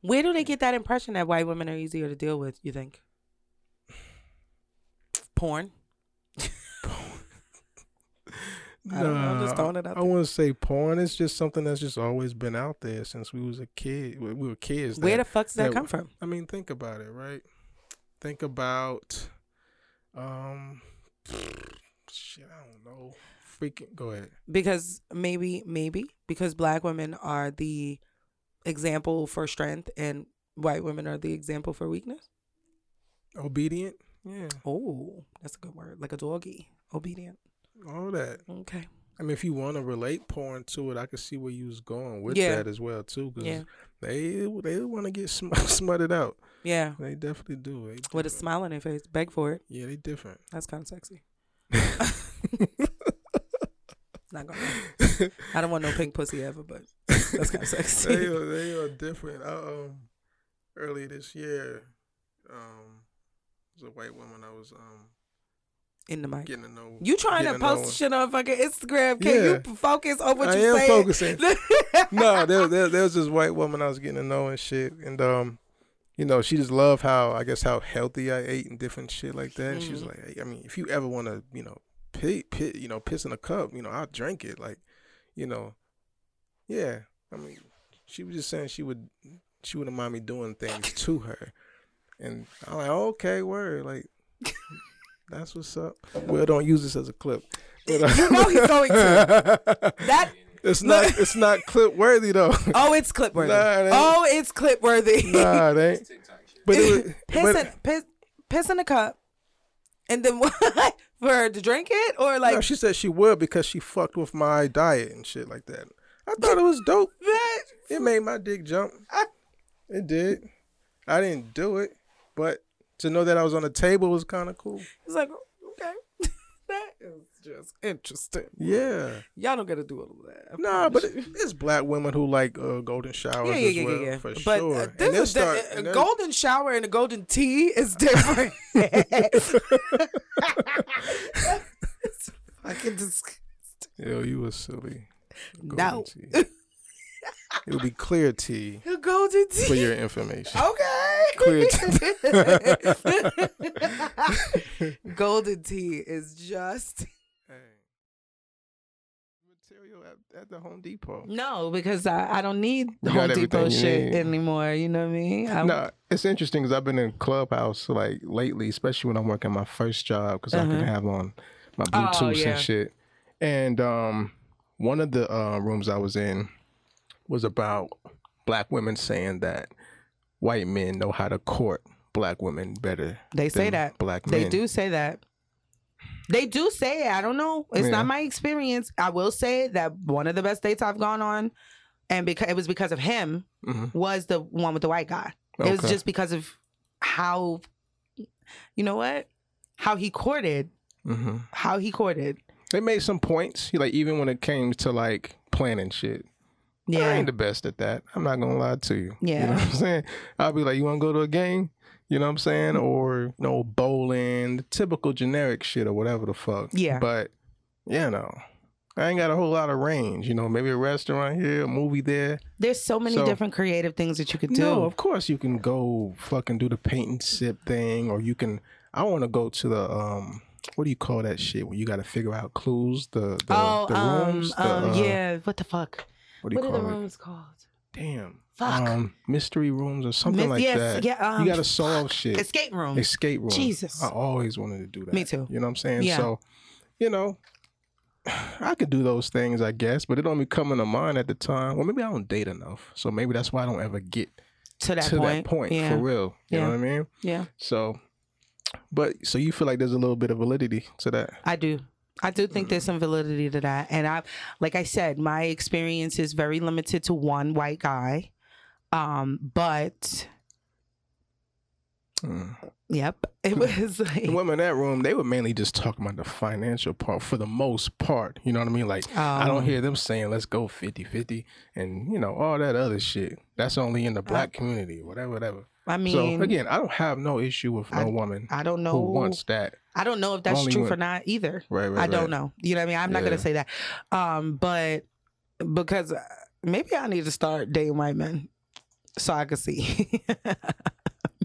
Where do they get that impression that white women are easier to deal with? You think? Porn. I don't know, I'm just throwing it out I there. wouldn't say porn. It's just something that's just always been out there since we was a kid. We we were kids. Where the fuck does that that- come from? I mean, think about it, right? Think about, um, shit. I don't know. Freaking. Go ahead. Because maybe, maybe because black women are the example for strength and white women are the example for weakness. Obedient. Yeah. Oh, that's a good word. Like a doggy. Obedient. All that. Okay. I mean, if you want to relate porn to it, I could see where you was going with Yeah. that as well too. Because Yeah. they they want to get sm- smutted out. Yeah. They definitely do. They With a smile on their face. Beg for it. Yeah, they different. That's kind of sexy. Not gonna. I don't want no pink pussy ever, but that's kind of they sexy. are they are different. I, um, earlier this year, um, was a white woman I was um In the mic. getting to know. You trying to post shit on fucking Instagram? Can Yeah. you focus on what I you am saying? focusing. no, there, there, there was this white woman I was getting to know and shit, and um, you know, she just loved how I guess how healthy I ate and different shit like that. And she was Mhm. like, hey, I mean, if you ever want to, you know, pee, pee, you know, piss in a cup, you know, I'll drink it. Like, you know, yeah. I mean, she was just saying she would, she wouldn't mind me doing things to her, and I'm like, okay, word, like. That's what's up. Well, don't use this as a clip. But, uh, You know he's going to. That it's not. It's not clip worthy though. oh, it's clip worthy. Nah, it ain't. oh, it's clip worthy. nah, it ain't. But it was, piss, but, in, piss, piss in a cup, and then what? For her to drink it, or like no, she said she would because she fucked with my diet and shit like that. I thought it was dope. that? It made my dick jump. It did. I didn't do it, but to know that I was on the table was kind of cool. It's like okay, that is just interesting. Yeah. Y'all don't gotta do all of that. I Nah, but it, it's black women who like uh, golden showers yeah, yeah, well, yeah, yeah. for but sure. uh, this is start- a golden shower and a golden tea is different. it's fucking disgusting. Yo, you were silly. No. It'll be clear tea golden tea. for your information. Okay. Clear tea. golden tea is just Material at, at the Home Depot. no because I, I don't need You Home Depot shit need. anymore. You know what I mean? I- No, it's interesting because I've been in Clubhouse like lately, especially when I'm working my first job because I Uh-huh. can have on my Oh, Bluetooth yeah. and shit. And um, one of the uh, rooms I was in was about black women saying that white men know how to court black women better. They say than that. black men. They do say that. They do say it. I don't know. It's Yeah. not my experience. I will say that one of the best dates I've gone on, and because it was because of him, Mhm. was the one with the white guy. It was just because of how, you know what, how he courted, Mhm. how he courted. They made some points, like even when it came to like planning shit. Yeah. I ain't the best at that. I'm not gonna lie to you. Yeah. You know what I'm saying? I'll be like, you wanna go to a game? You know what I'm saying? Or you know, bowling, typical generic shit or whatever the fuck. Yeah. But you know, I ain't got a whole lot of range. You know, maybe a restaurant here, a movie there. there's so many So- different creative things that you could do. No, of course you can go fucking do the paint and sip thing, or you can. I want to go to the um. What do you call that shit when you got to figure out clues? The the, oh, the um, rooms. the, um, uh, yeah. What the fuck? What do you What are call the it? rooms called? Damn. Fuck. Um, mystery rooms or something Mis- like yes, that. yeah, um, you got to solve shit. Escape room. Escape room. Jesus. I always wanted to do that. Me too. You know what I'm saying? Yeah. So, you know, I could do those things, I guess, but it don't be coming to mind at the time. Well, maybe I don't date enough, so maybe that's why I don't ever get to that to point. that point Yeah. for real. You Yeah. know what I mean? Yeah. So, but so you feel like there's a little bit of validity to that? I do. I do think there's some validity to that. And I like I said, my experience is very limited to one white guy. Um, but Mm. yep. It was like The women in that room, they were mainly just talking about the financial part for the most part. You know what I mean? Like, I don't um, hear them saying, let's go 50 50 and, you know, all that other shit. That's only in the black community, whatever, whatever. I mean so, again, I don't have no issue with no I- woman I don't know who wants that. I don't know if that's Only true when- or not either. Right, right. I don't right. know. You know what I mean? I'm not gonna say that. Um, but because uh, maybe I need to start dating white men. so I could see.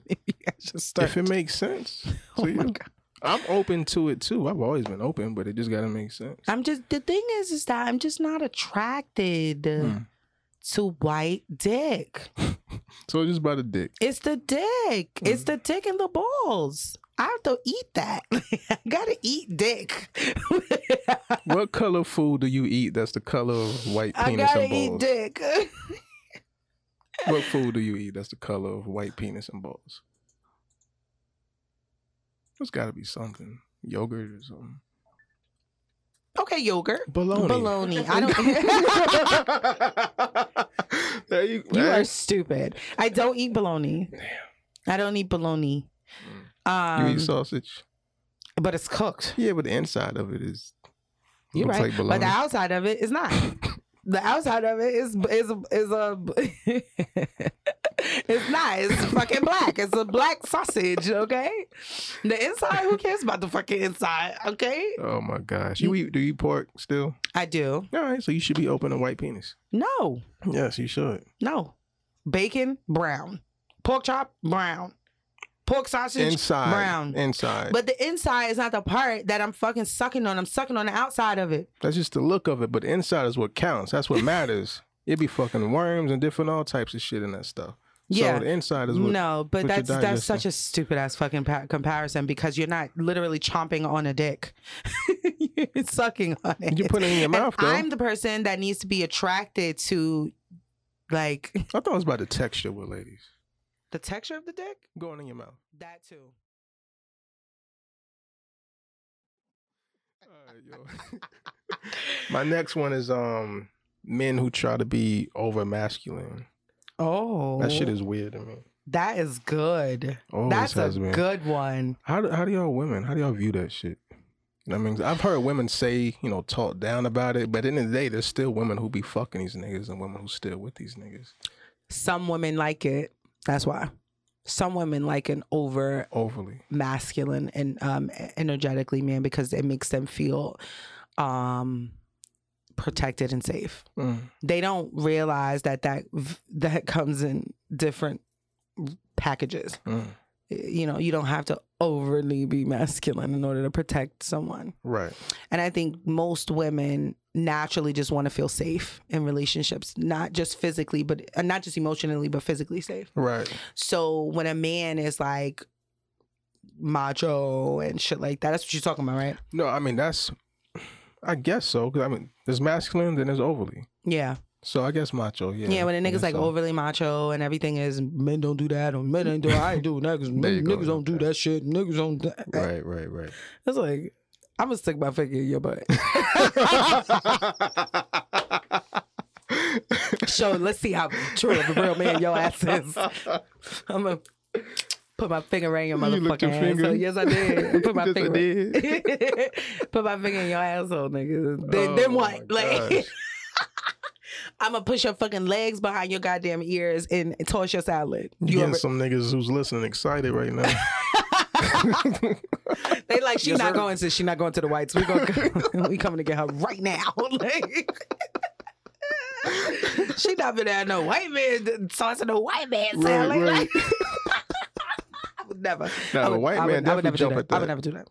Maybe I should start. If it makes sense oh to my you, God. I'm open to it too. I've always been open, but it just gotta make sense. I'm just the thing is is that I'm just not attracted Hmm. To white dick. So it's just about a dick. It's the dick. It's Mm. the dick and the balls. I have to eat that. I gotta eat dick. what color food do you eat that's the color of white I penis gotta and eat balls? dick. What food do you eat that's the color of white penis and balls? There's got to be something. Yogurt or something. Okay, yogurt. Bologna. Bologna. I don't. there you, You are stupid. I don't eat bologna. I don't eat bologna. You Um, eat sausage? but it's cooked. Yeah, but the inside of it is. You're looks right. like but the outside of it is not. the outside of it is is is a. it's not. It's fucking black. It's a black sausage. Okay. The inside. Who cares about the fucking inside? Okay. oh my gosh! You eat? Do you eat pork still? I do. All right, so you should be open to white penis. No. Yes, you should. No. Bacon brown. Pork chop brown. Pork sausage Inside, brown. inside. But the inside is not the part that I'm fucking sucking on. I'm sucking on the outside of it. That's just the look of it. But the inside is what counts. That's what matters. It be fucking worms and different all types of shit in that stuff. Yeah. So the inside is what. no, but that's that's such a stupid ass fucking pa- comparison because you're not literally chomping on a dick. you're sucking on it. You put it in your And mouth though. I'm the person that needs to be attracted to like I thought it was about the texture with ladies the texture of the dick. going in your mouth. That too. Right, yo. My next one is um men who try to be over masculine. Oh, That shit is weird to me. that is good. Always That's a been. good one. How do, how do y'all women? How do y'all view that shit? You know what I mean, I've heard women say, you know, talk down about it, but in the the day, there's still women who be fucking these niggas and women who still with these niggas Some women like it. That's why. Some women like an over overly. masculine and um energetically man because it makes them feel um protected and safe. Mm. They don't realize that that that comes in different packages. Mm. You know, you don't have to overly be masculine in order to protect someone. Right. And I think most women naturally just want to feel safe in relationships, not just physically, but uh, not just emotionally, but physically safe. Right. So when a man is like macho and shit like that, that's what you're talking about, right? No, I mean that's. I guess so. Cause I mean, there's masculine, then there's overly. Yeah. So I guess macho. Yeah. Yeah, when a nigga's like so. overly macho and everything is men don't do that or men ain't do I ain't doing that because There go. niggas don't do that shit. Niggas don't do that. Right. Right. Right. It's like, I'm gonna stick my finger in your butt. so let's see how true of a real man your ass is. I'm gonna put my finger right in your You your motherfucking finger? asshole. Yes, I did. Put my Yes, finger. put my finger in your asshole, nigga. Then, Oh, then what? Like. I'm gonna push your fucking legs behind your goddamn ears and toss your salad. You getting ever- some niggas who's listening excited right now. they like she's Yes, not sir. going to she's not going to the whites. We going we coming to get her right now. like, she not been at no white man tossing no white man Right, salad. right. Like, I would never. The would, white I man would, I would never do jump that. I would never do that.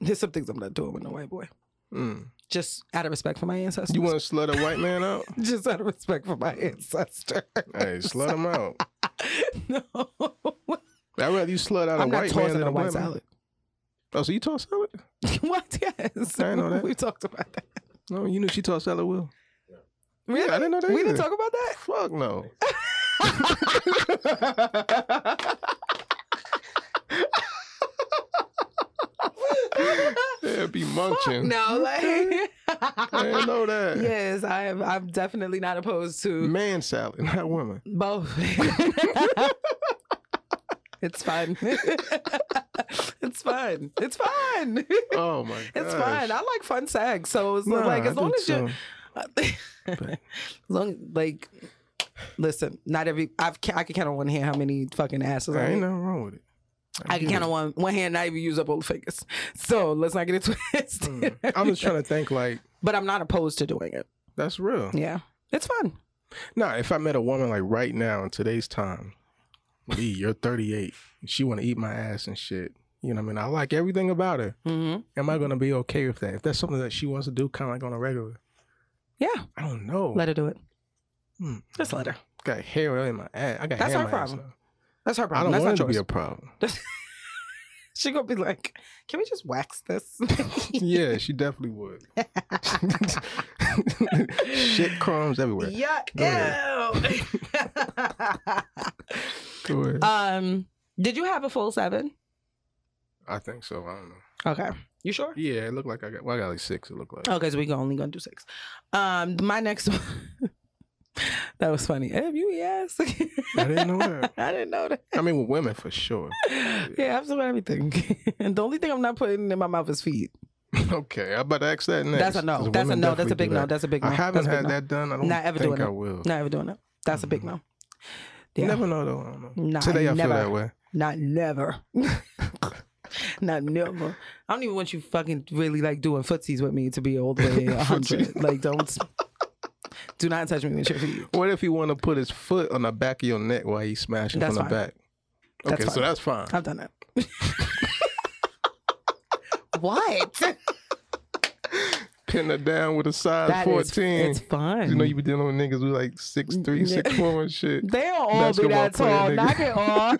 There's some things I'm not doing with no white boy. Mm. Just out of respect for my ancestors. You want to slut a white man out? just out of respect for my ancestors. Hey, slut him out. no. I'd rather you slut out I'm a white man than a a white man. salad. Oh, so you toss salad? what? Yes. I didn't know that. We talked about that. No, you knew she tossed salad will. Really? I didn't know that We either. didn't talk about that. Fuck no. Yeah, be munching. No, like I didn't know that. yes, I am. I'm definitely not opposed to Man salad, not women. both. it's fun. it's fun. It's fun. Oh my god. It's fun. I like fun sex. So it's Nah, like I as long as you, as long like, listen. Not every I've I can count on one hand how many fucking asses I There ain't nothing wrong with it. I can count on one one hand. Not even use up both fingers. So let's not get it twisted. Mm. I'm just trying to think like But I'm not opposed to doing it. that's real. Yeah, it's fun. Nah, if I met a woman like right now in today's time, Lee, you're 38, she want to eat my ass and shit. You know what I mean? I like everything about her. Mm-hmm. Am I gonna be okay with that? If that's something that she wants to do, kind of like on a regular, Yeah, I don't know. let her do it. Hmm. Just let her. got hair in my ass. I got That's hair her in my ass problem. now. That's her I problem. don't That's want it not to be a problem. She gonna be like, "Can we just wax this?" yeah, she definitely would. Shit crumbs everywhere. Yuck! Go Go ahead. Um, did you have a full seven? I think so. I don't know. Okay, you sure? Yeah, it looked like I got. Well, I got like six. It looked like. Okay, so we only gonna do six. Um, my next one. that was funny. Have you yes? I didn't know that. I didn't know that. I mean, with women for sure. Yeah, absolutely everything. and the only thing I'm not putting in my mouth is feet. Okay, I about to ask that next. That's a no. That's a no. That's a big no. that. That's a big no. I haven't That's a big had no. that done. I don't Not ever think doing I will. Not ever doing it. That's a big no. You Yeah. never know though. I don't know. Today I never. feel that way. Not never. Not never. I don't even want you fucking really like doing footsies with me to be all the way a hundred. Like don't. Do not touch me with your feet. What if he want to put his foot on the back of your neck while he's smashing That's from the back? That's Okay, so that's fine. I've done that. what? Pin her down with a size That is- 14. it's fine. you know you be dealing with niggas with like six three, Yeah. six and shit. they don't all be Basketball that player tall. Knock it off.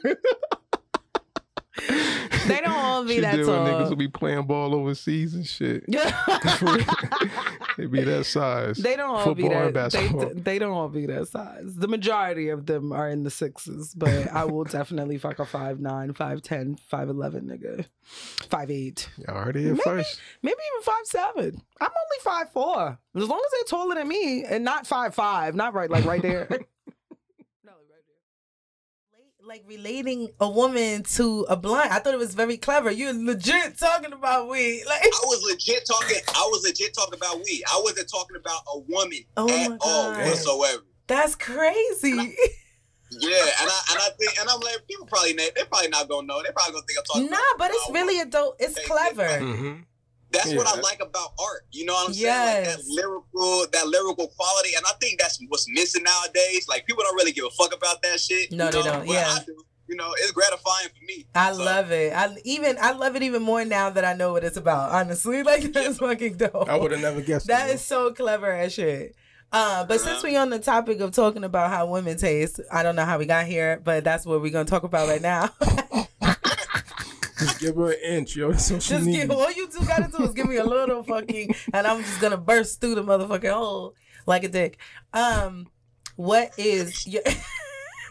They don't all be that tall. niggas who be playing ball overseas and shit. they be that size. They don't all be Football and that. They, basketball. they don't all be that size. The majority of them are in the sixes, but I will definitely fuck a five nine, five ten, five eleven nigga, five eight, Y'all it here Maybe. first. maybe even five seven. I'm only five four. As long as they're taller than me and not five five, not right like right there. No, right there. Like relating a woman to a blind, I thought it was very clever. You're legit talking about weed, like. I was legit talking. I was legit talking about weed. I wasn't talking about a woman Oh at my all whatsoever. That's crazy. Yeah, and I and I think and I'm like people probably na- they're probably not gonna know. They're probably gonna think I'm talking. Nah, about, but it's about really women. a dope. It's They- clever. Mm-hmm. That's what I like about art. You know what I'm saying? Yes. Like that lyrical, that lyrical quality, and I think that's what's missing nowadays. Like people don't really give a fuck about that shit. No, you they don't, But yeah. I do. You know, it's gratifying for me. I So, love it. I even I love it even more now that I know what it's about. Honestly, like that's fucking dope. I would have never guessed That it, is so clever as shit. Uh, but since we on the topic of talking about how women taste, I don't know how we got here, but that's what we're gonna talk about right now. Just give her an inch, yo. That's what she just needs. give all you two gotta do is give me a little fucking, and I'm just gonna burst through the motherfucking hole like a dick. Um, what is your?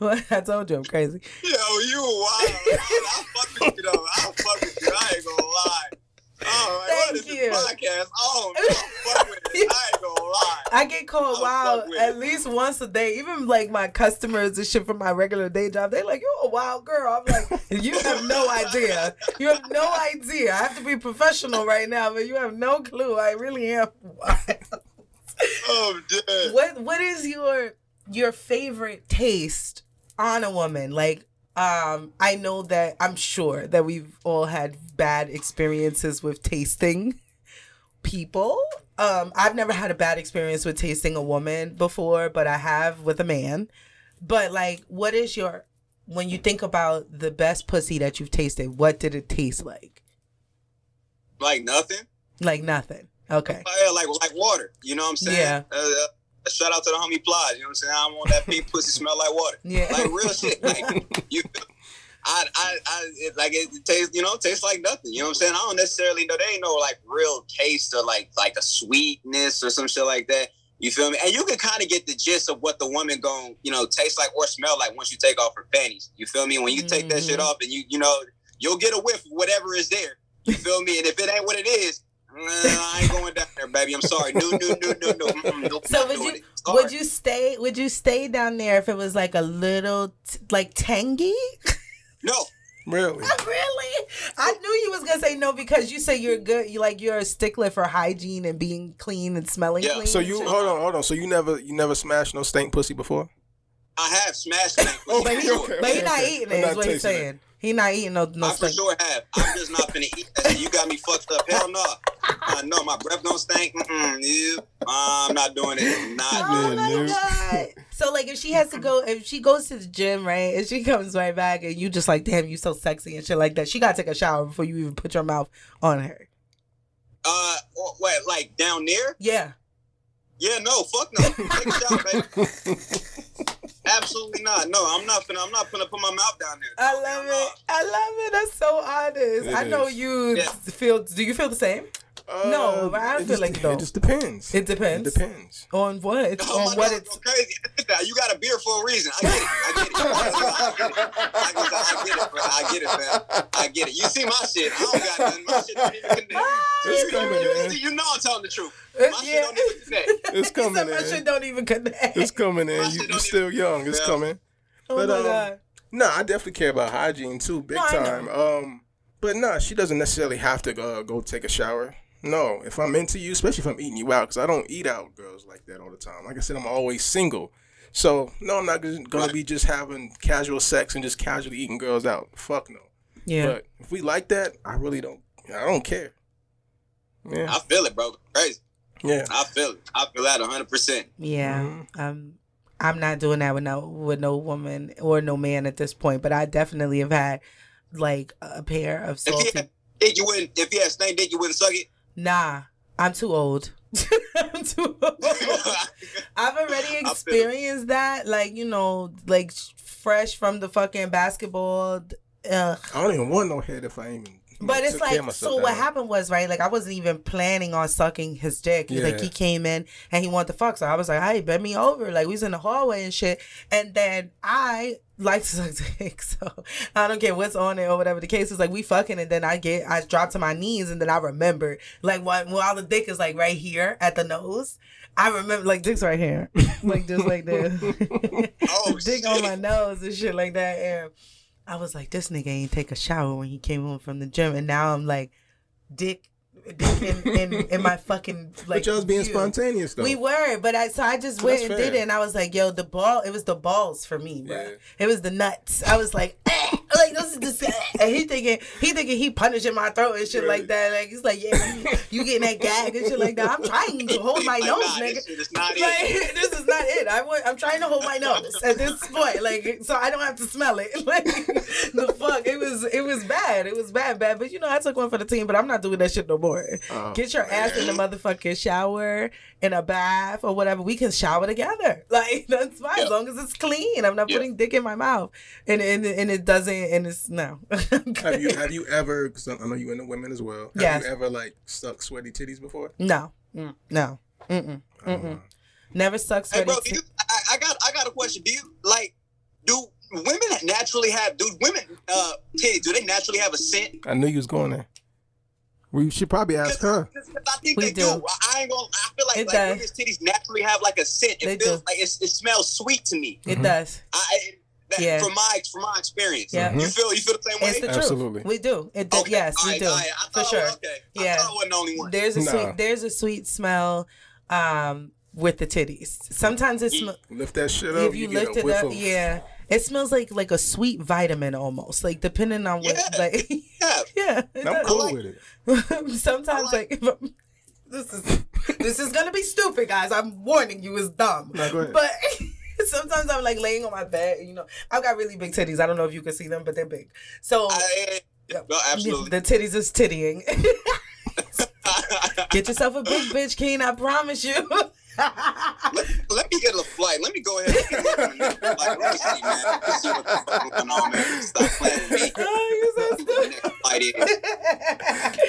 well, I told you I'm crazy. Yo, you wild. I, I fuck with you though. I fuck with you. I ain't gonna lie. Oh, like, what is Thank you. this podcast? Oh, man, I fuck with it. I ain't gonna lie. I get called I'll wild at least once a day. Even like my customers and shit from my regular day job, they like, "You're a wild girl." I'm like, "You have no idea. You have no idea. I have to be professional right now, but you have no clue. I really am wild." Oh, I'm dead. what What is your your favorite taste on a woman? Like, um, I know that I'm sure that we've all had bad experiences with tasting people. Um, I've never had a bad experience with tasting a woman before, but I have with a man. But like, what is your when you think about the best pussy that you've tasted? What did it taste like? Like nothing. Like nothing. Okay. Yeah, like like water. You know what I'm saying? Yeah. Uh, shout out to the homie Plies. You know what I'm saying? I don't want that pink pussy smell like water. Yeah. Like real shit. Like you. I, I, I, it, like it, tastes, you know, it tastes like nothing. You know what I'm saying? I don't necessarily know. There ain't no like real taste or like like a sweetness or some shit like that. You feel me? And you can kind of get the gist of what the woman going, you know, taste like or smell like once you take off her panties. You feel me? When you take that shit Mhm. off and you, you know, you'll get a whiff of whatever is there. You feel me? And if it ain't what it is, uh, I ain't going down there, baby. I'm sorry. No, no, no, no, no. Mm-mm, nope, So not would you. Sorry. would you stay would you stay down there if it was like a little t- like tangy? No. Really? really? I knew you was gonna say no because you say you're good. You like you're a stickler for hygiene and being clean and smelling Yeah. clean. So you hold on, hold on. So you never you never smashed no stank pussy before? I have smashed that. Oh, But he, Okay, but he okay, not okay. eating I'm it. not Is what he's tasting it. Saying. He not eating no no I for sure have. I'm just not gonna eat that. You got me fucked up. Hell no. uh, no, my breath don't stink. Uh, I'm not doing it. Not Oh doing it. my god! So like, if she has to go, if she goes to the gym, right, and she comes right back, and you just like, damn, you so sexy and shit like that. She gotta take a shower before you even put your mouth on her. Uh, what, like down there? Yeah. Yeah, no, fuck no. Take a shower, baby. Absolutely not. No, I'm not finna. I'm not gonna put my mouth down there. I love it. I love it. That's so honest. It I know is. you Yeah. feel. Do you feel the same? No, but I it feel just- like no. It just depends. It depends. It depends. On what? Oh, my on what dog it's. crazy. Look. You got a beer for a reason. I get it. I get it. I get it. I get it, I get it, bro. I get it, man. I get it. You see my shit. I don't got nothing. My shit don't even connect. It's You, coming, you, man. you, you know I'm telling the truth. Uh, My shit don't even connect. It's coming said my in. shit don't even connect. It's coming in. You, shit you don't still young. It's Yeah. coming. oh but, my um, god. No, I definitely care about hygiene too, big No, I time. Um, but no, she doesn't necessarily have to uh, go take a shower. No, if I'm into you, especially if I'm eating you out, because I don't eat out girls like that all the time. Like I said, I'm always single. So no, I'm not just gonna Right. be just having casual sex and just casually eating girls out. Fuck no. Yeah. But if we like that, I really don't. I don't care. Yeah, I feel it, bro. Crazy. yeah. I feel it. I feel that 100. percent Yeah. Mhm. Um I'm not doing that with no with no woman or no man at this point, but I definitely have had like a pair of If he salty had dick, you wouldn't. If he had snake dick, you wouldn't suck it. Nah, I'm too old. I'm too old. I've already experienced that, like you know, like fresh from the fucking basketball. Ugh. I don't even want no head if I ain't. But it's took care of like, so that what happened was, right, like I wasn't even planning on sucking his dick. Like he came in and he wanted to fuck. So I was like, hey, bend me over. Like we was in the hallway and shit. And then I like to suck dick. So I don't care what's on it or whatever the case is. Like we fucking and then I get, I drop to my knees and then I remember, like while, while the dick is like right here at the nose. I remember like dick's right here. like just like this. Oh, dick shit. on my nose and shit like that. And I was like, this nigga ain't take a shower when he came home from the gym, and now I'm like, dick, dick in, in, in my fucking like. but y'all was being view. spontaneous though. We were, but I so I just went That's and did it, and I was like, "Yo, the ball." It was the balls for me, bro. Yeah. It was the nuts. I was like, eh, like this is just, and he thinking he thinking he punishing my throat and shit like that. Like he's like, "Yeah, you, you getting that gag and shit like that." I'm trying to hold my Like, nose, nah, nigga. This is not Like it. this is not it. I want. I'm trying to hold my nose at this point, like so I don't have to smell it. Like the fuck, it was it was bad. It was bad, bad. But you know, I took one for the team. But I'm not doing that shit no more. Oh, Get your ass in the motherfucking shower, in a bath or whatever. We can shower together. Like that's fine Yeah. as long as it's clean. I'm not Yeah. putting dick in my mouth, and and and it doesn't. And it's no. Have you have you ever? Cause I know you into women as well. Have Yes. you ever like sucked sweaty titties before? no, Mm, no, Mm-mm. Mm-mm. Never sucks Hey, sweaty. bro, do you, I, I got I got a question. Do you like do women naturally have do women uh titties, do they naturally have a scent? I knew you was going there. We should probably ask her. Cause, 'cause I think We they do. do. I ain't gonna. I feel like It like does. women's titties naturally have like a scent. It They feels do. like it's, it smells sweet to me. It Mhm. does. I that, Yeah. from my from my experience. Yeah. You feel you feel the same way? It's the Absolutely. truth. We do. It do. Okay. Yes, All we right, do. all right. I For thought, sure. Okay. I Yeah. thought I wasn't the only one. There's a Nah. sweet. There's a sweet smell. Um, with the titties. Sometimes it smells. Lift that shit up. If you, get lift a it whiff up, of- yeah, it smells like like a sweet vitamin almost. Like depending on what, Yeah. like Yeah. yeah. I'm cool like- with it. Sometimes I like, this is this is gonna be stupid, guys. I'm warning you, it's dumb. No, go ahead. But sometimes I'm like laying on my bed. You know, I've got really big titties. I don't know if you can see them, but they're big. So I, Yep. no, absolutely. the titties is tittying. Get yourself a big bitch, Keen. I promise you. Let, let me get a flight. Let me go ahead and get a like, let me see, man. Let me see what the fuck going on, man. Stop playing with me. oh, you're so The next flight is. stupid.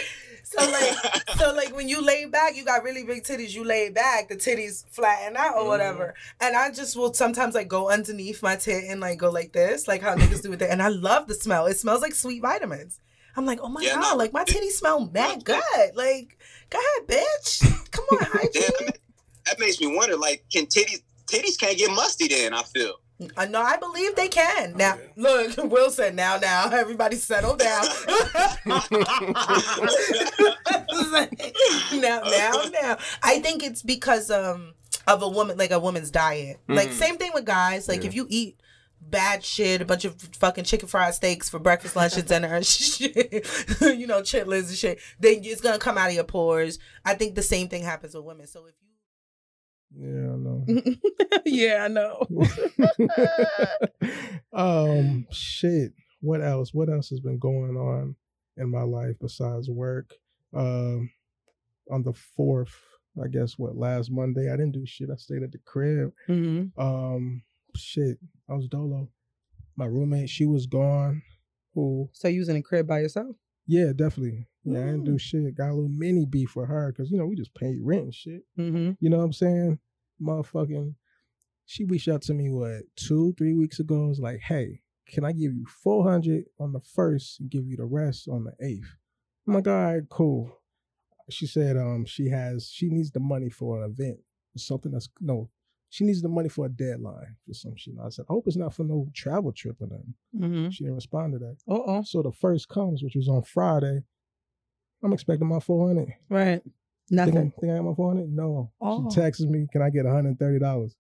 so like, so like when you lay back, you got really big titties. You lay back, the titties flatten out or whatever. Mm-hmm. And I just will sometimes like go underneath my tit and like go like this, like how niggas do with it. And I love the smell. It smells like sweet vitamins. I'm like, oh my Yeah, god, no. like my titties smell mad good. Like, go ahead, bitch. Come on, hygiene. Damn, that, that makes me wonder. Like, can titties titties can't get musty? Then I feel. Uh, no, I believe they can. Now, look, Wilson, now, now, everybody settle down. now, now, now. I think it's because um of a woman, like a woman's diet. Like, Mhm. same thing with guys. Like, Yeah. if you eat bad shit, a bunch of fucking chicken fried steaks for breakfast, lunch, and dinner, and shit, you know, chitlins and shit, then it's gonna come out of your pores. I think the same thing happens with women. So if you Yeah, I know. yeah, I know. um, shit. What else? What else has been going on in my life besides work? Um, on the fourth, I guess what last Monday, I didn't do shit. I stayed at the crib. hmm Um, shit. I was dolo. My roommate, she was gone. Who? So you was in a crib by yourself? Yeah, definitely. Yeah, I didn't do Mm. shit. Got a little mini beef with her because you know we just paid rent and shit. Mm-hmm. You know what I'm saying? Motherfucking, she reached out to me what two, three weeks ago. Was like, hey, can I give you four hundred on the first and give you the rest on the eighth? I'm like, all right, cool. She said, um, she has, she needs the money for an event, something that's no, she needs the money for a deadline for some shit. And I said, I hope it's not for no travel trip or nothing. Mm-hmm. She didn't respond to that. Uh oh. So the first comes, which was on Friday. I'm expecting my 400. Right. Nothing. Think, I, think I got my 400? No. Oh. She texts me, can I get $130?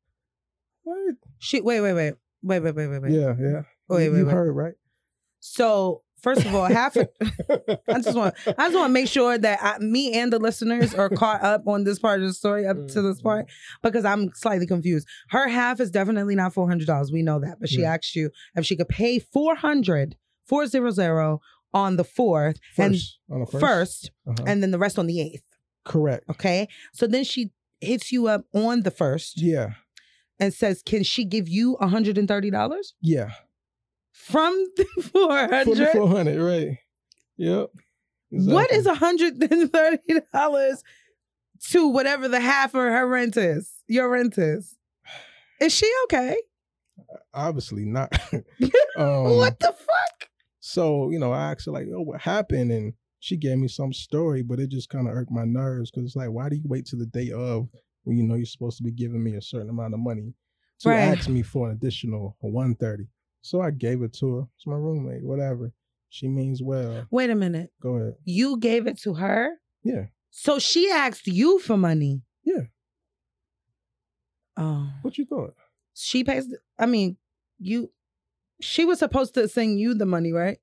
What? She, wait, wait, wait. Wait, wait, wait, wait, wait. Yeah, yeah. Wait, wait, you wait. heard, right? So First of all, half. Of, I just want. I just want to make sure that I, me and the listeners are caught up on this part of the story up to this mm-hmm. part because I'm slightly confused. Her half is definitely not four hundred dollars. We know that, but she yeah. asked you if she could pay four hundred four zero zero on the fourth and First. on the first? first, Uh-huh. and then the rest on the eighth. Correct. Okay, so then she hits you up on the first Yeah. and says, "Can she give you hundred and thirty dollars Yeah. from the four For the hundred? 400, right. Yep. What Exactly. is hundred and thirty dollars to whatever the half of her rent is? Your rent is. Is she okay? Obviously not. um, what the fuck? So, you know, I asked her, like, oh, what happened? And she gave me some story, but it just kind of irked my nerves because it's like, why do you wait till the day of when you know you're supposed to be giving me a certain amount of money to Right. ask me for an additional 130 So I gave it to her. It's my roommate, whatever. She means well. Wait a minute. Go ahead. You gave it to her, Yeah. so she asked you for money. Yeah. Oh, What you thought? she pays. the- I mean, you. She was supposed to send you the money, right?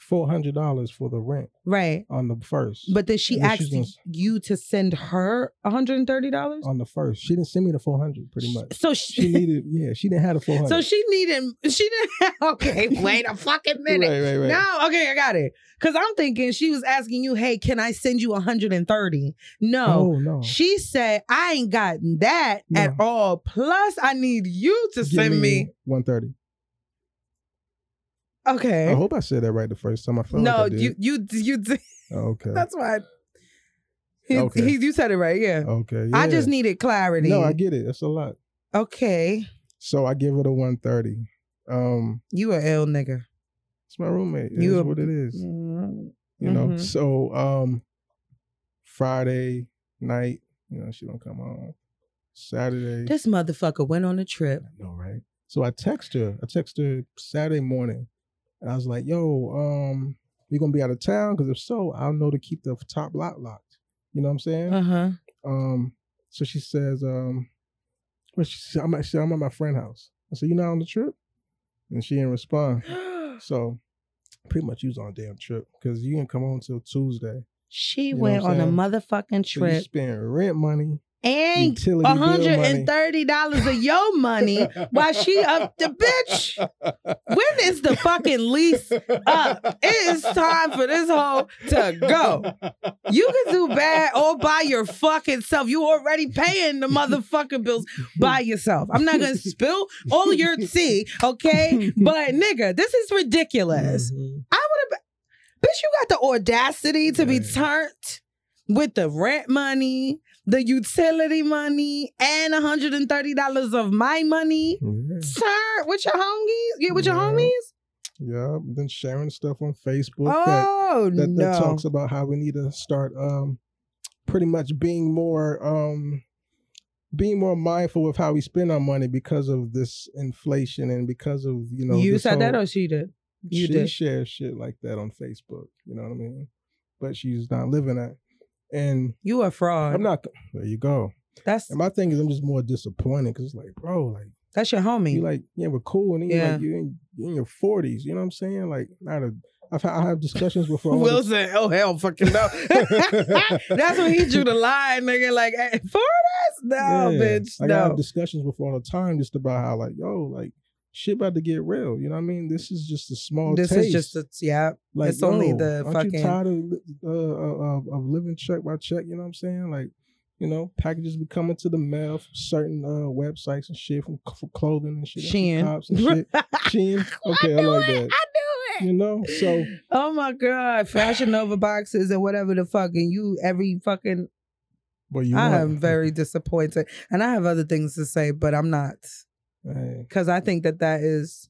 $400 for the rent Right. on the first. But then she And asked gonna- you to send her $130? on the first. She didn't send me the 400 pretty much. So She she, needed, yeah, she didn't have the 400 so she needed she didn't okay, wait a fucking minute. Right, right, right. No, okay, I got it. Cause I'm thinking she was asking you, hey, can I send you 130? No. Oh, no. She said, I ain't gotten that No. at all. Plus, I need you to Give send me. 130 Okay. I hope I said that right the first time. I felt no, like I you you you did. Okay. That's why. He, Okay. he, you said it right, yeah. okay. I just needed clarity. No, I get it. That's a lot. okay. So I give it a 130. Um, You a ill nigga. it's my roommate. It You is a- what it is. Mhm. You know. Mhm. So um, Friday night, you know, she don't come home. Saturday, This motherfucker went on a trip. I know, right? So I text her. I text her Saturday morning, and I was like, "Yo, um, we gonna be out of town? Because if so, I'll know to keep the top lock locked." You know what I'm saying? Uh huh. Um, so she says, um, well, she said, I'm at, she said, I'm at my friend house. I said, you not on the trip? And she didn't respond. So pretty much you was on a damn trip because you didn't come home till Tuesday. She You know went on a motherfucking So you trip spend rent money, and utility bill money. $130 of your money while she up the bitch. When is the fucking lease up? It is time for this hoe to go. You can do bad all by your fucking self. You already paying the motherfucking bills by yourself. I'm not gonna spill all your tea, okay? But nigga, this is ridiculous. Mhm. I would have bitch, you got the audacity to be turned with the rent money, the utility money, and $130 of my money. Yeah. Turn with your homies? Yeah, with your Yeah. homies? Yeah. Then sharing stuff on Facebook that Oh that, no. that talks about how we need to start um pretty much being more um being more mindful of how we spend our money because of this inflation and because of you know you said that or she did? You she did. shares shit like that on Facebook. You know what I mean? But she's not living that. And You a fraud. I'm not. There you go. That's And my thing is, I'm just more disappointed because it's like, bro, like That's your homie. You like, yeah, we're cool, and Yeah. like you in, you in your forties. You know what I'm saying? Like, not a. I've had, I have discussions before. all the- Wilson, oh hell, fucking no. That's when he drew the line, nigga. Like hey, for this, no, Yeah. bitch, Like I no. have discussions with all the time just about how like yo like shit about to get real. You know what I mean? This is just a small. This taste. is just a yeah. like it's only yo, the aren't fucking- You tired of, uh, uh, of of living check by check? You know what I'm saying? Like. You know, packages be coming to the mail from certain uh, websites and shit from for clothing and shit. Shein. cops and shit. Shein. Okay, I, knew like it. that. I knew it. You know, so Oh my god, Fashion Nova boxes and whatever the fucking you every fucking. but you I want- am very disappointed, and I have other things to say, but I'm not Because I think that that is.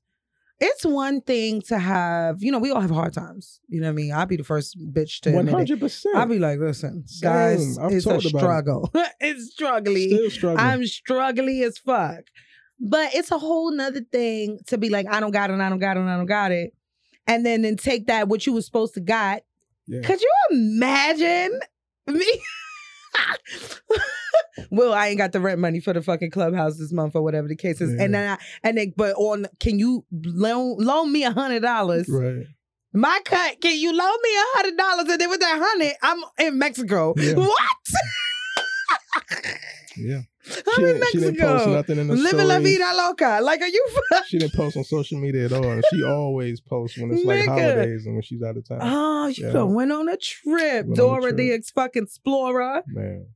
It's one thing to have, you know, we all have hard times. You know what I mean? I'll be the first bitch to one admit it. hundred percent. I'll be like, listen, Same. guys, I've it's a about it. struggle. it's struggling. Still struggling. I'm struggling as fuck. But it's a whole nother thing to be like, I don't got it, I don't got it, I don't got it. And then then take that what you was supposed to got. yeah. Could you imagine me? well, I ain't got the rent money for the fucking clubhouse this month or whatever the case is. And then I and then but on can you loan loan me a hundred dollars? Right. My cut, can you loan me a hundred dollars? And then with that hundred, I'm in Mexico. Yeah. What? Yeah. I'm in didn't, she didn't post Mexico. nothing in the Living la vida loca. Like, are you? She didn't post on social media at all. She always posts when it's like Nigga. holidays and when she's out of town. Oh, you Yeah. done went on a trip, Went on a Dora the ex fucking explorer. Man.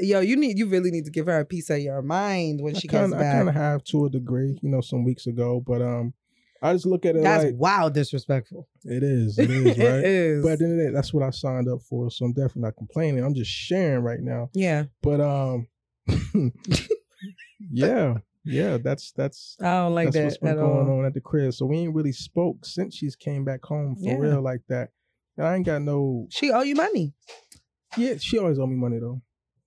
Yo, you need, you really need to give her a piece of your mind when I she kinda, comes back. I kind of have to a degree, you know, some weeks ago. But um I just look at it That's like wild disrespectful. it is. It is, right? is. But at the end of the day, that's what I signed up for. So I'm definitely not complaining. I'm just sharing right now. yeah, But um yeah, yeah, that's that's I don't like that's what's that been at going all. on at the crib. So we ain't really spoke since she's came back home for Yeah. real like that. And I ain't got no She owe you money. yeah, she always owe me money though.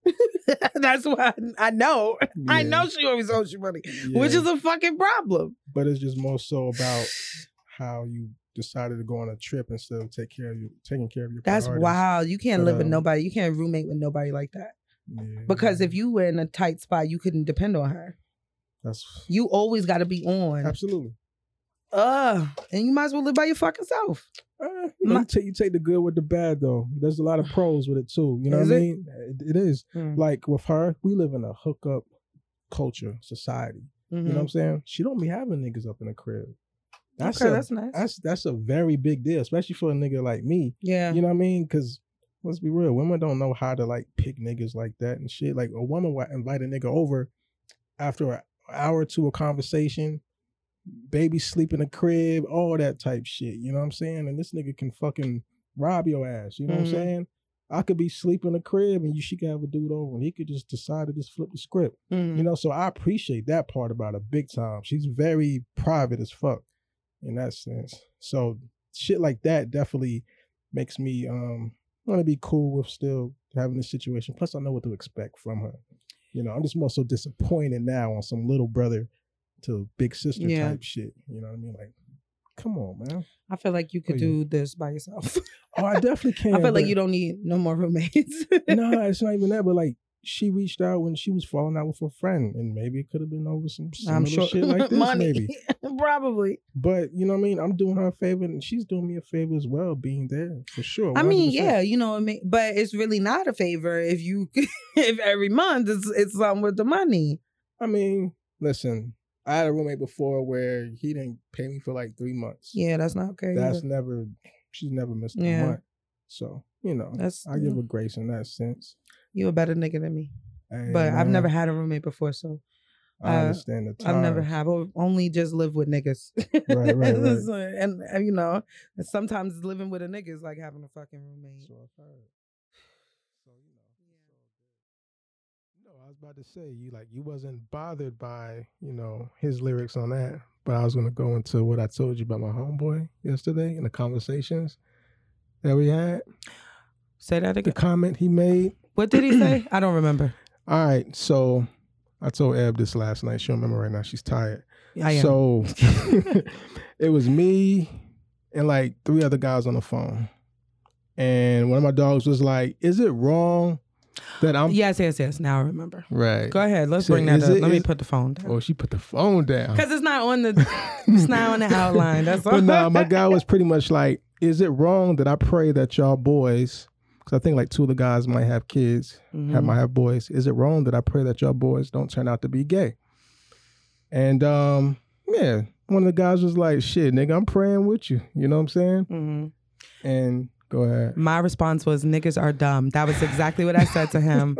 That's why I, I know. I know she always owes you money, which is a fucking problem. but it's just more so about how you decided to go on a trip instead of take care of you taking care of your That's wild. You can't But, live with um, nobody. You can't roommate with nobody like that. Yeah, Because if you were in a tight spot, you couldn't depend on her. that's You always got to be on. absolutely. Uh, and you might as well live by your fucking self. Uh, you, know, you, take, you take the good with the bad though. There's a lot of pros with it too. You know Is what I mean? It, it is. Mm. Like with her, we live in a hookup culture society. You know what I'm saying? She don't be having niggas up in the crib. That's Mm-hmm. okay, a, that's nice. that's that's a very big deal, especially for a nigga like me. yeah. You know what I mean? Because let's be real, women don't know how to like pick niggas like that and shit. Like a woman will invite a nigga over after an hour or two of conversation, baby sleep in the crib, all that type shit. You know what I'm saying? And this nigga can fucking rob your ass. You know what Mhm. I'm saying? I could be sleeping in the crib and you she could have a dude over and he could just decide to just flip the script. Mhm. You know, so I appreciate that part about her big time. She's very private as fuck in that sense. So shit like that definitely makes me um want to be cool with still having this situation. Plus, I know what to expect from her. You know, I'm just more so disappointed now on some little brother to big sister Yeah. type shit. You know what I mean? Like, come on, man. I feel like you could Oh, yeah. do this by yourself. Oh, I definitely can. I feel like you don't need no more roommates. no, it's not even that. But like, she reached out when she was falling out with her friend, and maybe it could have been over some similar I'm sure shit like this, money, maybe. probably. But you know what I mean? I'm doing her a favor and she's doing me a favor as well, being there for sure. I mean, yeah, you know, what I mean, but it's really not a favor if you if every month it's it's something with the money. I mean, listen, I had a roommate before where he didn't pay me for like three months. Yeah, that's not okay. That's either. never, she's never missed a Yeah. month. So, you know, That's I give her grace in that sense. you a better nigga than me. But I've never had a roommate before, so I uh, understand the time. I've never have. Only just lived with niggas. Right, right, right. And, and, you know, sometimes living with a nigga is like having a fucking roommate. So I've heard. So, you know. No, I was about to say you like you wasn't bothered by you know his lyrics on that, but I was gonna go into what I told you about my homeboy yesterday in the conversations that we had. Say that The again. comment he made. What did he say? I don't remember. All right, so I told Eb this last night. She don't remember right now. She's tired. I am. So it was me and like three other guys on the phone. And one of my dogs was like, Is it wrong that I'm Yes, yes, yes. Now I remember. right. Go ahead. Let's So bring that up. it- Let me put the phone down. Oh, she put the phone down. Because it's not on the it's not on the outline. That's all. But nah, my guy was pretty much like, "Is it wrong that I pray that y'all boys?" Because I think like two of the guys might have kids, Mm-hmm. have might have boys. Is it wrong that I pray that y'all boys don't turn out to be gay? And um, yeah, one of the guys was like, "Shit, nigga, I'm praying with you." You know what I'm saying? hmm And go ahead. My response was, "Niggas are dumb." That was exactly what I said to him.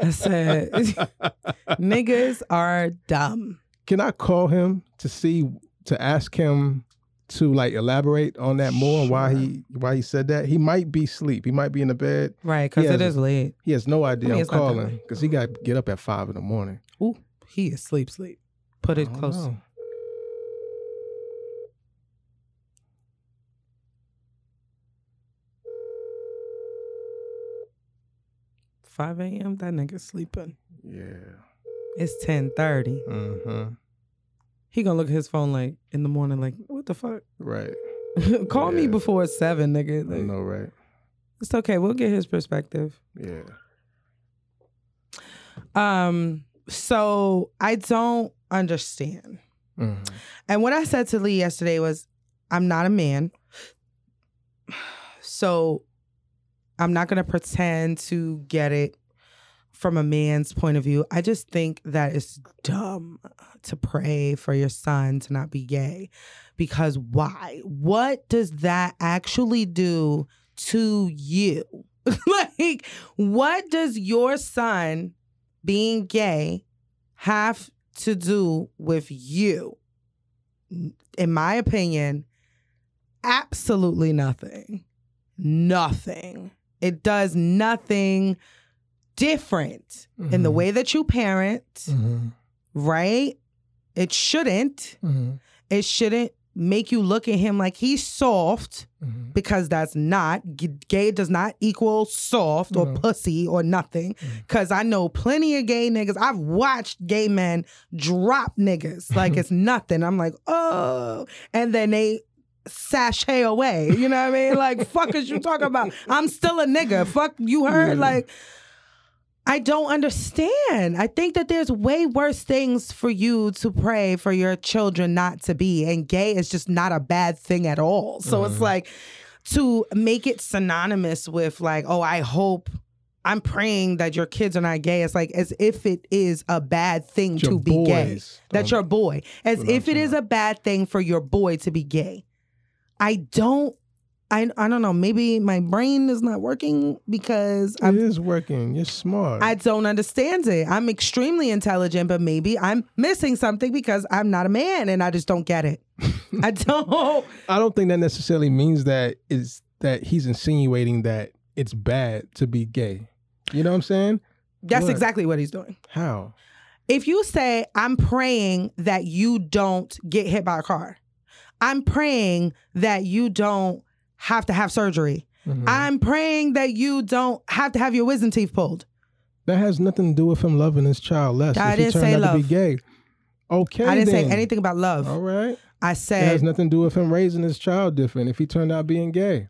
I said, "Niggas are dumb." Can I call him to see to ask him to like elaborate on that more? Why he why he said that? He might be asleep. He might be in the bed. Right? Because it is late. He has no idea I mean, it's calling because he got to get up at five in the morning. Ooh, he is sleep, sleep. Put it close. know. Five a.m. That nigga sleeping. Yeah. It's ten thirty. Mm-hmm. He gonna look at his phone like in the morning, like, "What the fuck?" Right. Call me before seven, nigga. I Like, know, right? it's okay. We'll get his perspective. Yeah. Um, so I don't understand. Mhm. And what I said to Lee yesterday was, I'm not a man. So I'm not going to pretend to get it from a man's point of view. I just think that it's dumb to pray for your son to not be gay. Because why? What does that actually do to you? like, what does your son being gay have to do with you? In my opinion, absolutely nothing. Nothing. It does nothing different in the Mhm. way that you parent, Mhm. right? It shouldn't. Mhm. It shouldn't make you look at him like he's soft Mhm. because that's not gay does not equal soft or pussy or nothing Mm. because i know plenty of gay niggas i've watched gay men drop niggas like it's nothing i'm like oh and then they sashay away you know what i mean like fuck is you talking about i'm still a nigga fuck you heard like I don't understand. I think that there's way worse things for you to pray for your children not to be. And gay is just not a bad thing at all. So it's Mhm. like to make it synonymous with like, oh, I hope I'm praying that your kids are not gay. It's like as if it is a bad thing Your to be gay. boys That's don't- your boy. As if it is a bad thing for your boy to be gay. I don't I I don't know. Maybe my brain is not working because It I'm is working. You're smart. I don't understand it. I'm extremely intelligent, but maybe I'm missing something because I'm not a man and I just don't get it. I don't. I don't think that necessarily means that is that he's insinuating that it's bad to be gay. You know what I'm saying? That's What? exactly what he's doing. How? If you say, I'm praying that you don't get hit by a car, I'm praying that you don't have to have surgery, Mhm. I'm praying that you don't have to have your wisdom teeth pulled. that has nothing to do with him loving his child less. I if he didn't turned say out to love. be gay. Okay. I didn't then. say anything about love. All right. I said It has nothing to do with him raising his child different if he turned out being gay.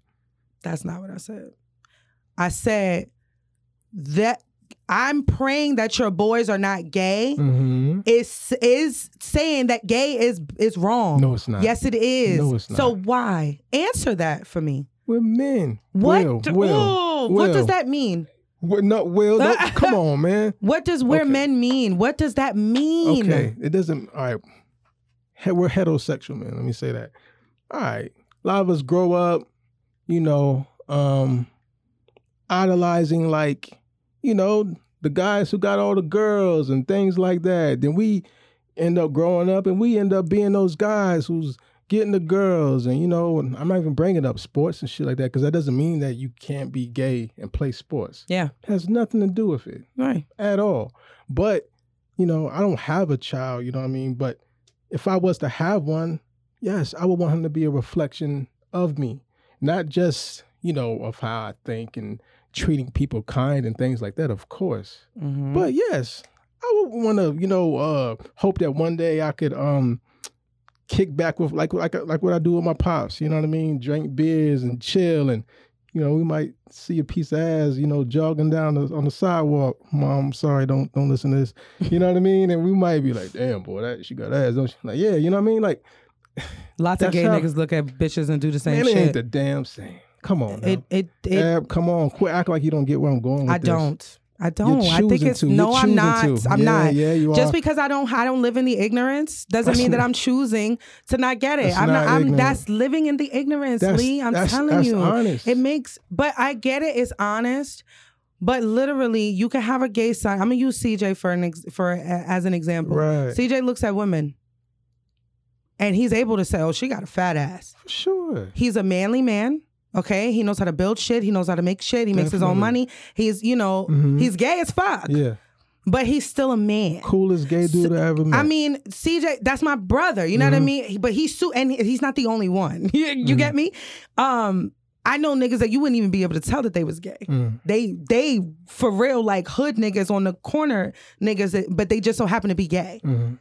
That's not what I said. I said that I'm praying that your boys are not gay. Mm-hmm. Is is saying that gay is is wrong. No, it's not. Yes, it is. No, it's not. So why? Answer that for me. We're men. What? Will, do- Will, Ooh, what does that mean? We're not Will. come on, man. What does where Okay. men mean? What does that mean? Okay, it doesn't. All right, we're heterosexual, man. Let me say that. All right, a lot of us grow up, you know, um, idolizing like, you know, the guys who got all the girls and things like that. Then we end up growing up, and we end up being those guys who's getting the girls, and you know, I'm not even bringing up sports and shit like that because that doesn't mean that you can't be gay and play sports. Yeah. It has nothing to do with it Right. at all. But, you know, I don't have a child, you know what I mean? But if I was to have one, yes, I would want him to be a reflection of me, not just, you know, of how I think and treating people kind and things like that, of course. Mhm. But yes, I would want to, you know, uh, hope that one day I could um kick back with like like like what I do with my pops. You know what I mean? Drink beers and chill and you know, we might see a piece of ass, you know, jogging down the, on the sidewalk. Mom, sorry, don't don't listen to this. You know what I mean? And we might be like, damn, boy, that she got ass, don't she? Like, yeah, you know what I mean? Like, Lots of gay how- niggas look at bitches and do the same man, it ain't shit. the damn same. Come on, now. it it it. Ab, come on, quit act like you don't get where I'm going. With I this. don't. I You're don't. I think it's to. You're no. I'm not. to. I'm yeah, not. Yeah, you Just are. because I don't, I don't live in the ignorance doesn't mean that I'm choosing to not get it. That's I'm not not. I'm. That's living in the ignorance, That's- Lee. I'm that's- telling that's you, honest. it makes. But I get it. It's honest. But literally, you can have a gay son. I'm gonna use CJ for an ex, for as an example. Right. CJ looks at women, and he's able to say, "Oh, she got a fat ass." For sure. He's a manly man. Okay, he knows how to build shit. He knows how to make shit. He makes his own money. He's, you know, Mhm. he's gay as fuck, Yeah. but he's still a man. Coolest gay dude I ever met. I mean, CJ, that's my brother. You know what I Mhm. mean? But he's su- and he's not the only one. you you Mm-hmm. get me? Um, I know niggas that you wouldn't even be able to tell that they was gay. Mm. They they for real like hood niggas on the corner niggas, that, but they just so happen to be gay. Mhm.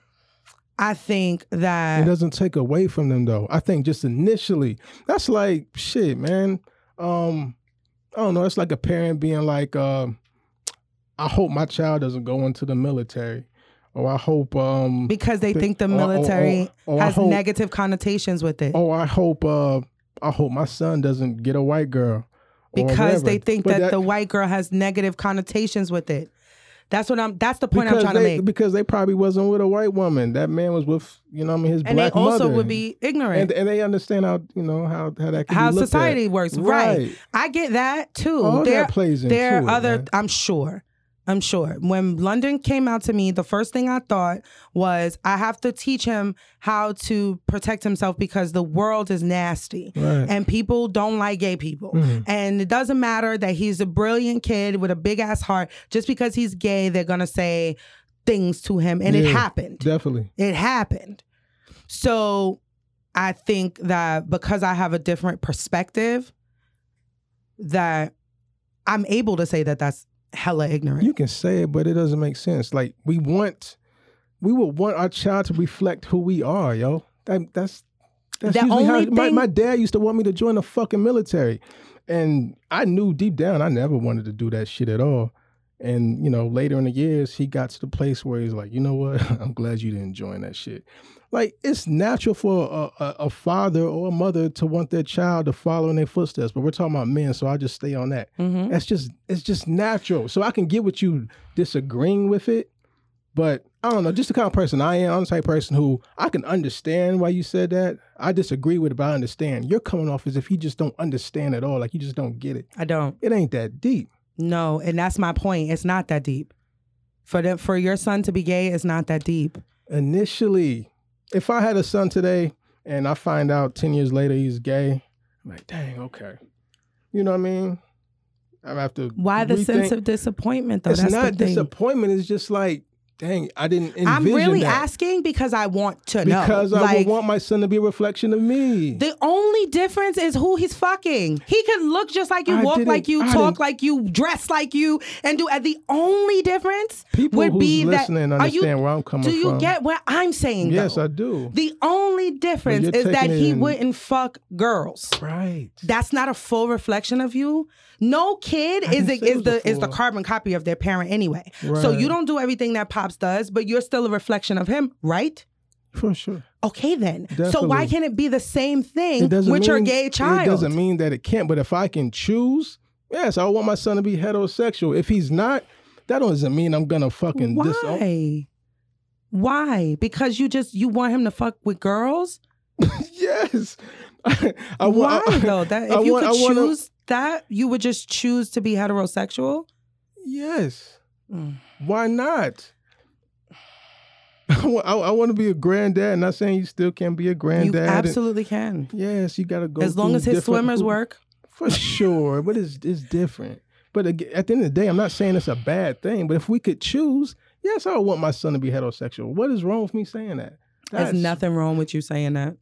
I think that It doesn't take away from them though. I think just initially, that's like shit, man. Um, I don't know. It's like a parent being like, um, I hope my child doesn't go into the military, or I hope, um, because they Th- think the or- or- military or- or has hope- negative connotations with it. oh, I hope, uh, I hope my son doesn't get a white girl. because they think But that, the white girl has negative connotations with it. That's what I'm. That's the point I'm because trying to make. because they probably wasn't with a white woman. That man was with, you know, I mean, his And they also mother. would be ignorant. and, and they understand how you know how how that can how society at. works. Right. Right. I get that too. All there, that plays into there are other. man. I'm sure. I'm sure. When London came out to me, the first thing I thought was I have to teach him how to protect himself because the world is nasty. Right. And people don't like gay people. Mhm. And it doesn't matter that he's a brilliant kid with a big ass heart. Just because he's gay, they're going to say things to him. And it happened. Definitely. It happened. So I think that because I have a different perspective, that I'm able to say that that's hella ignorant. You can say it, but it doesn't make sense. Like we want, we would want our child to reflect who we are, yo. That, that's that's The usually how only my, thing- my dad used to want me to join the fucking military, and I knew deep down I never wanted to do that shit at all. And you know, later in the years, he got to the place where he's like, you know what? I'm glad you didn't join that shit. Like it's natural for a, a, a father or a mother to want their child to follow in their footsteps, but we're talking about men, so I just stay on that. Mhm. That's just it's just natural. So I can get what you disagreeing with it, but I don't know. Just the kind of person I am, I'm the type of person who I can understand why you said that. I disagree with it, but I understand. You're coming off as if you just don't understand at all, like you just don't get it. I don't. It ain't that deep. No, and that's my point. It's not that deep. For the, for your son to be gay, it's not that deep. Initially, if I had a son today and I find out ten years later he's gay, I'm like, dang, okay. You know what I mean? I have to. Why the sense of disappointment though? It's that's not the thing. disappointment. It's just like, dang, I didn't envision I'm really that. asking because I want to know. Because I like, would want my son to be a reflection of me. The only difference is who he's fucking. He could look just like you, I walk like you, I talk didn't- like you, dress like you, and do. And the only difference People would be that. listening are you? where I'm coming do you from. get what I'm saying? Yes, though? I do. The only difference is that he in- wouldn't fuck girls. Right. That's not a full reflection of you. No kid I is didn't the, say it is the a is the carbon copy of their parent anyway. So you don't do everything that pops does, but you're still a reflection of him, right? For sure. Okay then. So why can't it be the same thing with mean, your gay child? It doesn't mean that it can't. But if I can choose, yes, I want my son to be heterosexual. If he's not, that doesn't mean I'm gonna fucking oh. Why? disown. Why? Because you just you want him to fuck with girls? yes. I, I, Why though? That if I you want- could wanna- choose that, you would just choose to be heterosexual. Yes. Mm. Why not? I, I, want to be a granddad. Not saying you still can't be a You granddad. absolutely can, Yes, you got to go. as long as his swimmers work. For sure, but it's it's different. But at the end of the day, I'm not saying it's a bad thing. But if we could choose, yes, I would want my son to be heterosexual. What is wrong with me saying that? There's nothing wrong with you saying that.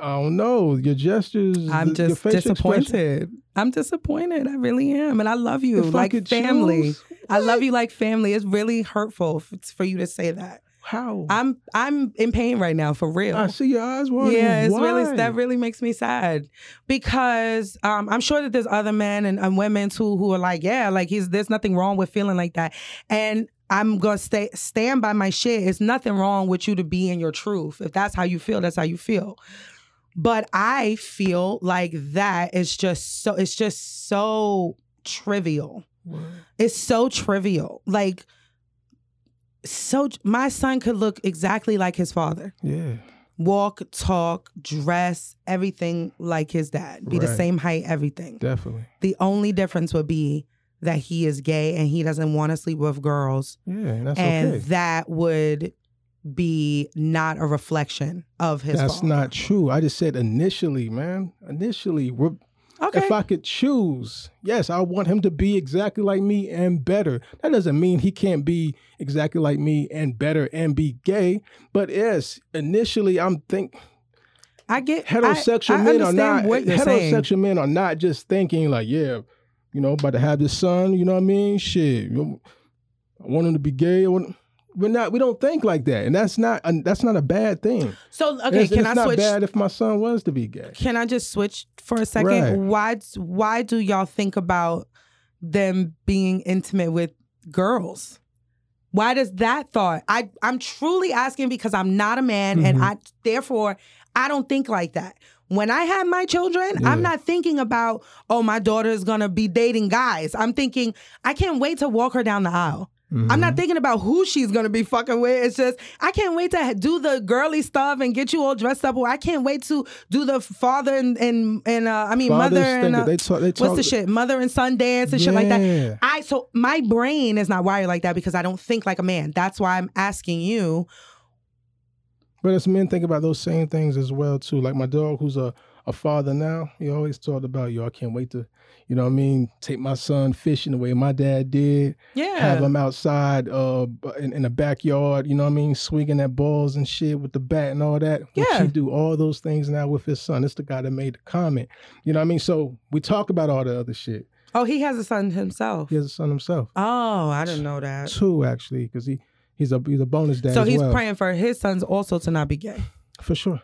I don't know. Your gestures. I'm your just facial expression- disappointed. I'm disappointed. I really am, and I love you If like could family. I love you like family. It's really hurtful for you to say that. How? I'm I'm in pain right now for real. I see your eyes watering. Yeah, it's really that really makes me sad because um, I'm sure that there's other men and, and women too who are like, yeah, like he's there's nothing wrong with feeling like that, and I'm gonna stay stand by my shit. It's nothing wrong with you to be in your truth. If that's how you feel, that's how you feel. But I feel like that is just so it's just so trivial. It's so trivial. Like so my son could look exactly like his father Yeah. walk, talk, dress, everything like his dad. Be the same height, everything. Definitely. The only difference would be that he is gay and he doesn't want to sleep with girls. Yeah, and that's and okay. that would be not a reflection of his That's father. not true. I just said initially, man. Initially, we're, okay. if I could choose, yes, I want him to be exactly like me and better. That doesn't mean he can't be exactly like me and better and be gay. But yes, initially, I'm think I get heterosexual I, I men are not you're saying. heterosexual men are not just thinking like, yeah, you know, about to have this son. You know what I mean? Shit, I want him to be gay. I want, we're not. We don't think like that, and that's not. that's not a bad thing. So okay, it's, can it's I not switch? bad if my son was to be gay. Can I just switch for a second? Right. Why why do y'all think about them being intimate with girls? Why does that thought? I I'm truly asking because I'm not a man and Mhm. I therefore I don't think like that. When I have my children, Yeah. I'm not thinking about, oh, my daughter is gonna be dating guys. I'm thinking, I can't wait to walk her down the aisle. I'm Mm-hmm. not thinking about who she's gonna be fucking with. It's just I can't wait to do the girly stuff and get you all dressed up. Or I can't wait to do the father and and, and uh, I mean Fathers mother and uh, they talk. They talk. what's the shit? Mother and son dance and shit like that. I so my brain is not wired like that because I don't think like a man. That's why I'm asking you. But as men think about those same things as well too. Like my dog, who's a, a father now, he always talked about, yo, I can't wait to, you know what I mean, take my son fishing the way my dad did. Yeah. Have him outside uh in, in the backyard, you know what I mean, swinging at balls and shit with the bat and all that. Yeah. he do all those things now with his son. It's the guy that made the comment. You know what I mean? So we talk about all the other shit. oh, he has a son himself. He has a son himself. Oh, I didn't know that. Two actually, because he he's a he's a bonus dad. So he's well. praying for his sons also to not be gay. For sure.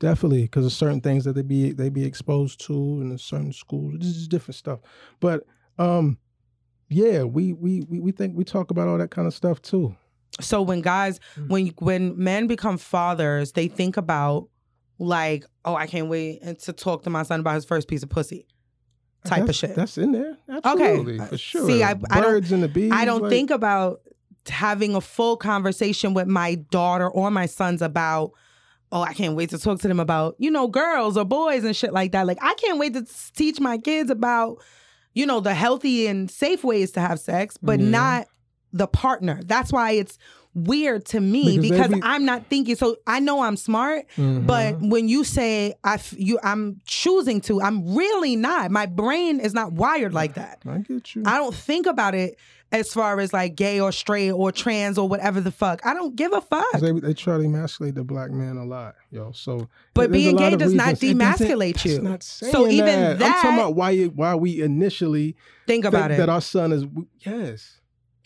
Definitely, because there's certain things that they be they be exposed to in a certain schools. This is different stuff. But um yeah, we we we we think we talk about all that kind of stuff too. So when guys, Mm. when when men become fathers, they think about like, oh, I can't wait to talk to my son about his first piece of pussy, type of shit. That's in there. Absolutely. Uh, For sure. see, I- I Birds and the bees. I don't like- think about having a full conversation with my daughter or my sons about. Oh, I can't wait to talk to them about, you know, girls or boys and shit like that. Like, I can't wait to teach my kids about, you know, the healthy and safe ways to have sex, but Yeah. not the partner. That's why it's weird to me Because because be- I'm not thinking. So I know I'm smart, Mhm. but when you say I, f- you, I'm choosing to. I'm really not. My brain is not wired like that. I get you. I don't think about it as far as like gay or straight or trans or whatever the fuck. I don't give a fuck. they, they try to emasculate the black man a lot, yo. So, But being gay does not reasons. Doesn't- demasculate you. Not So even that. I'm talking about why you, why we initially Think about it. that our son is yes.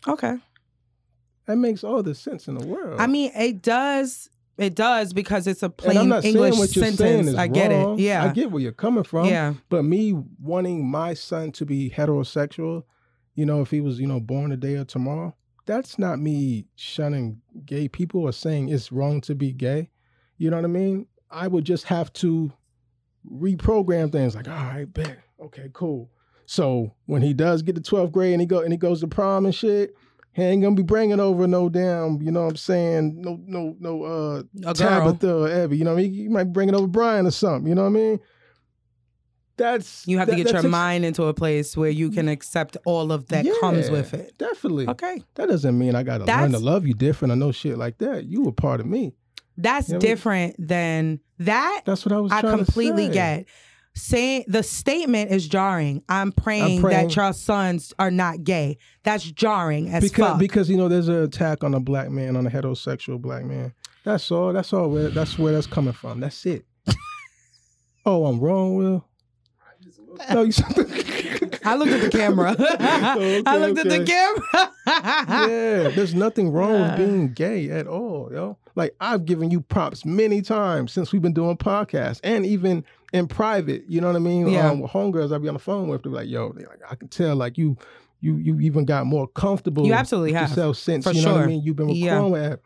okay. That makes all the sense in the world. I mean, it does. It does because it's a plain I'm not English what you're sentence. I get wrong. it. Yeah. I get where you're coming from. yeah. But me wanting my son to be heterosexual, you know, if he was, you know, born today or tomorrow, that's not me shunning gay people or saying it's wrong to be gay. You know what I mean? I would just have to reprogram things like, all right, bet. Okay, cool. So when he does get to 12th grade and he go and he goes to prom and shit, he ain't gonna be bringing over no damn, you know what I'm saying, no, no, no, uh. Tabitha or Evie. You know what I mean? You might bring it over Brian or something. You know what I mean? That's You have to get your takes- mind into a place where you can mm. accept all of that comes with it. Definitely. Okay. That doesn't mean I gotta learn to love you different or no shit like that. You were part of me. That's Yeah, we- different than that. That's what I was I completely to say. get. Saying the statement is jarring. I'm praying, praying- that your sons are not gay. That's jarring as Because fuck. because you know there's an attack on a black man, on a heterosexual black man. That's all. That's all where that's where that's coming from. That's it. oh, I'm wrong, Will. No, you I looked at the camera. I looked at the camera. yeah, there's nothing wrong with being gay at all, yo. Like I've given you props many times since we've been doing podcasts, and even in private. You know what I mean? Yeah. Um, with homegirls, I be on the phone with. They're like, "Yo, like, I can tell, like you, you, you even got more comfortable. You absolutely with have, yourself since for you know what I mean. You've been Yeah. recording with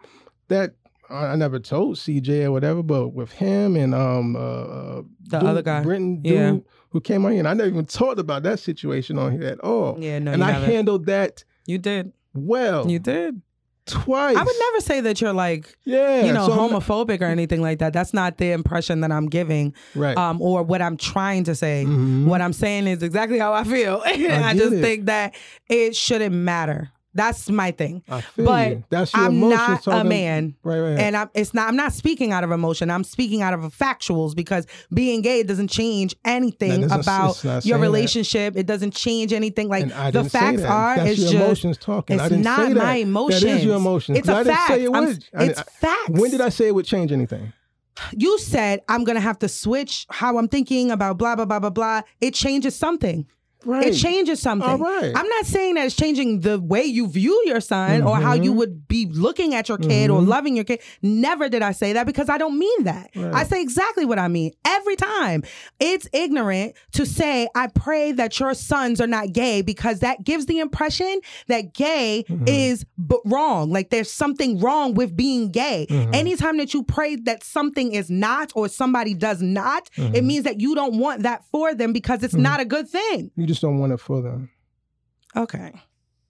that. I, I never told CJ or whatever, but with him and um uh, uh The dude, other guy. Brenton dude Yeah. who came on here, and I never even talked about that situation on here at all. yeah, no, and I haven't. handled that you did. well You did. twice. I would never say that you're like, Yeah, you know, so I'm not- homophobic or anything like that. That's not the impression that I'm giving, right. um, or what I'm trying to say. Mhm. What I'm saying is exactly how I feel. I, get just it. think that it shouldn't matter. That's my thing. I feel but you. That's your I'm not a man. Right, right. And I'm it's not I'm not speaking out of emotion. I'm speaking out of factuals because being gay doesn't change anything about your saying that. relationship. It doesn't change anything. Like the facts are That's it's your just emotions talking. I it's didn't not say that. my emotions. That is your emotions. It's a I fact. say it I'm- would. I- it's I- facts. when did I say it would change anything? You said I'm gonna have to switch how I'm thinking about blah blah blah blah blah. It changes something. Right. It changes something. All right. I'm not saying that it's changing the way you view your son or how Mm-hmm. you would be looking at your kid or loving your kid. Never did I say that because I don't mean that. Right. I say exactly what I mean every time. It's ignorant to say, I pray that your sons are not gay because that gives the impression that gay Mm-hmm. is b- wrong. Like there's something wrong with being gay. Mm-hmm. Anytime that you pray that something is not or somebody does not, Mm-hmm. it means that you don't want that for them because it's not a good thing. You just don't want it for them. Okay.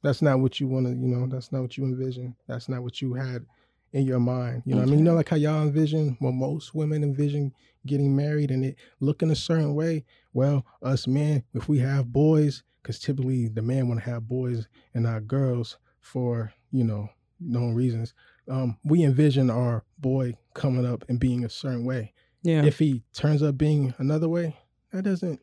That's not what you want to, you know, that's not what you envision. That's not what you had in your mind. You know what I mean? You know, like how y'all envision, well, most women envision getting married and it looking a certain way. Well, us men, if we have boys, because typically the man want to have boys and not girls for, you know, known reasons. Um, we envision our boy coming up and being a certain way. Yeah. If he turns up being another way, that doesn't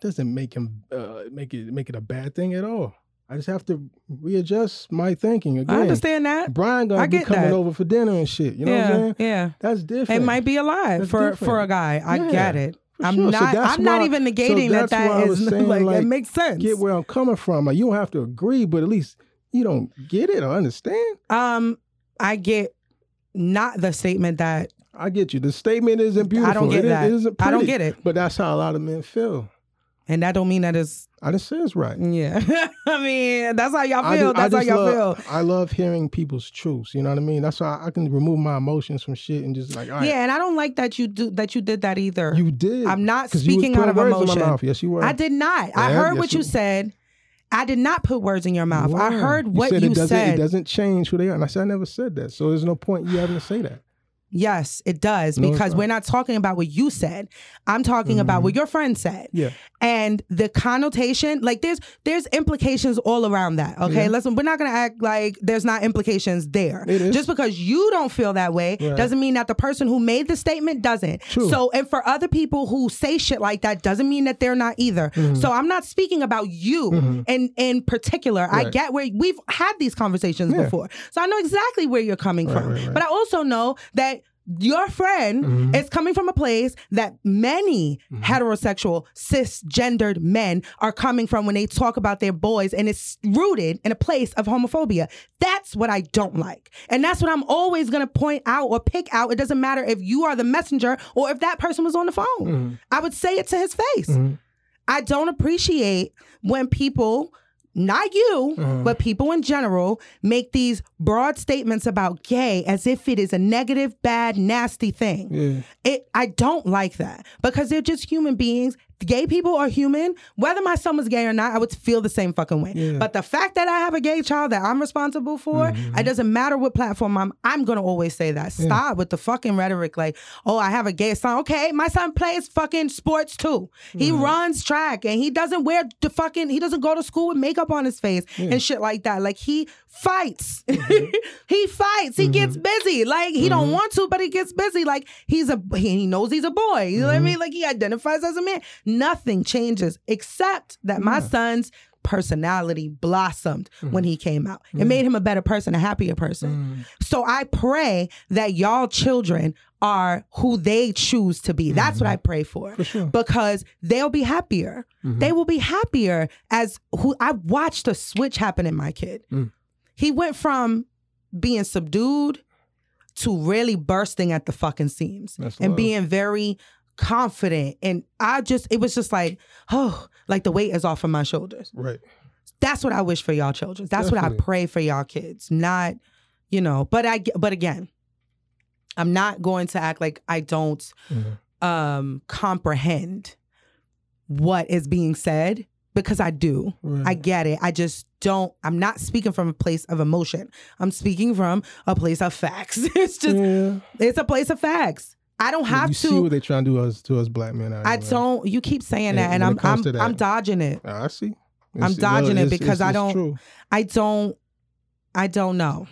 doesn't make him uh, make it make it a bad thing at all. I just have to readjust my thinking again. I understand that. Brian gonna I be coming that. over for dinner and shit. You know yeah, what I'm saying? yeah. That's different. It might be alive That's for different. for a guy. I Yeah, get it. I'm sure. Not. that's I'm not why- even so negating that that's that saying, like, like, it makes sense. Get where I'm coming from. Like you don't have to agree, but at least you don't get it or understand. um, I get not the statement that I get you. The statement isn't beautiful. I don't get It is- that. It isn't I don't get it, But that's how a lot of men feel. And that don't mean that is I didn't say it's right. yeah. I mean, that's how y'all feel. just- that's how y'all love, feel. I love hearing people's truths. You know what I mean? That's why I can remove my emotions from shit and just like, all right, Yeah, and I don't like that you do that. You did that either. you did. I'm not you speaking out of words in emotion. my mouth. Yes, you were. I did not. I heard yes, what you you- said. I did not put words in your mouth. I heard what said you it doesn't, said. It doesn't change who they are. And I said I never said that. So there's no point you having to say that. Yes, it does No, because we're not talking about what you said. I'm talking about what your friend said. Yeah. And the connotation, like there's there's implications all around that. Okay. Yeah. Listen, we're not gonna act like there's not implications there. It is. Just because you don't feel that way Right. doesn't mean that the person who made the statement doesn't. True. So and for other people who say shit like that doesn't mean that they're not either. So I'm not speaking about you in in particular. I Mm-hmm. Get where we've had these conversations Yeah. before. So I know exactly where you're coming Right, from. right, right. But I also know that your friend Mm-hmm. is coming from a place that many heterosexual cisgendered men are coming from when they talk about their boys and it's rooted in a place of homophobia. That's what i don't like. And that's what i'm always going to point out or pick out. It doesn't matter if you are the messenger or if that person was on the phone. Mm-hmm. i would say it to his face. I don't appreciate when people not you, Uh-huh. but people in general make these broad statements about gay as if it is a negative, bad, nasty thing. Yeah. It I don't like that because they're just human beings. Gay people are human. Whether my son was gay or not, I would feel the same fucking way. Yeah. But the fact that I have a gay child that I'm responsible for, Mm-hmm. it doesn't matter what platform I'm. I'm gonna always say that. Stop with the fucking rhetoric. Like, oh, I have a gay son. Okay, my son plays fucking sports too. He runs track and he doesn't wear the fucking. He doesn't go to school with makeup on his face and shit like that. Like he fights. Mm-hmm. he fights. He gets busy. Like he don't want to, but he gets busy. Like he's a he, he knows he's a boy. You know what I Mm-hmm. mean? Like he identifies as a man. Nothing changes except that my son's personality blossomed when Mhm. he came out. Yeah. It made him a better person, a happier person. Mm. So I pray that y'all children are who they choose to be. That's what Mhm. I pray for. For sure. Because they'll be happier. Mhm. They will be happier as who I watched a switch happen in my kid. Mm. He went from being subdued to really bursting at the fucking seams That's and love. being very confident. And I just, it was just like, oh, like the weight is off of my shoulders. right. That's what I wish for y'all children. That's what I pray for y'all kids. Not, you know, but I, but again, I'm not going to act like I don't Mhm. um comprehend what is being said because I do. Right. I get it. I just don't I'm not speaking from a place of emotion. I'm speaking from a place of facts. it's just yeah. it's a place of facts. I don't have you to see what they're trying to do us to us black men. I don't you keep saying And that and I'm I'm that- I'm dodging it. Ah, I see. I'm It's- dodging it because it's- I don't- True. I don't I don't know.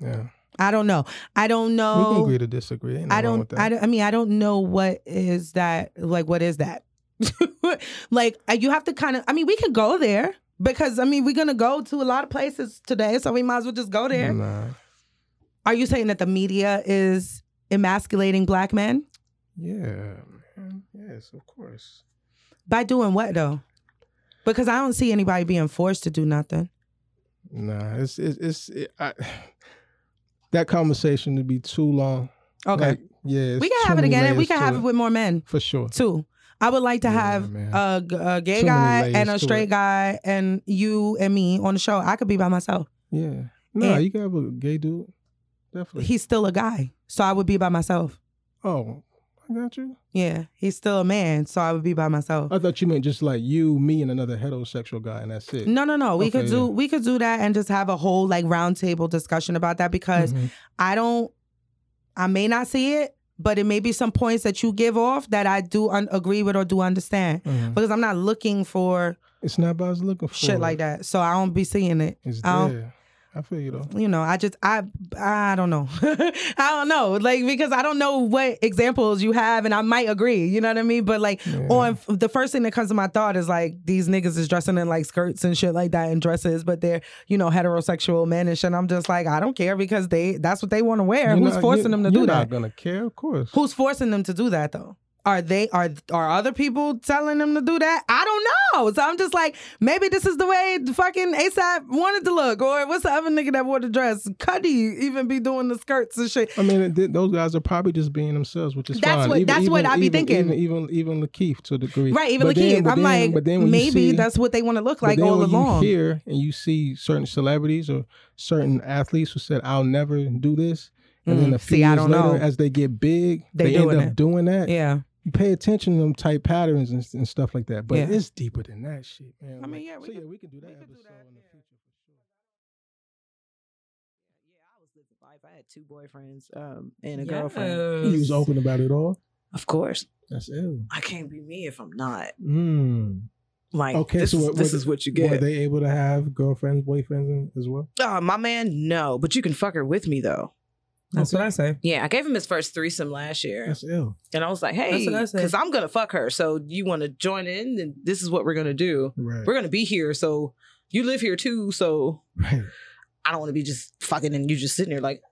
Yeah. I don't know. I don't know. We can agree to disagree. I don't. I don't. I mean, I don't know what is that. Like, what is that? like, uh, you have to kind of. I mean, we can go there because I mean, we're gonna go to a lot of places today, so we might as well just go there. Nah. Are you saying that the media is emasculating black men Yeah, man. Yes, of course. by doing what though? Because I don't see anybody being forced to do nothing. Nah, it's it's, it's it, I, that conversation would be too long. Okay, Like, yeah, we can have it again, and we can have it with more men for sure. too. I would like to Yeah, have a, a, gay Too guy and a straight guy and you and me on the show. I could be by myself. Yeah, no, And- you can have a gay dude. Definitely. He's still a guy, so I would be by myself. oh, I got you. Yeah, he's still a man, so I would be by myself. I thought you meant just like you, me, and another heterosexual guy, and that's it. No, no, no. We could do yeah. we could do that and just have a whole like roundtable discussion about that because Mhm. I don't. I may not see it, but it may be some points that you give off that I do un- agree with or do understand Mhm. because I'm not looking for It's not was looking for. shit like that, so I don't be seeing it. It's there. I feel you though. you know, I just I I don't know. I don't know. Like because I don't know what examples you have and I might agree, you know what I mean? But like Yeah. on the first thing that comes to my thought is like these niggas is dressing in like skirts and shit like that and dresses, but they're, you know, heterosexual men and shit. I'm just like, I don't care because they that's what they want to wear. You're Who's not- forcing you're- them to you're do not gonna care, of course. Who's forcing them to do that though? Are they are are other people telling them to do that? I don't know. So I'm just like, maybe this is the way the fucking ASAP wanted to look, or what's the other nigga that wore the dress? Cudi even be doing the skirts and shit. I mean, th- those guys are probably just being themselves, which is That's fine. what- that's what I be even, thinking. Even even even LaKeith to a degree, Right, even But LaKeith. then- I'm then- like, but then maybe see- that's what they want to look like then all when along. You hear and you see certain celebrities or certain athletes who said, "I'll never do this," and then Mm, a few see, years later, know. as they get big, They they, end up it. doing that. yeah. You pay attention to them type patterns and, and stuff like that, but Yeah. it's deeper than that shit, man. I mean, Like, yeah, we so could- yeah, we can do that we could do episode that, in the yeah. future for sure. Yeah, I was living life. I had two boyfriends um, and a girlfriend. He was open about it all. Of course, That's ill. I can't be me if I'm not. Mm. Like, Okay, this, so is, what- this what- is what you get. Were they able to have girlfriends, boyfriends as well? Uh, my man, no, but you can fuck her with me though. That's what I say. Yeah, I gave him his first threesome last year, That's ill. and I was like, "Hey, what I said. because I'm gonna fuck her, so you want to join in? And this is what we're gonna do. Right. We're gonna be here, so you live here too. So right. I don't want to be just fucking and you just sitting there like.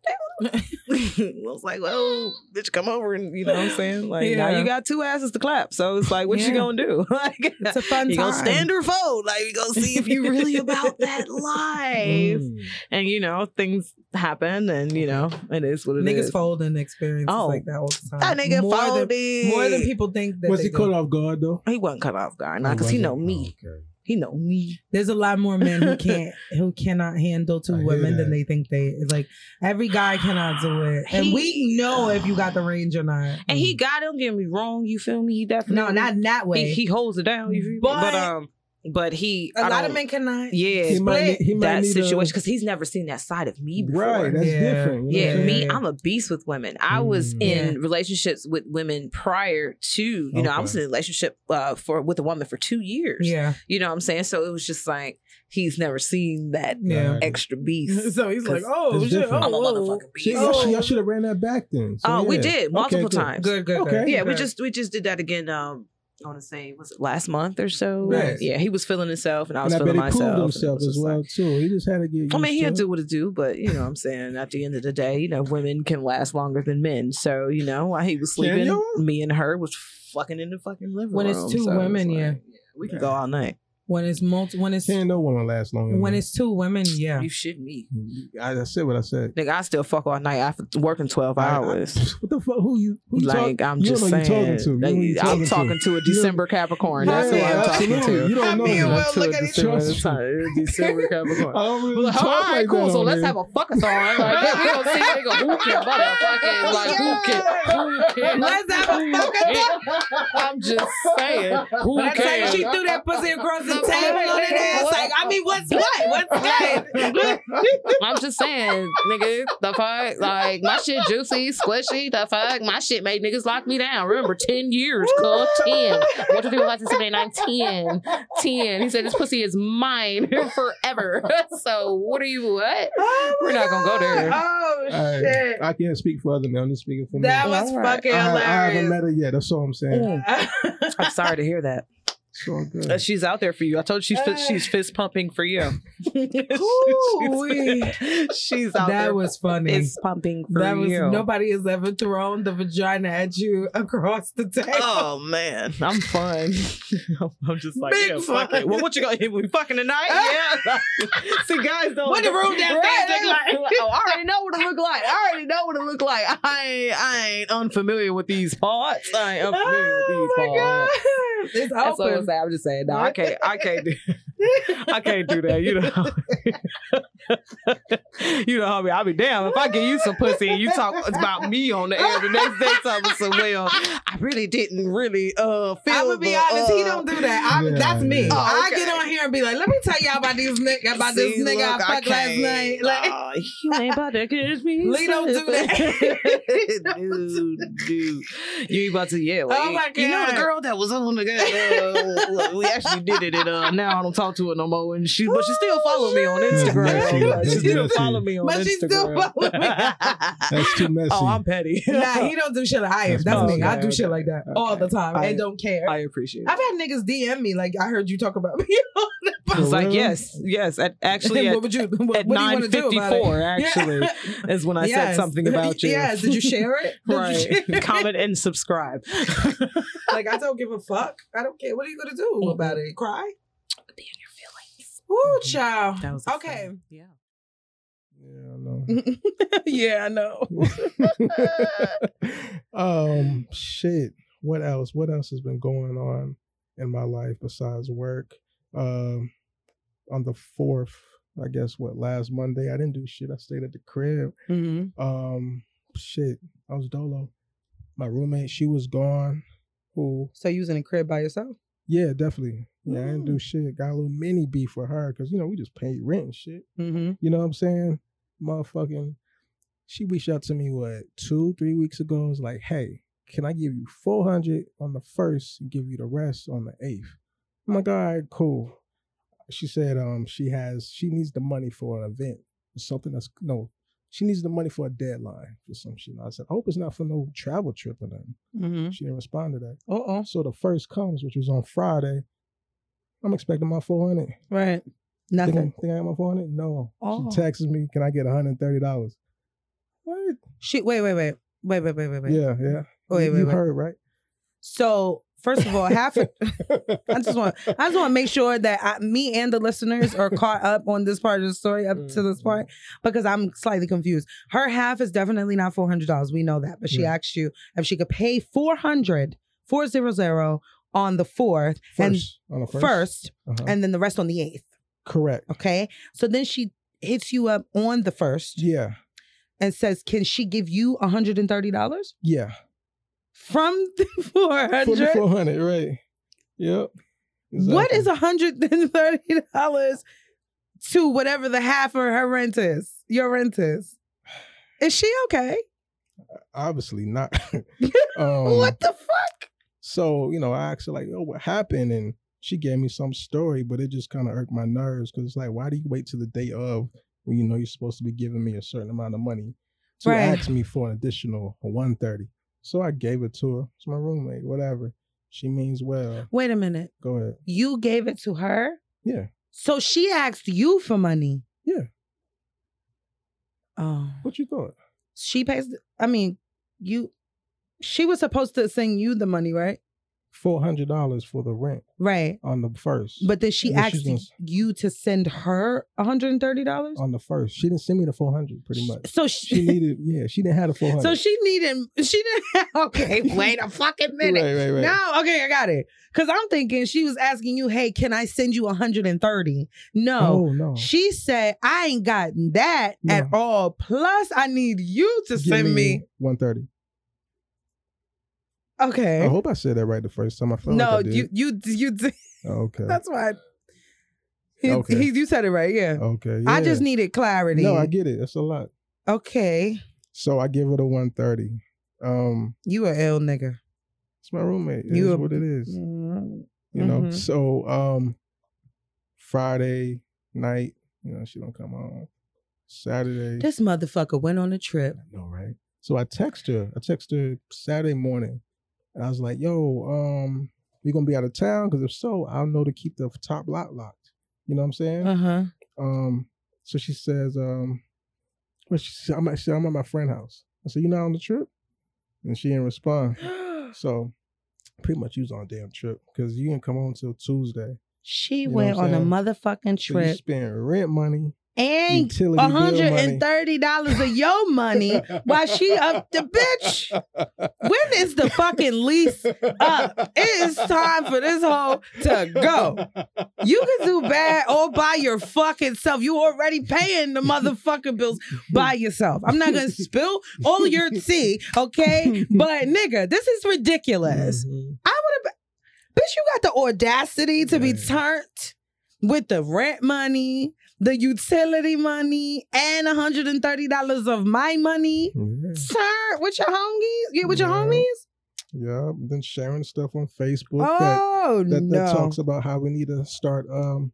I was like, well, bitch, come over and you know what I'm saying. Like now Yeah. you got two asses to clap, so it's like, what you gonna do? like, It's a fun you time. gonna stand or fold? Like you gonna see if you really about that life. Mm. And you know things happen, and you know it is what it is. Niggas fold in experiences Oh. like that all the time. That nigga more folded Than, more than people think that Was he do. caught off guard though? He wasn't cut off guard, Or nah, because he know me. Oh, okay. He know me. There's a lot more men who can't, who cannot handle two I women than they think they. Like every guy cannot do it, and He- we know if you got the range or not. And he got him. Get me wrong. You feel me? He definitely No, not in that way. He, he holds it down. You feel me? But- But um, but he a I lot of men cannot. Yeah, He might he might that situation because he's never seen that side of me before. Right, that's Yeah. different. you know yeah, me. I'm a beast with women. I was Mm. in Yeah. relationships with women prior to, you know, I was in a relationship uh, for with a woman for two years. Yeah, You know what I'm saying? So it was just like he's never seen that yeah. Extra beast. so he's like, oh shit, oh, I'm a motherfucking beast. y'all, Oh. should, should have ran that back then. So, Oh, we yeah. did Okay, multiple good. times. Good, good, Okay. good. Yeah, we just we just did that again um I want to say was it last month or so? Right. Yeah, he was feeling himself, and I was and I bet feeling he myself. and it himself was as just like- well too. He just had to get. Used I mean, he'll to do what it do, but you know what I'm saying? At the end of the day, you know, women can last longer than men. So, you know, while he was sleeping, me and her was fucking in the fucking living room. When it's two So women, yeah. We can go all night. When it's multi, when it's Can't no woman last longer. than when it's two women, yeah. You shit me. Mm-hmm. I, I said what I said. Nigga, I still fuck all night after working 12 I- I- hours. what the fuck? Who you? Who like, talk- I'm just don't know saying. you talking to. You like, know who I'm talking to a You December Capricorn. That's Yeah, who I'm talking to. You don't know. Me and me. Will To a look at each December, other. December Capricorn. I don't really Well, talk all right, like cool. that So on let's have a fuckathon. Like, yeah, we gonna see nigga who can motherfucking like who can who can. Let's have a fuckathon. I'm just saying who That's like can. she threw that pussy across the The table on that ass. Like, I mean, what's what? What's good? I'm just saying, nigga, the fuck, like my shit juicy, squishy, the fuck, my shit made niggas lock me down. Remember, ten years, cuz ten. What to do with 1979? 10. 10. He said this pussy is mine forever. so what are you? What? Oh We're not gonna go there. Oh I, shit! I can't speak for other men. I'm just speaking for me. That was All right. fucking I, I haven't met her yet. That's all I'm saying. I'm sorry to hear that. It's all good. Uh, she's out there for you. I told you she's fist, she's ah. fist pumping for you. Ooh-wee. she's, she's out there that was funny. fist pumping for That was you. nobody has ever thrown the vagina at you across the table. Oh man, I'm fun. I'm just like, Big yeah, fuck fun. it. Well, what you got? We fucking tonight? Ah. yeah. See, guys don't. What the room downstairs look like? oh, I already know what it look like. I already know what it look like. I ain't, I ain't unfamiliar with these parts. I ain't unfamiliar with ah, these Oh my parts. god! It's That's what I'm open. Saying. I'm just saying. No, I can't. I can't do. I can't do that. You know. you know how I mean. I'll be damn if I give you some pussy and you talk about me on the air the next day. Talking some well, I really didn't really uh feel. I'm gonna be the, honest. he uh, don't do that. I, Yeah, that's me. yeah. Oh, I get on here and be like, "Let me tell y'all about these nigga about this nigga look, I fucked last night." Like, Aw, you ain't about to kiss me. Lee don't do that. dude, dude. You ain't about to yell. Oh my god. You know the girl that was on the uh, look, we actually did it, and uh, now I don't talk to her no more. And she, but she still follow me on Instagram. messy. Like, she still messy. follow me on But Instagram. she still follow me. That's too messy. oh, I'm petty. nah, he don't do shit like I am. That's That's me. I okay, do shit like that all the time I- and don't care. I appreciate it. I've had niggas DM me like, "I heard you talk about me." For I was like, yes, yes. At, actually, what at, would you? What, at what do you want to do about 9:54, actually, is when I said something about you. Yes. Did you share it? Did Right. share- Comment and subscribe. like I don't give a fuck. I don't care. What are you gonna do Mhm. about it? Cry? Be in your feelings. Ooh, child. That was okay. fun- Yeah. Yeah, I know. yeah, I know. um, shit. What else? What else has been going on in my life besides work? Um, on the fourth, I guess what last Monday, I didn't do shit. I stayed at the crib. Mm-hmm. Um, shit. I was dolo. My roommate, she was gone. Who? So you was in a crib by yourself? Yeah, definitely. Yeah, I didn't Mm. do shit. Got a little mini beef with her because you know we just paid rent and shit. Mm-hmm. You know what I'm saying? Motherfucking, she reached out to me what two, three weeks ago. Was like, hey, can I give you four hundred on the first and give you the rest on the eighth? I'm like, all right, cool she said um she has she needs the money for an event something that's no she needs the money for a deadline for some shit. And I said, I hope it's not for no travel trip or nothing. Mm-hmm. She didn't respond to that. Uh oh. So the first comes, which was on Friday, I'm expecting my 400. Right. Nothing. Think I, think I got my 400? No. Oh. She texts me, can I get $130? What? She, wait, wait, wait. Wait, wait, wait, wait, wait. Yeah, yeah. Wait, you, wait, you wait. heard, right? So first of all, half. Of, I just want. I just want to make sure that I, me and the listeners are caught up on this part of the story up to this part because I'm slightly confused. Her half is definitely not four hundred dollars. We know that, but she Yeah. asked you if she could pay 400, 400 on the fourth and First, on the first. first, Uh-huh. and then the rest on the eighth. Correct. Okay. So then she hits you up on the first Yeah, and says, "Can she give you hundred and thirty dollars yeah. from the four For the 400, right. Yep. What Exactly. is hundred and thirty dollars to whatever the half of her rent is? Your rent is. Is she okay? Obviously not. um, what the fuck? So, you know, I asked her, like, oh, what happened? And she gave me some story, but it just kind of irked my nerves because it's like, why do you wait till the day of when you know you're supposed to be giving me a certain amount of money to Right. ask me for an additional 130? So I gave it to her. It's my roommate, whatever. She means well. Wait a minute. Go ahead. You gave it to her? Yeah. So she asked you for money? Yeah. Oh. What you thought? She pays, I mean, you, she was supposed to send you the money, right? Four hundred dollars for the rent Right. on the first. But then she And asked gonna you to send her $130? on the first, she didn't send me the four hundred. Pretty much. So She she, needed. Yeah, she didn't have the four hundred. so she needed, she didn't, okay, wait a fucking minute. Right, right, right. No, okay, I got it. Cause I'm thinking she was asking you, hey, can I send you 130? No. Oh no. She said, I ain't got that No. at all. Plus, I need you to Give send me. one thirty. Okay. I hope I said that right the first time. I felt no, like I did. you you you did. Okay. That's why. He, Okay. he, you said it right, yeah. okay. I just needed clarity. No, I get it. That's a lot. okay. So I give it a one thirty. Um, You a ill nigga. it's my roommate. It You is a- what it is. Mhm. You know. So um, Friday night, you know, she don't come home. Saturday. This motherfucker went on a trip. I know, right? So I text her. I text her Saturday morning, and I was like, "Yo, um, we gonna be out of town? Because if so, I'll know to keep the top lot locked." You know what I'm saying? Uh huh. Um, so she says, um, well, she said, I'm at, she said, I'm at my friend house. I said, you not on the trip? And she didn't respond. So pretty much you was on a damn trip because you didn't come home until Tuesday. She You know went on a motherfucking So you trip spend rent money, and utility a bill hundred money. and thirty dollars of your money while she up the bitch. When is the fucking lease up? It is time for this hoe to go. You can do bad all by your fucking self. You already paying the motherfucking bills by yourself. I'm not gonna spill all your tea, okay? But nigga, this is ridiculous. Mhm. I would have bitch, you got the audacity to be turned with the rent money, the utility money, and $130 of my money. Yeah. Turn with your homies? Yeah, with your homies? Yeah, then sharing stuff on Facebook that, Oh that, no. that talks about how we need to start um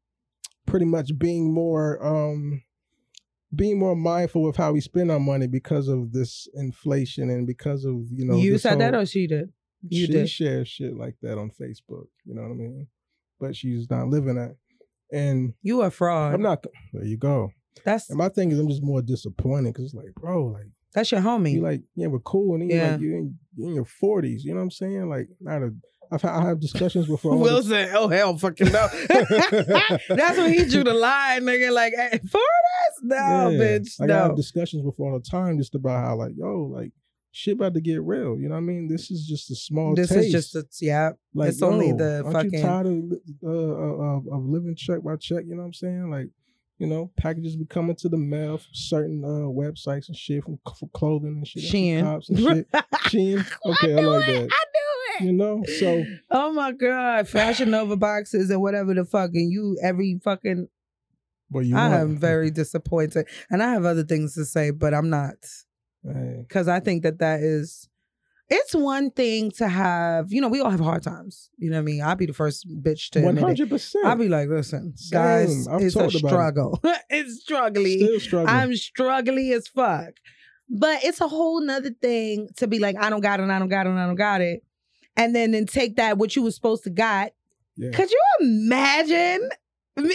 pretty much being more um being more mindful of how we spend our money because of this inflation and because of you know you said that or she did? You she did. shares shit like that on Facebook. You know what I mean? But she's not living that. And You a fraud. I'm not. There you go. that's And my thing is, I'm just more disappointed because it's like, bro, like that's your homie. you like, yeah, we're cool, and Yeah. like you in, you in your 40s. You know what I'm saying? Like, not a. I've had, I have discussions before. all the- Wilson, oh hell fucking no. That's when he drew the line, nigga. Like, hey, for this? No, Yeah. bitch. Like I no. have discussions before all the time just about how like, yo, like shit about to get real. You know what I mean? This is just a small. This taste. is just a, yeah. Like, It's only yo, the aren't fucking- you tired of, uh, uh, of of living check by check? You know what I'm saying? Like, you know, packages be coming to the mail from certain uh, websites and shit from, from clothing and shit, Shein. cops and shit. Shein. Okay, I, knew like it. that. I. You know, so Oh my god, Fashion Nova boxes and whatever the fucking you every fucking. but you. I want- am very disappointed, and I have other things to say, but I'm not Because I think that that is. It's one thing to have, you know, we all have hard times. You know what I mean? I'll be the first bitch to one admit it. hundred percent. I'll be like, listen, Same. guys, I've it's a about it. struggle. it's struggling. still struggling. I'm struggling as fuck. But it's a whole nother thing to be like, I don't got it, I don't got it, I don't got it. And then then take that what you was supposed to got. yeah. Could you imagine me?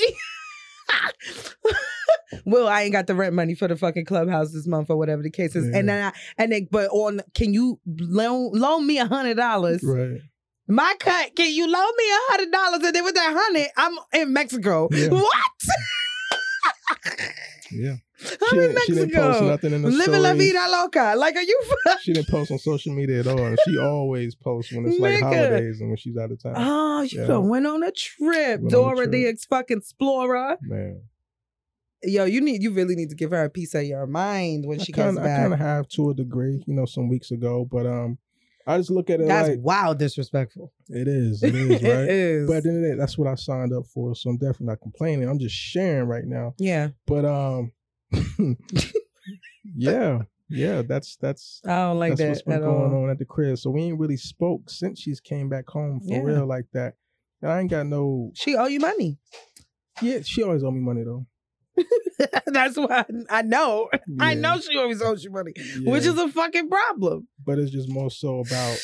well, I ain't got the rent money for the fucking clubhouse this month or whatever the case is. And then I and then but on can you loan loan me a hundred dollars? Right. My cut, can you loan me a hundred dollars? And then with that hundred, I'm in Mexico. Yeah. What? Yeah. I'm She in didn't, she didn't post Mexico. nothing in the Living la vida loca. Like, are you? She didn't post on social media at all. And she always posts when it's like Nigga. holidays and when she's out of town. Oh, you Yeah. went on a trip, Went on a Dora the ex fucking explorer. Man. Yo, you need, you really need to give her a piece of your mind when I she kind comes of I back. kind of have to a degree, you know, some weeks ago, but um, I just look at it That's like wild disrespectful. it is, it is, right? it is. But at the end of the day, that's what I signed up for, so I'm definitely not complaining. I'm just sharing right now. yeah, But um, yeah, yeah, that's that's I don't like that's what's that been at going all. on at the crib. So we ain't really spoke since she's came back home for Yeah. real like that. And I ain't got no. She owe you money. Yeah, she always owe me money though. That's why I know. I know she always owes you money, which is a fucking problem. but it's just more so about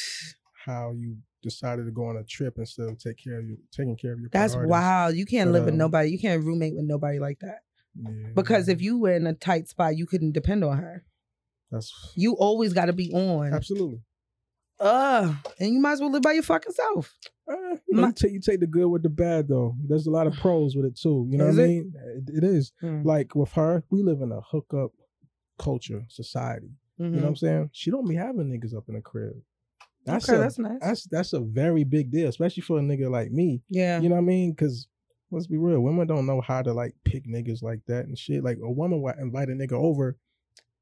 how you decided to go on a trip instead of take care of you, taking care of your. That's priorities. wild. You can't But, live with um, nobody. You can't roommate with nobody like that. Yeah, Because if you were in a tight spot, you couldn't depend on her. that's You always got to be on. absolutely. Uh, and you might as well live by your fucking self. Uh, you, know, My- you, take, you take the good with the bad though. There's a lot of pros with it too. You know Is what I mean? It, it is. Mm. Like with her, we live in a hookup culture society. You know what I'm saying? She don't be having niggas up in the crib. That's Mm-hmm. okay, a, that's nice. that's that's a very big deal, especially for a nigga like me. yeah. You know what I mean? Because let's be real, women don't know how to like pick niggas like that and shit. Like a woman will invite a nigga over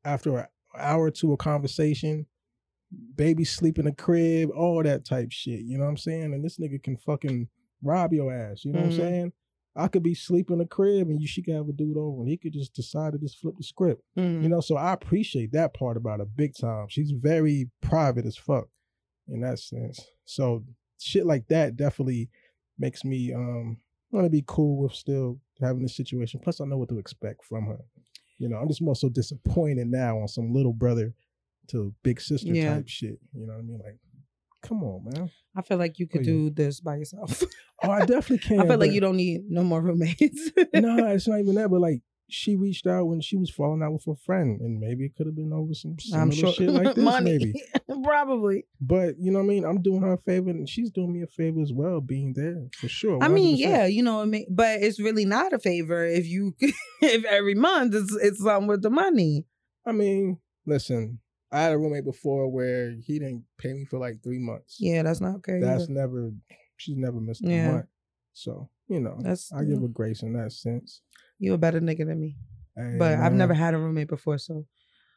after an hour or two of conversation, baby sleep in the crib, all that type shit. You know what I'm saying? And this nigga can fucking rob your ass. You know what Mhm. I'm saying? I could be sleeping in the crib and you she could have a dude over and he could just decide to just flip the script. Mhm. You know, so I appreciate that part about her big time. She's very private as fuck in that sense. So shit like that definitely makes me um want to be cool with still having this situation. Plus, I know what to expect from her. You know, I'm just more so disappointed now on some little brother to big sister Yeah. type shit. You know what I mean? Like, come on, man. I feel like you could Oh, yeah. do this by yourself. Oh, I definitely can. I feel like you don't need no more roommates. no, it's not even that. But like, she reached out when she was falling out with her friend, and maybe it could have been over some similar I'm sure shit like this, money, maybe. probably. But you know what I mean? I'm doing her a favor and she's doing me a favor as well, being there for sure. I mean, yeah, you know, what I mean, but it's really not a favor if you if every month it's it's something with the money. I mean, listen, I had a roommate before where he didn't pay me for like three months. Yeah, that's not okay. That's either. never she's never missed a month. So, you know, That's I give her grace in that sense. you a better nigga than me. Hey, But I've never had a roommate before, so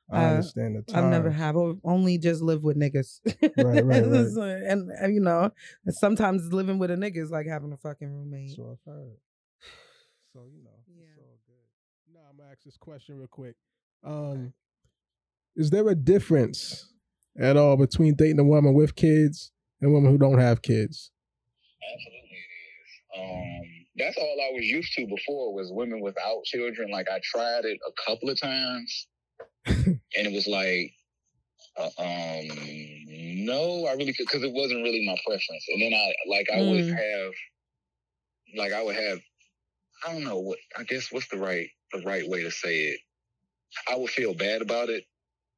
I uh, understand the time. I've never have only just lived with niggas. Right, right, right. And, and, you know, sometimes living with a nigga is like having a fucking roommate. So I've heard. So you know, Yeah. it's all good. Now I'm gonna ask this question real quick. Um, is there a difference at all between dating a woman with kids and women who don't have kids? Absolutely, it is. Um, that's all I was used to before was women without children. Like I tried it a couple of times, and it was like, uh, um, no, I really could because it wasn't really my preference. And then I like I would Mm. have, like I would have, I don't know what I guess what's the right the right way to say it. I would feel bad about it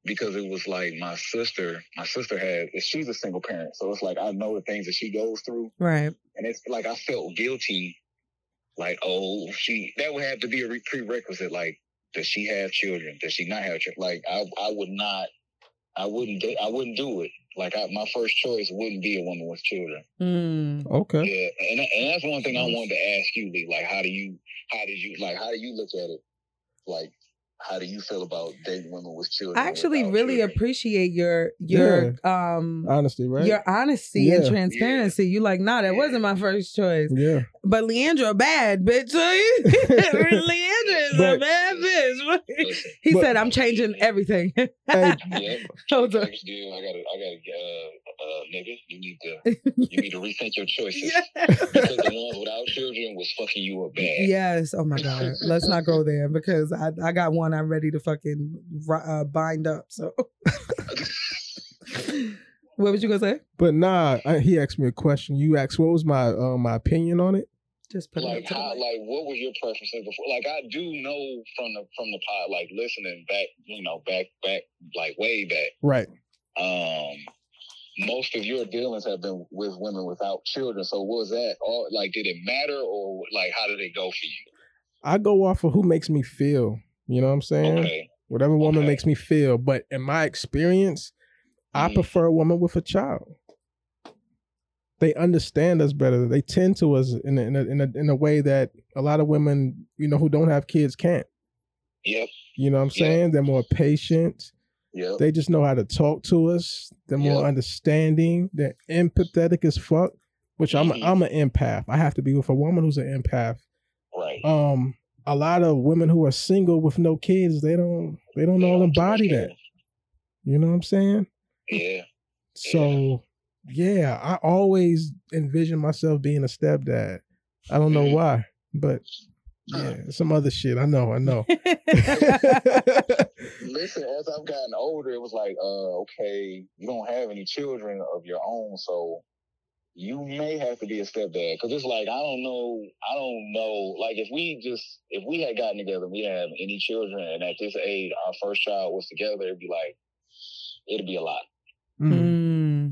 because it was like my sister. My sister had she's a single parent, so it's like I know the things that she goes through. Right. And it's like I felt guilty, like, oh, she that would have to be a prerequisite. Like, does she have children? Does she not have children? Like, I I would not, I wouldn't do, I wouldn't do it. Like, I, my first choice wouldn't be a woman with children. Mm. Okay. Yeah, and and that's one thing I wanted to ask you, Lee. Like, how do you, how did you, like, how do you look at it? Like, how do you feel about dating women with children? I actually really children? appreciate your your um Honesty, right? your honesty and Yeah. transparency. You like, nah, that Yeah. wasn't my first choice. Yeah. But Leandra bad, bitch. Leandra is a bad bitch. Listen, he But- said, I'm changing everything. Hey, yeah, Hold on. I gotta, I gotta, uh, uh, nigga, you need to, you need to rethink your choices. because the ones without children was fucking you up bad. Yes. Oh my God. Let's not go there because I, I got one I'm ready to fucking uh, bind up. So, what was you gonna say? but nah, I, he asked me a question. You asked what was my uh, my opinion on it. Just put it Like up how, like what was your preferences before? Like I do know from the from the pod, like listening back, you know, back back like way back. Right. Um, most of your dealings have been with women without children. So was that all? Like, did it matter, or like how did it go for you? I go off of who makes me feel. You know what I'm saying? Okay, Whatever woman Okay. makes me feel. But in my experience, I Mhm. prefer a woman with a child. They understand us better. They tend to us in a, in a, in a, in a way that a lot of women, you know, who don't have kids can't. yep, You know what I'm saying? They're more patient. yep, They just know how to talk to us. They're more understanding. They're empathetic as fuck. Which I'm Mhm. I'm an empath. I have to be with a woman who's an empath. right. Um, a lot of women who are single with no kids, they don't they don't They all don't embody that. You know what I'm saying? Yeah, So yeah, I always envision myself being a stepdad. I don't know Mhm. why, but yeah, some other shit. I know, I know. Listen, as I've gotten older, it was like, uh, okay, you don't have any children of your own, so you may have to be a stepdad because it's like I don't know, I don't know. Like if we just if we had gotten together, we didn't have any children, and at this age our first child was together, it'd be like it'd be a lot.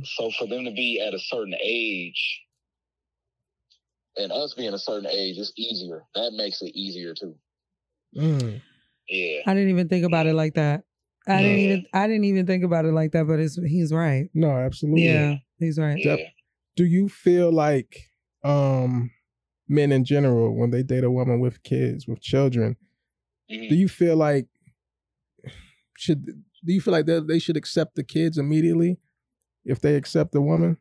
So for them to be at a certain age, and us being a certain age, it's easier. That makes it easier too. Mm. Yeah. I didn't even think about it like that. I didn't even I didn't even think about it like that, but it's he's right. No, absolutely. Yeah, he's right. Yeah. Do you feel like um men in general, when they date a woman with kids, with children, Mhm. do you feel like should do you feel like they they should accept the kids immediately if they accept the woman?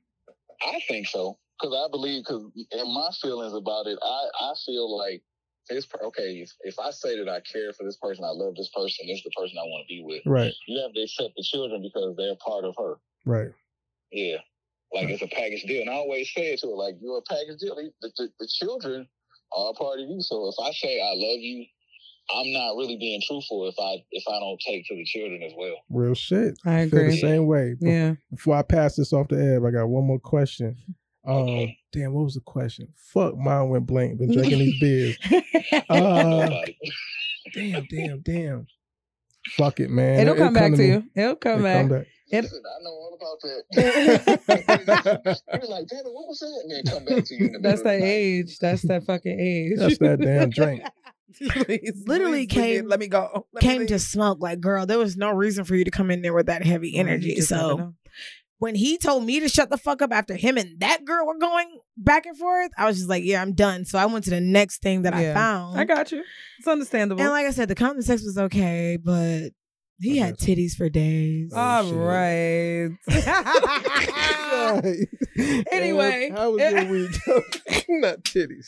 I think so because I believe because in my feelings about it, I I feel like this. Okay, if, if I say that I care for this person, I love this person, this is the person I want to be with. Right, You have to accept the children because they're part of her. right. Yeah. Like it's a package deal. And I always say it to her, like, you're a package deal. The, the, the children are a part of you. So if I say I love you, I'm not really being truthful if I if I don't take to the children as well. Real shit. I Feel the agree. same way. Be- Yeah. Before I pass this off to Eb, I got one more question. Um, Okay. damn, what was the question? Fuck, mine went blank. Been drinking these beers. Don't Uh, worry about it. damn, damn, damn. Fuck it, man. It'll come back to me. you. It'll come It'll back. It- Listen, I know all about that. You're like, damn what was that? And then come back to you in the That's that the age. That's that fucking age. That's that damn drink. Please, Literally please, let me- came- Let me go. Let me Came to smoke. Like, girl, there was no reason for you to come in there with that heavy energy. just So when he told me to shut the fuck up after him and that girl were going back and forth, I was just like, yeah, I'm done. So I went to the next thing that I found. I got you. It's understandable. and like I said, the common sex was okay, but he had titties for days. Oh, All shit. right. Anyway. how was your week? Not titties.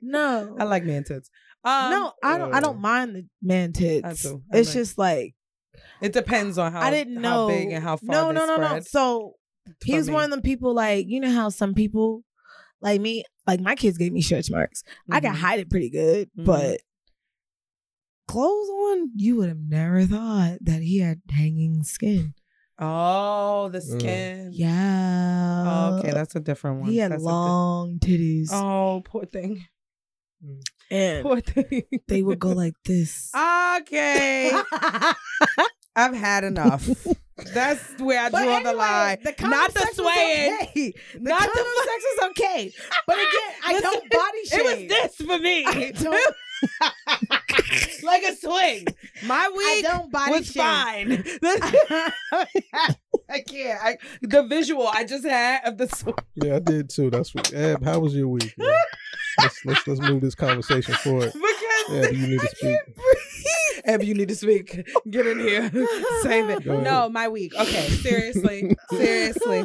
no. I like man tits. Um, no, I don't. I don't mind the man tits. I do. I It's like- just like It depends on how I didn't know how big and how far No, they no, no, no. So for he's me. one of them people like you know how some people like me, like my kids gave me stretch marks. I can hide it pretty good, Mhm. but clothes on, you would have never thought that he had hanging skin. Oh, the Mm. skin. Yeah. Oh, okay, that's a different one. he had That's a di- long titties, oh, poor thing. And Poor thing. they would go like this. Okay. I've had enough. That's where I But draw the anyway, line. the Not the swaying. okay. The Not the fu- sex is okay, but again, I Listen, don't body shame. It was this for me. I like a swing. My I week don't body was shame. fine. I can't. I, the visual I just had of the swing. Yeah, I did too. That's what. Eb, how was your week? man? let's, let's let's move this conversation forward. Because Eb, you need to speak. Eb, you need to speak. Get in here. Save it. No, my week. Okay, seriously. seriously.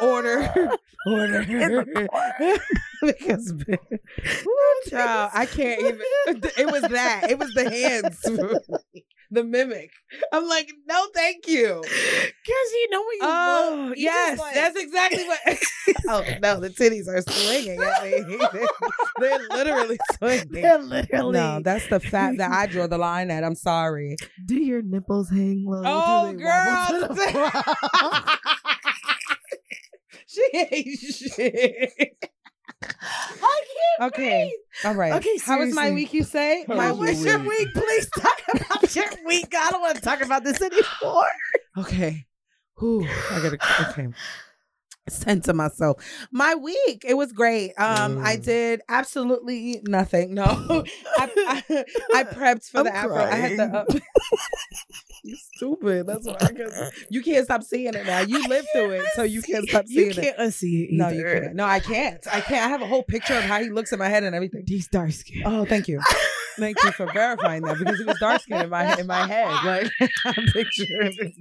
Order. Order. because child, I can't even. It was that. It was the hands. The mimic. I'm like, no, thank you. Cause you know what you Oh, look, you yes, like- that's exactly what. oh no, the titties are swinging at me. They're literally swinging. They're literally. No, that's the fact that I draw the line at. I'm sorry. Do your nipples hang low? Oh, Do they wobble girl. she ain't shit. I can't Okay, all right. Okay, how was my week? You say? How My was your week. week? Please talk about your week. I don't want to talk about this anymore. Okay. Whew, I gotta okay. Center myself. My week, it was great. Um, I Mm. did absolutely nothing. No, I, I, I prepped for I'm the afro. I had the. Uh, you stupid. That's why I guess you can't stop seeing it now. You lived through it, so you can't stop seeing it. You can't unsee it. No, you can't. No, I can't. I can't. I have a whole picture of how he looks in my head and everything. He's dark skinned. Oh, thank you. Thank you for verifying that because it was dark skin in my in my head. Like I picture it.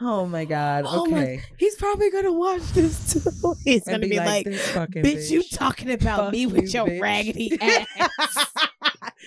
Oh my god. Oh my- Okay. He's probably gonna watch this too. He's And gonna be, like, this fucking "Bitch, you talking about Fuck me with you, your bitch." raggedy ass?"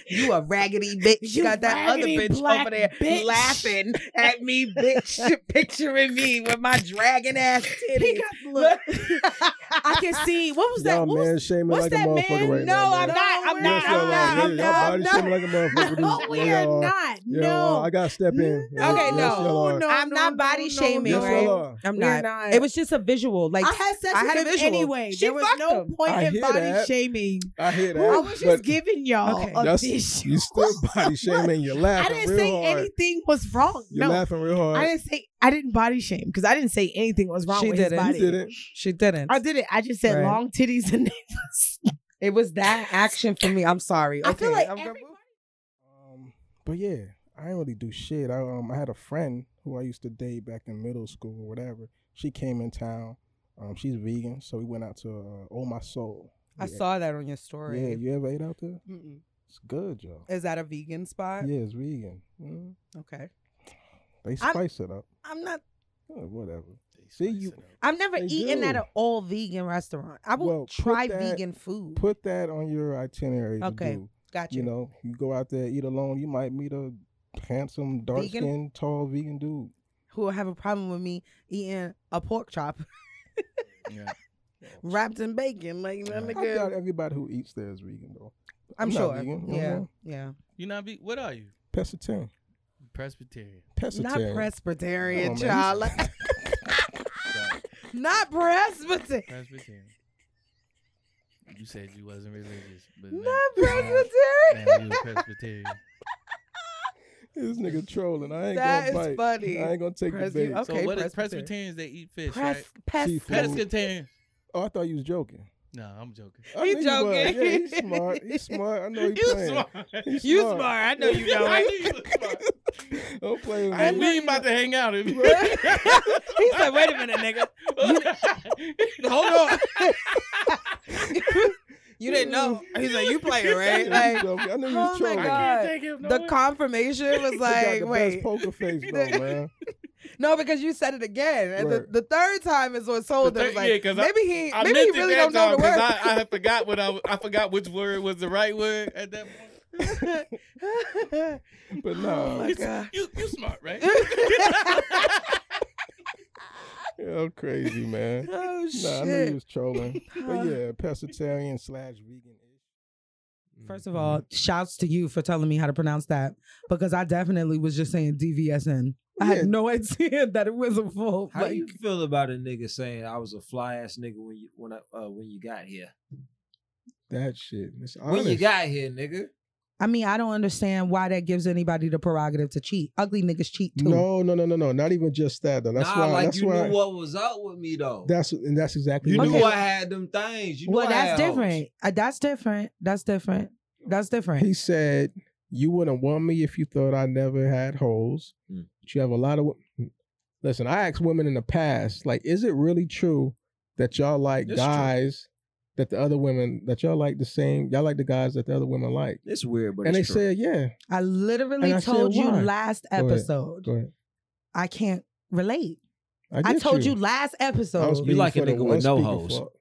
You a raggedy bitch. You got that other bitch over there bitch. laughing at me, bitch, picturing me with my dragon ass He titties. got, look, I can see. What was that? Y'all What was man shaming what's like a motherfucker man? right No, now. I'm man. not. I'm we're not. Yes, y'all I'm not. I'm y'all not. body shaming like a motherfucker. No, we are not. No. I gotta step in. Okay, no. no, I'm not body shaming, right? I'm not. not. It was just a visual. Like I had sex with a him visual. anyway. There was no point in body shaming. I hear that. I was just giving y'all Okay. a y'all- vision. you still body shaming. You're laughing. I didn't real say hard. anything was wrong. You're no, laughing real hard. I didn't say I didn't body shame because I didn't say anything was wrong She with didn't. his you body. didn't. she didn't. I did it. I just said Right. long titties and nipples. It was that action for me. I'm sorry. I feel like I'm everybody- Um, but yeah, I didn't really do shit. I um, I had a friend who I used to date back in middle school or whatever. She came in town. Um, she's vegan, so we went out to uh, Oh My Soul. I Yeah. saw that on your story. Yeah, you ever ate out there? Mm-mm. It's good, yo. Is that a vegan spot? Yeah, it's vegan. Mm. Okay. They I'm- spice it up. I'm not. Uh, whatever. See you I've never They eaten at an all vegan restaurant. I will Well, try that- vegan food. put that on your itinerary. to Okay, do. Gotcha. You know, you go out there eat alone. You might meet a handsome, dark Vegan? skinned, tall vegan dude. Who will have a problem with me eating a pork chop Yeah. wrapped in bacon? Like that I doubt everybody who eats there is vegan though. I'm, I'm not sure. vegan, you Yeah. know? Yeah. You not be? What are you? Pescatarian. Presbyterian. Not Presbyterian, Come on, child. Like- Not Presbyterian. Presbyterian. You said you wasn't religious, but Not now, Presbyterian. now you Presbyterian. this nigga trolling. I ain't That gonna is bite. funny. I ain't gonna take Presby- the bait. okay. so what is Presbyterian. Presbyterians? They eat fish, Pres- right? pes- Seafood. Pescatarian. Oh, I thought you was joking. No, I'm joking. I He you was. joking. Yeah, he's smart. He's smart. I know he You playing. smart. He's You smart. smart. I know you know I it. knew you was smart. Don't play with I me. we ain't about to hang out. he said, wait a minute, nigga. Hold on. you didn't know. He's like, you playing, right? Like. I knew you oh was my trolling. I God. can't take him the confirmation was He got like, the wait. best poker face though, man. No, because you said it again. And the, the third time is what sold The them. Like, yeah, 'cause I- maybe he, I maybe he really don't know the time word. 'cause I, I forgot what I, w- I forgot which word was the right word at that point. But oh no, Oh my you, God. you you smart, right? Yo, crazy man. oh Nah, I knew he was trolling. But yeah, pescatarian slash vegan. First of mm-hmm. all, shouts to you for telling me how to pronounce that because I definitely was just saying DVSN. I Yeah. had no idea that it was a full. How like, you feel about a nigga saying I was a fly ass nigga when you when I uh, when you got here? that shit. It's When you got here, nigga. I mean, I don't understand why that gives anybody the prerogative to cheat. Ugly niggas cheat too. No, no, no, no, no. Not even just that though. That's nah, why. like that's you why. knew what was up with me though. That's and that's exactly. you what knew it I had them things. You knew well, I that's had different. Uh, that's different. That's different. That's different. He said, "You wouldn't want me if you thought I never had holes." Hmm. But you have a lot of. Listen, I asked women in the past, like, is it really true that y'all like It's true. guys that the other women that y'all like the same? Y'all like the guys that the other women like? It's weird, but and they true. said, "Yeah." I literally And I said, told you why? last Go ahead. episode. Go ahead. I can't relate. I, I told you, last episode. You like a nigga with no speaking hoes. for-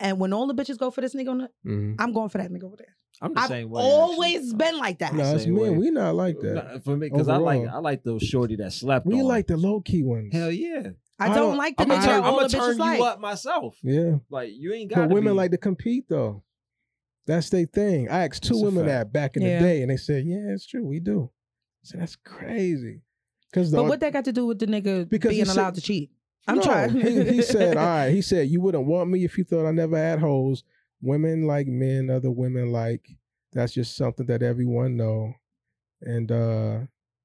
And when all the bitches go for this nigga, on the, Mhm. I'm going for that nigga over there. I'm the I've same way. always actually. been like that. No, it's Same men. way. We not like that. Nah, for me, because I like Overall. I like those shorty that slept We on. like the low key ones. Hell yeah. I I don't, don't- like the I'm nigga gonna that turn, all I'ma the bitches turn like. you up myself. Yeah. Like you ain't got. But women like to compete though. That's their thing. I asked two That's a women fact. that back in Yeah. the day, and they said, "Yeah, it's true, we do." So that's crazy. Because But what that got to do with the nigga Because he being said- allowed to cheat? I'm no, trying. he, he said, "All right." He said, "You wouldn't want me if you thought I never had hoes. Women like men, other women like. That's just something that everyone know." And uh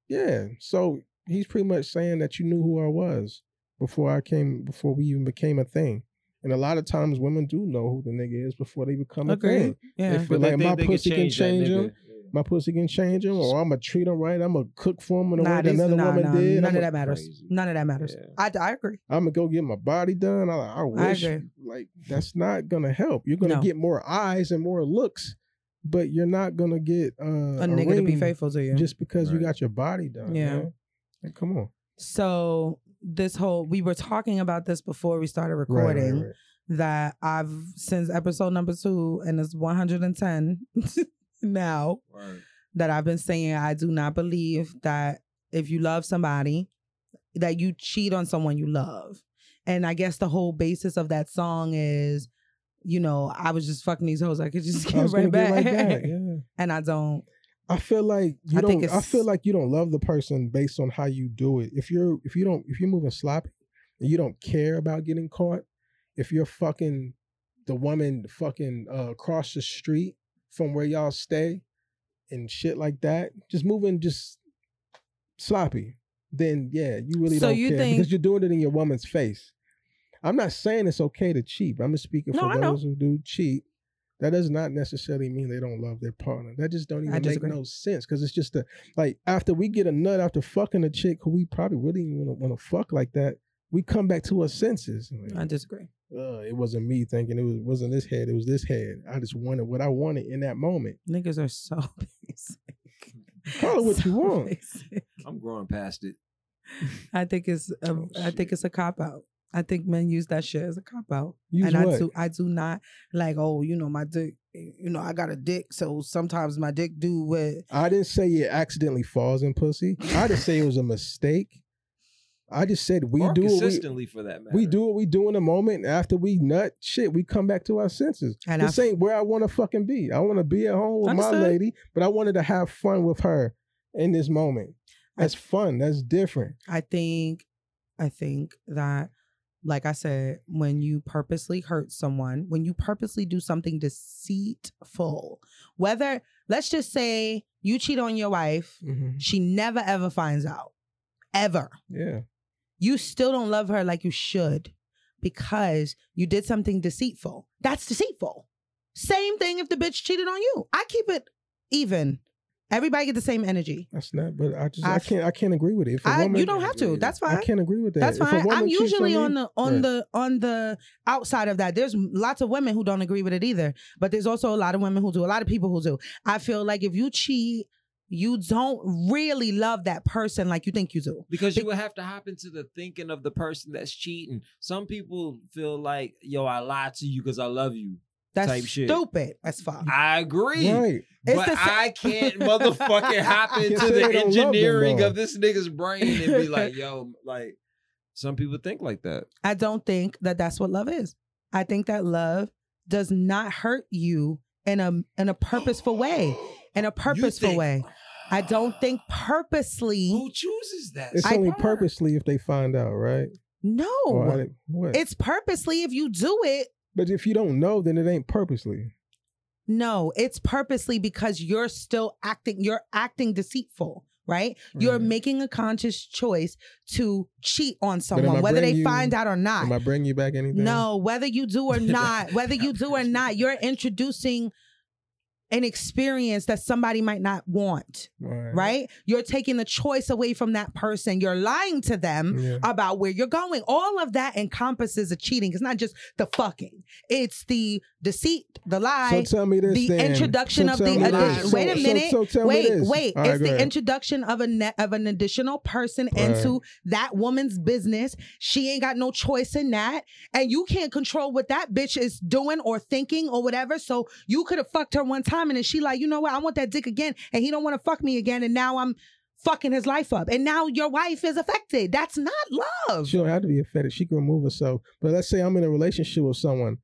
yeah, so he's pretty much saying that you knew who I was before I came, before we even became a thing. And a lot of times, women do know who the nigga is before they become a thing. Yeah. If- But like, my pussy can change him. Nigga. My pussy can change him, or I'm gonna treat him right. I'm gonna cook for him in a Nah, way that another nah, woman nah, did. None I'm of that matters. crazy. None of that matters. Yeah. I, I agree. I'm gonna go get my body done. I, I wish, agree. like, that's not gonna help. You're gonna No. get more eyes and more looks, but you're not gonna get uh, A nigga to be faithful to you. just because you got your body done. Yeah. man. Like, come on. So this whole we were talking about this before we started Right, right, recording right. that I've since episode number two and it's 110. now Word. that I've been saying I do not believe that if you love somebody, that you cheat on someone you love. And I guess the whole basis of that song is, you know, I was just fucking these hoes. I could just get right back. right back. Yeah. and I don't. I feel like you I don't. I feel like you don't love the person based on how you do it. If you're if you don't if you're moving sloppy and you don't care about getting caught, if you're fucking the woman fucking uh, across the street from where y'all stay and shit like that, just moving just sloppy, then yeah, you really So don't you care think- because you're doing it in your woman's face. I'm not saying it's okay to cheat. I'm just speaking No, for I know. those who do cheat. That does not necessarily mean they don't love their partner. That just don't I even make disagree. no sense because it's just a like after we get a nut after fucking a chick who we probably really want to fuck like that, we come back to our senses. Like, I disagree. uh, it wasn't me thinking it was wasn't this head. It was this head. I just wanted what I wanted in that moment. Niggas are so basic. Call it what you want. basic. I'm growing past it. I think it's a, Oh, I think it's a cop out. I think men use that shit as a cop out. Use and I what? do I do not like, oh, you know, my dick you know, I got a dick, so sometimes my dick do what I didn't say it accidentally falls in pussy. I didn't say it was a mistake. I just said we or do what we, for that matter. we do what we do in a moment. After we nut, shit, we come back to our senses. And this I- ain't where I want to fucking be. I want to be at home with my lady, but I wanted to have fun with her in this moment. That's fun. That's different. I think I think that like I said, when you purposely hurt someone, when you purposely do something deceitful, whether let's just say you cheat on your wife, Mhm. she never ever finds out. Ever. Yeah. You still don't love her like you should because you did something deceitful. That's deceitful. Same thing if the bitch cheated on you. I keep it even. Everybody get the same energy. That's not. But I just I can't I can't agree with it. I, woman, you don't have to. That's fine. I can't agree with that. That's fine. I'm usually me- on the on Right. the on the outside of that. There's lots of women who don't agree with it either, but there's also a lot of women who do. A lot of people who do. I feel like if you cheat, you don't really love that person like you think you do. Because you would have to hop into the thinking of the person that's cheating. Some people feel like, yo, I lied to you because I love you. That's type shit. stupid as fuck. I agree. Right. But sa- I can't motherfucking hop can't into the they them, engineering of this nigga's brain and be like, yo, like, some people think like that. I don't think that that's what love is. I think that love does not hurt you in a in a purposeful way. In a purposeful think- way. I don't think purposely. Who chooses that? It's I- only purposely if they find out, right? No. Or what? It's purposely if you do it. but if you don't know, then it ain't purposely. No, it's purposely because you're still acting, you're acting deceitful, right? You're making a conscious choice to cheat on someone, whether they you- find out or not. Am I bringing you back anything? No, whether you do or not, whether you do or not, you're introducing an experience that somebody might not want, Right. right? You're taking the choice away from that person. You're lying to them Yeah. about where you're going. All of that encompasses a cheating. It's not just the fucking. It's the deceit, the lie, So tell me this the then. introduction So of the addition. this. wait a minute. So, so wait, wait. Right, it's the ahead. introduction of a net of an additional person Right. into that woman's business. She ain't got no choice in that, and you can't control what that bitch is doing or thinking or whatever. So you could have fucked her one time, and then she like, you know what? I want that dick again, and he don't want to fuck me again, and now I'm fucking his life up, and now your wife is affected. That's not love. She don't have to be affected. She can remove herself. But let's say I'm in a relationship with someone.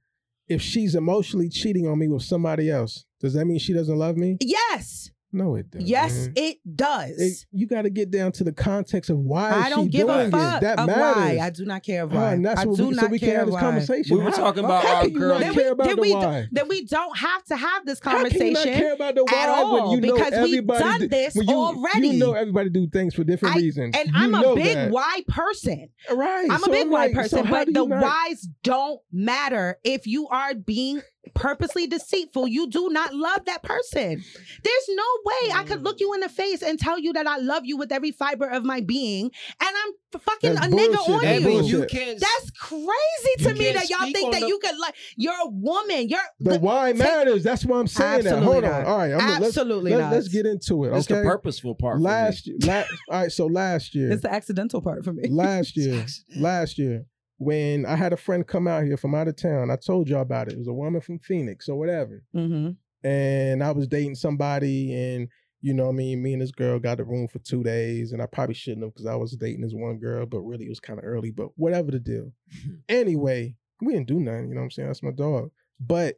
If she's emotionally cheating on me with somebody else, does that mean she doesn't love me? Yes, No, it doesn't. yes, it does. It- you got to get down to the context of why I is don't she give doing a fuck it. That matters. why. I do not care of why. and that's I what do we, not so we can care have this why. conversation. We were How- talking about how our girl- Then Then we, care about then, the we, why? then we don't have to have this How can you conversation not care about the why at when all you know because we've done do- this you, already. You know everybody do things for different I- reasons. and You I'm a big that. why person. Right. I'm so a big why like, so person, how but the whys don't matter if you are being purposely deceitful. You do not love that person. There's no way I could look you in the face and tell you that I love you with every fiber of my being, and I'm fucking That's a nigga bullshit. on That's you. bullshit. you can't. That's crazy to me that y'all think that the- you could like. You're a woman. You're The the- why take- matters. That's why I'm saying that. Absolutely Hold on. All right. I'm gonna- let's- Absolutely let's, not. Let's get into it. It's the Okay. purposeful part. Last year. La- all right. So last year. It's the accidental part for me. last year. last year. When I had a friend come out here from out of town, I told y'all about it. It was a woman from Phoenix or whatever. Mm-hmm. and I was dating somebody, and you know, what I mean, me and this girl got a room for two days, and I probably shouldn't have because I was dating this one girl, but really it was kind of early. But whatever the deal. anyway, we didn't do nothing. You know what I'm saying? That's my dog. But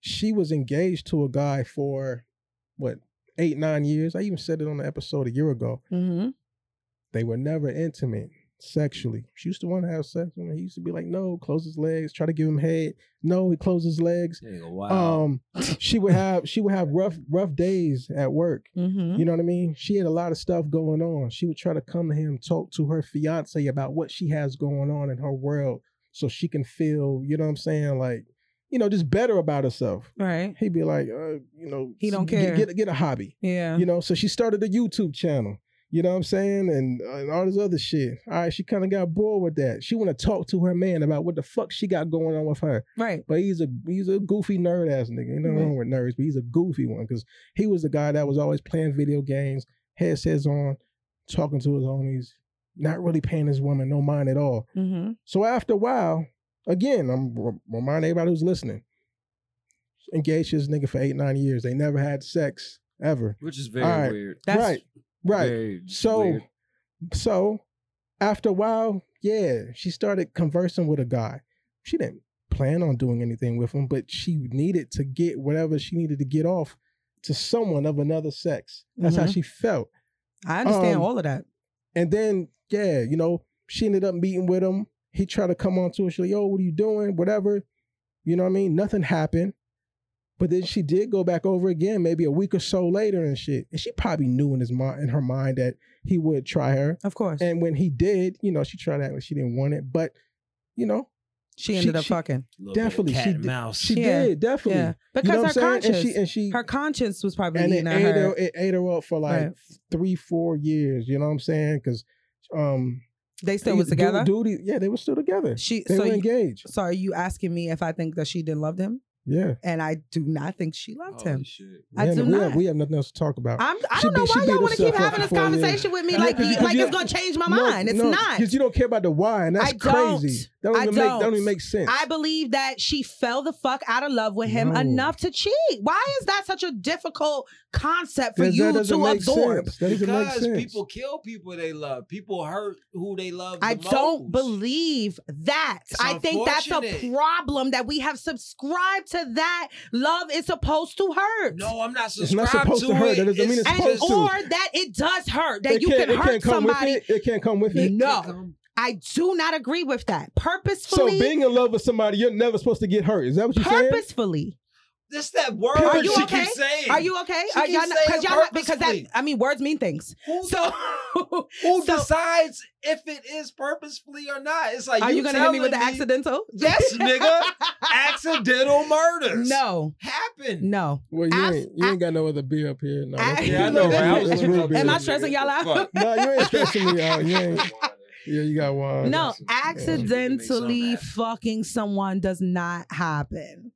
she was engaged to a guy for what eight nine years. I even said it on the episode a year ago. Mm-hmm. They were never intimate sexually. She used to want to have sex with him. He used to be like, no, close his legs, try to give him head. No, he closed his legs. Wow. Um, she would have she would have rough rough days at work. Mm-hmm. You know what I mean? She had a lot of stuff going on. She would try to come to him, talk to her fiance about what she has going on in her world, so she can feel, you know what I'm saying, like, you know, just better about herself. Right. He'd be like, uh, you know, He don't get- care. Get, get a hobby. Yeah. You know, so she started a YouTube channel. You know what I'm saying? And, uh, and all this other shit. All right, she kind of got bored with that. She want to talk to her man about what the fuck she got going on with her. Right. But he's a he's a goofy nerd ass nigga. Ain't nothing Right. wrong with nerds, but he's a goofy one because he was the guy that was always playing video games, headsets on, talking to his homies, not really paying his woman no mind at all. Mm-hmm. So after a while, again, I'm re- reminding everybody who's listening, engaged to this nigga for eight nine years. They never had sex ever. Which is very All right. weird. right, right. Very so, weird. so after a while, yeah, she started conversing with a guy. She didn't plan on doing anything with him, but she needed to get whatever she needed to get off to someone of another sex. That's how Mhm. she felt. I understand Um, all of that. And then, yeah, you know, she ended up meeting with him. He tried to come on to her. She's like, yo, what are you doing? Whatever. You know what I mean? Nothing happened. But then she did go back over again, maybe a week or so later and shit. And she probably knew in his mind, in her mind, that he would try her. Of course. And when he did, you know, she tried that act like she didn't want it. But, you know, She ended up fucking. Little bit of definitely cat she and did. mouse. She Yeah. did definitely. Yeah. You Because know her what I'm saying? conscience, and she and she her conscience was probably and it eating ate her. her. It ate her up for like Right. three, four years. You know what I'm saying? Because um, They still he- was together. Dude, dude, yeah, they were still together. She They so were you- engaged. So are you asking me if I think that she didn't love him? Yeah. And I do not think she loved him. I Yeah, do we not. Have, we have nothing else to talk about. I'm, I don't know beat- why y'all want to keep having this for four years. conversation with me Yeah, like 'cause you- like 'cause you- it's gonna change my No, mind. It's no, not. because you don't care about the why, and that's I don't. crazy. That don't I even don't. make that don't even make sense. I believe that she fell the fuck out of love with him No. enough to cheat. Why is that such a difficult concept for That- that you to absorb? sense. That doesn't make Because people kill people they love. People hurt who they love. I the don't most. believe that. It's I think that's a problem that we have subscribed to that love is supposed to hurt. No, I'm not It's subscribed not supposed to hurt. it. That doesn't mean it's and, supposed to. or that it does hurt. That It you can't- it hurt can't come with somebody. it. It can't come with it. No. I do not agree with that. Purposefully. So Purposefully. being in love with somebody, you're never supposed to get hurt. Is that what you're saying? purposefully. That's that word Are you she okay? keeps saying. Are you okay? She Are keeps y'all not, cause y'all not, because that. I mean words mean things. So Who so- decides if it is purposefully or not? It's like are you gonna hit me with the accidental? Yes, nigga. Accidental murders. No. Happen. No. Well, you ain't you ain't got no other beer up here. No, that's- Yeah, I know, right? I was that's real beer. Am I stressing y'all out? No, you ain't stressing me out. You ain't. Yeah, you got one. No, accidentally some fucking someone does not happen.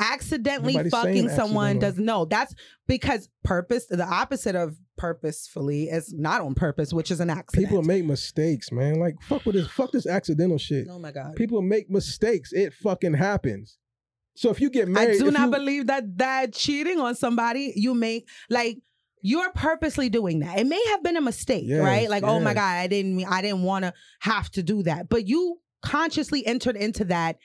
Accidentally Nobody's fucking someone does no. That's because purpose. The opposite of purposefully is not on purpose, which is an accident. People make mistakes, man. Like fuck with this. Fuck this accidental shit. oh my god. People make mistakes. It fucking happens. So if you get married, I do not you- believe that that cheating on somebody you make like you're purposely doing that. It may have been a mistake, Yes, right? Like, oh my god, I didn't mean I didn't want to have to do that. But you consciously entered into that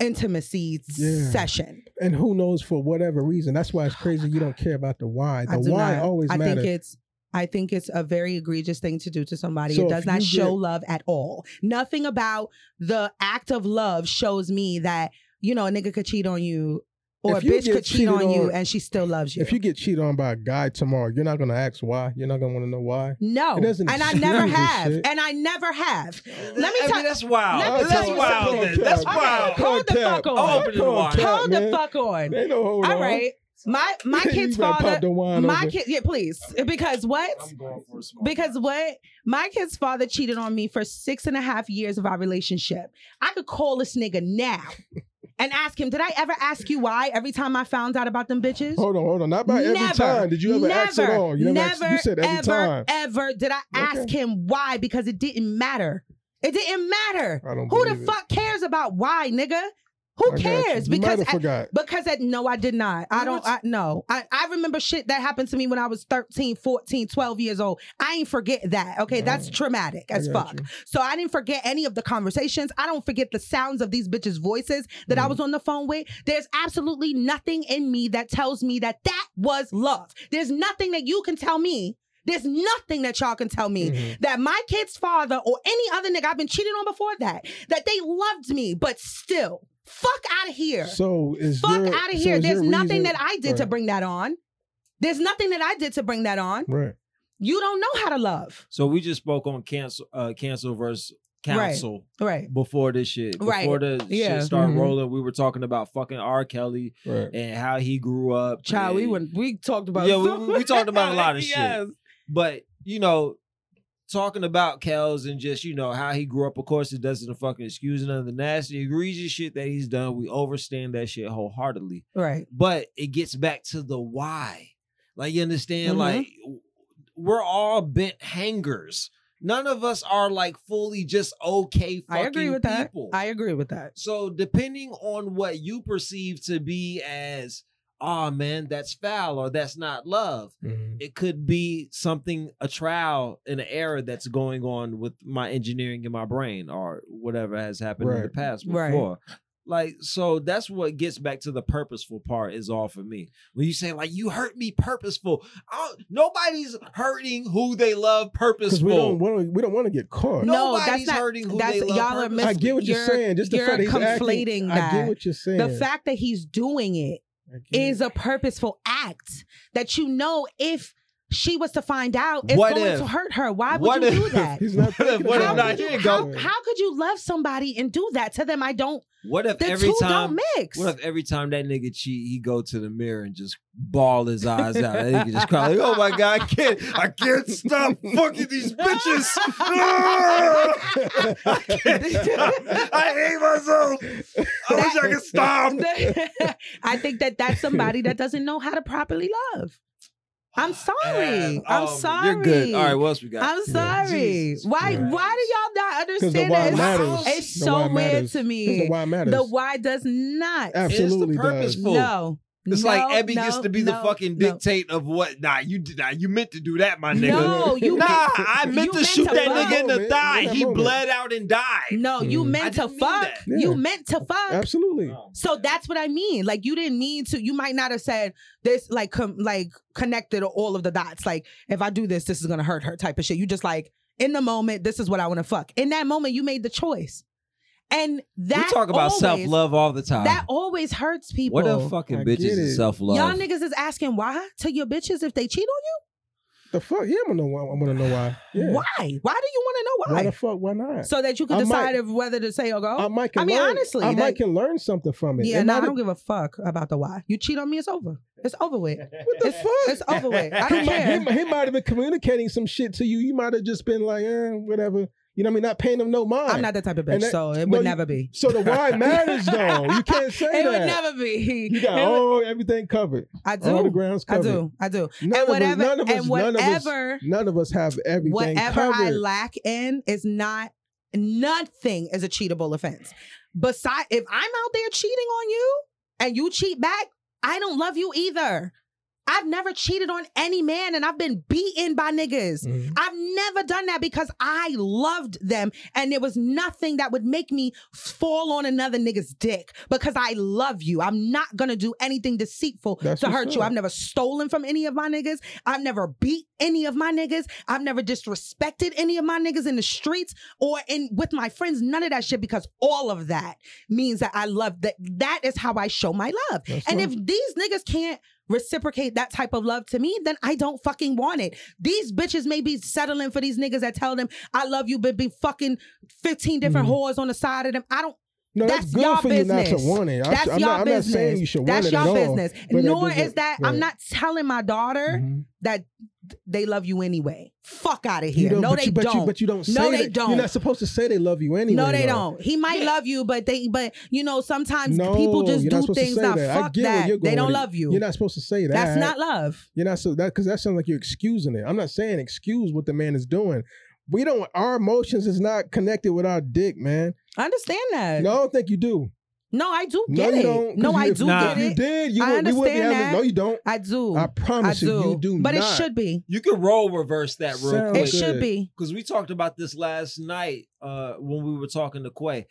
intimacy Yeah. session. and who knows for whatever reason. That's why it's crazy. You don't care about the why. The why not. always I matters. think it's I think it's a very egregious thing to do to somebody. So it does not show get- love at all. Nothing about the act of love shows me that, you know, a nigga could cheat on you or If a you bitch get could cheat cheated on you on- and she still loves you. If you get cheated on by a guy tomorrow, you're not gonna ask why. You're not gonna want to know why. No, It doesn't and I never have, shit. and I never have. Let me I tell mean, that's wild. Let me That's tell you wild. something. then. That's Okay, wild. Hold the fuck on. I'll open the Come on, wine. Hold the fuck on. Ain't no hold on. right, my my kid's father, my open. kid, yeah, please, because what? Because what? My kid's father cheated on me for six and a half years of our relationship. I could call this nigga now and ask him, did I ever ask you why every time I found out about them bitches? Hold on, hold on. Not by every time. Did you ever never, ask at all? You never, asked- never, you said every ever, time. ever did I ask Okay. him why because it didn't matter. It didn't matter. I don't Who the it. fuck cares about why, nigga? Who I cares? You Because have I- forgot. because at, no, I did not. I don't. I no. I, I remember shit that happened to me when I was 13, 14, 12 years old. I ain't forget that. Okay, that's traumatic as fuck. you. So I didn't forget any of the conversations. I don't forget the sounds of these bitches' voices that I Mm-hmm. was on the phone with. There's absolutely nothing in me that tells me that that was love. There's nothing that you can tell me. There's nothing that y'all can tell me Mm-hmm. that my kid's father or any other nigga I've been cheated on before that, that they loved me, but still, fuck out of here. So is Fuck your- out of so here. is There's nothing reason- that I did to bring that on. There's nothing that I did to bring that on. Right. You don't know how to love. So we just spoke on cancel, uh, cancel versus Right. Right. before this shit. Right. Before the Yeah. shit started Mhm. rolling, we were talking about fucking R. Kelly Right. and how he grew up. Child, we went we talked about yeah, we, we- we talked about a lot of Yes. shit. But you know, talking about Kels and just you know how he grew up. Of course, it doesn't fucking excuse none of the nasty, egregious shit that he's done. We overstand that shit wholeheartedly. Right. But it gets back to the why. Like you understand, Mhm. like we're all bent hangers. None of us are like fully just okay. I agree with that. I agree with that. So depending on what you perceive to be as, oh man, that's foul or that's not love, Mm-hmm. it could be something a trial in an error that's going on with my engineering in my brain or whatever has happened in the Right. past Right. before. Like so that's what gets back to the purposeful part is all for me. When you say like you hurt me purposeful, I nobody's hurting who they love Because purposeful. we don't want to. We don't want to get caught. No, Nobody's that's not. hurting who that's they love y'all are purposely. mis- I get what you're, saying. Just the you're fact that he's conflating acting, that. I get what you're saying. The fact that he's doing it I get is a purposeful act that you know if she was to find out, it's What going if- to hurt her. Why would what you if- do that? He's not What if- thinking what if about not? it. Here you how, how could you love somebody and do that to them? I don't. What if The every two time don't mix. What if every time that nigga cheat, he go to the mirror and just bawl his eyes out? That nigga just cry like, "Oh my god, I can't, I can't stop fucking these bitches. I can't. I hate myself. I wish I could stop." I think that that's somebody that doesn't know how to properly love. I'm sorry. And, I'm um, sorry. You're good. All right, what else we got? I'm sorry. Jesus why? Christ. Why do y'all not Because the understand why that? matters. It's The so why weird matters. to 'Cause me. The why matters. The why does not. Absolutely it's the does. No. It's no, like Ebby no, gets to be the no, fucking no. dictate of what. Nah, you did. Nah, you meant to do that, my nigga. No, you nah, meant- I meant to meant shoot to that fuck. nigga in the Moment, thigh. in He moment. bled out and died. No, you Mm. meant to fuck. that. You meant to fuck. Absolutely. So that's what I mean. Like you didn't mean to. You might not have said this. Like com- like connected all of the dots. Like if I do this, this is gonna hurt her. Type of shit. You just like in the moment. This is what I want to fuck. In that moment, you made the choice, and that we talk about self love all the time. That always hurts people. what if fucking I bitches get is self love? Y'all niggas is asking why to your bitches if they cheat on you. The fuck? Yeah, I want to know why. I want to know why. Yeah. Why? Why do you want to know Why why? the fuck? Why not? so that you can I decide might- if whether to say or go. I might can I mean, learn, honestly, I that- might can learn something from it. yeah, It no, I don't give a fuck about the why. You cheat on me, it's over. It's over with. What the It's, fuck? it's over with. I don't might- care. He, might- he might have been communicating some shit to you. You might have just been like, eh, whatever. You know what I mean? Not paying him no mind. I'm not that type of bitch, that- so it no, would you- never be. So the why matters though. You can't say It that. It would never be. You got It would- all everything covered. I All the do. grounds I do. I do. None and whatever. us, none of us, and none of us, whatever. none of us have everything whatever covered. I lack in is not nothing is a cheatable offense. Besides, if I'm out there cheating on you and you cheat back, I don't love you either. I've never cheated on any man and I've been beaten by niggas. Mhm. I've never done that because I loved them and there was nothing that would make me fall on another nigga's dick because I love you. I'm not gonna do anything deceitful That's to hurt you. up. I've never stolen from any of my niggas. I've never beat any of my niggas. I've never disrespected any of my niggas in the streets or in with my friends. None of that shit because all of that means that I love that. That is how I show my love. That's and love. if these niggas can't reciprocate that type of love to me, then I don't fucking want it. These bitches may be settling for these niggas that tell them I love you, but be fucking 15 different whores on the side of them. I don't No, that's, that's good y'all for you not business. to want it. That's am y'all not, I'm business. not saying you should That's want it at all. business. but Nor is that right. I'm not telling my daughter Mhm. that they love you anyway. Fuck out of here. No, but they you, but don't. You, but you don't say No, they that. don't. You're not supposed to say they love you anyway. no, they though. don't. He might love you, but they, but you know, sometimes No, people just do things. Now, that. Fuck that. They don't love you. You're not supposed to say that. That's not love. You're not so that because that sounds like you're excusing it. I'm not saying excuse what the man is doing. We don't. Our emotions is not connected with our dick, man. I understand that. No, I don't think you do. No, I do No, get you it. don't. 'cause No, you- I do Nah. get If you did, you I would, we would be understand having. that. No, you don't. I do. I I promise do. you, you do but not. it should be. You can roll reverse that real Sounds quick. It should be. because we talked about this last night uh when we were talking to Quay.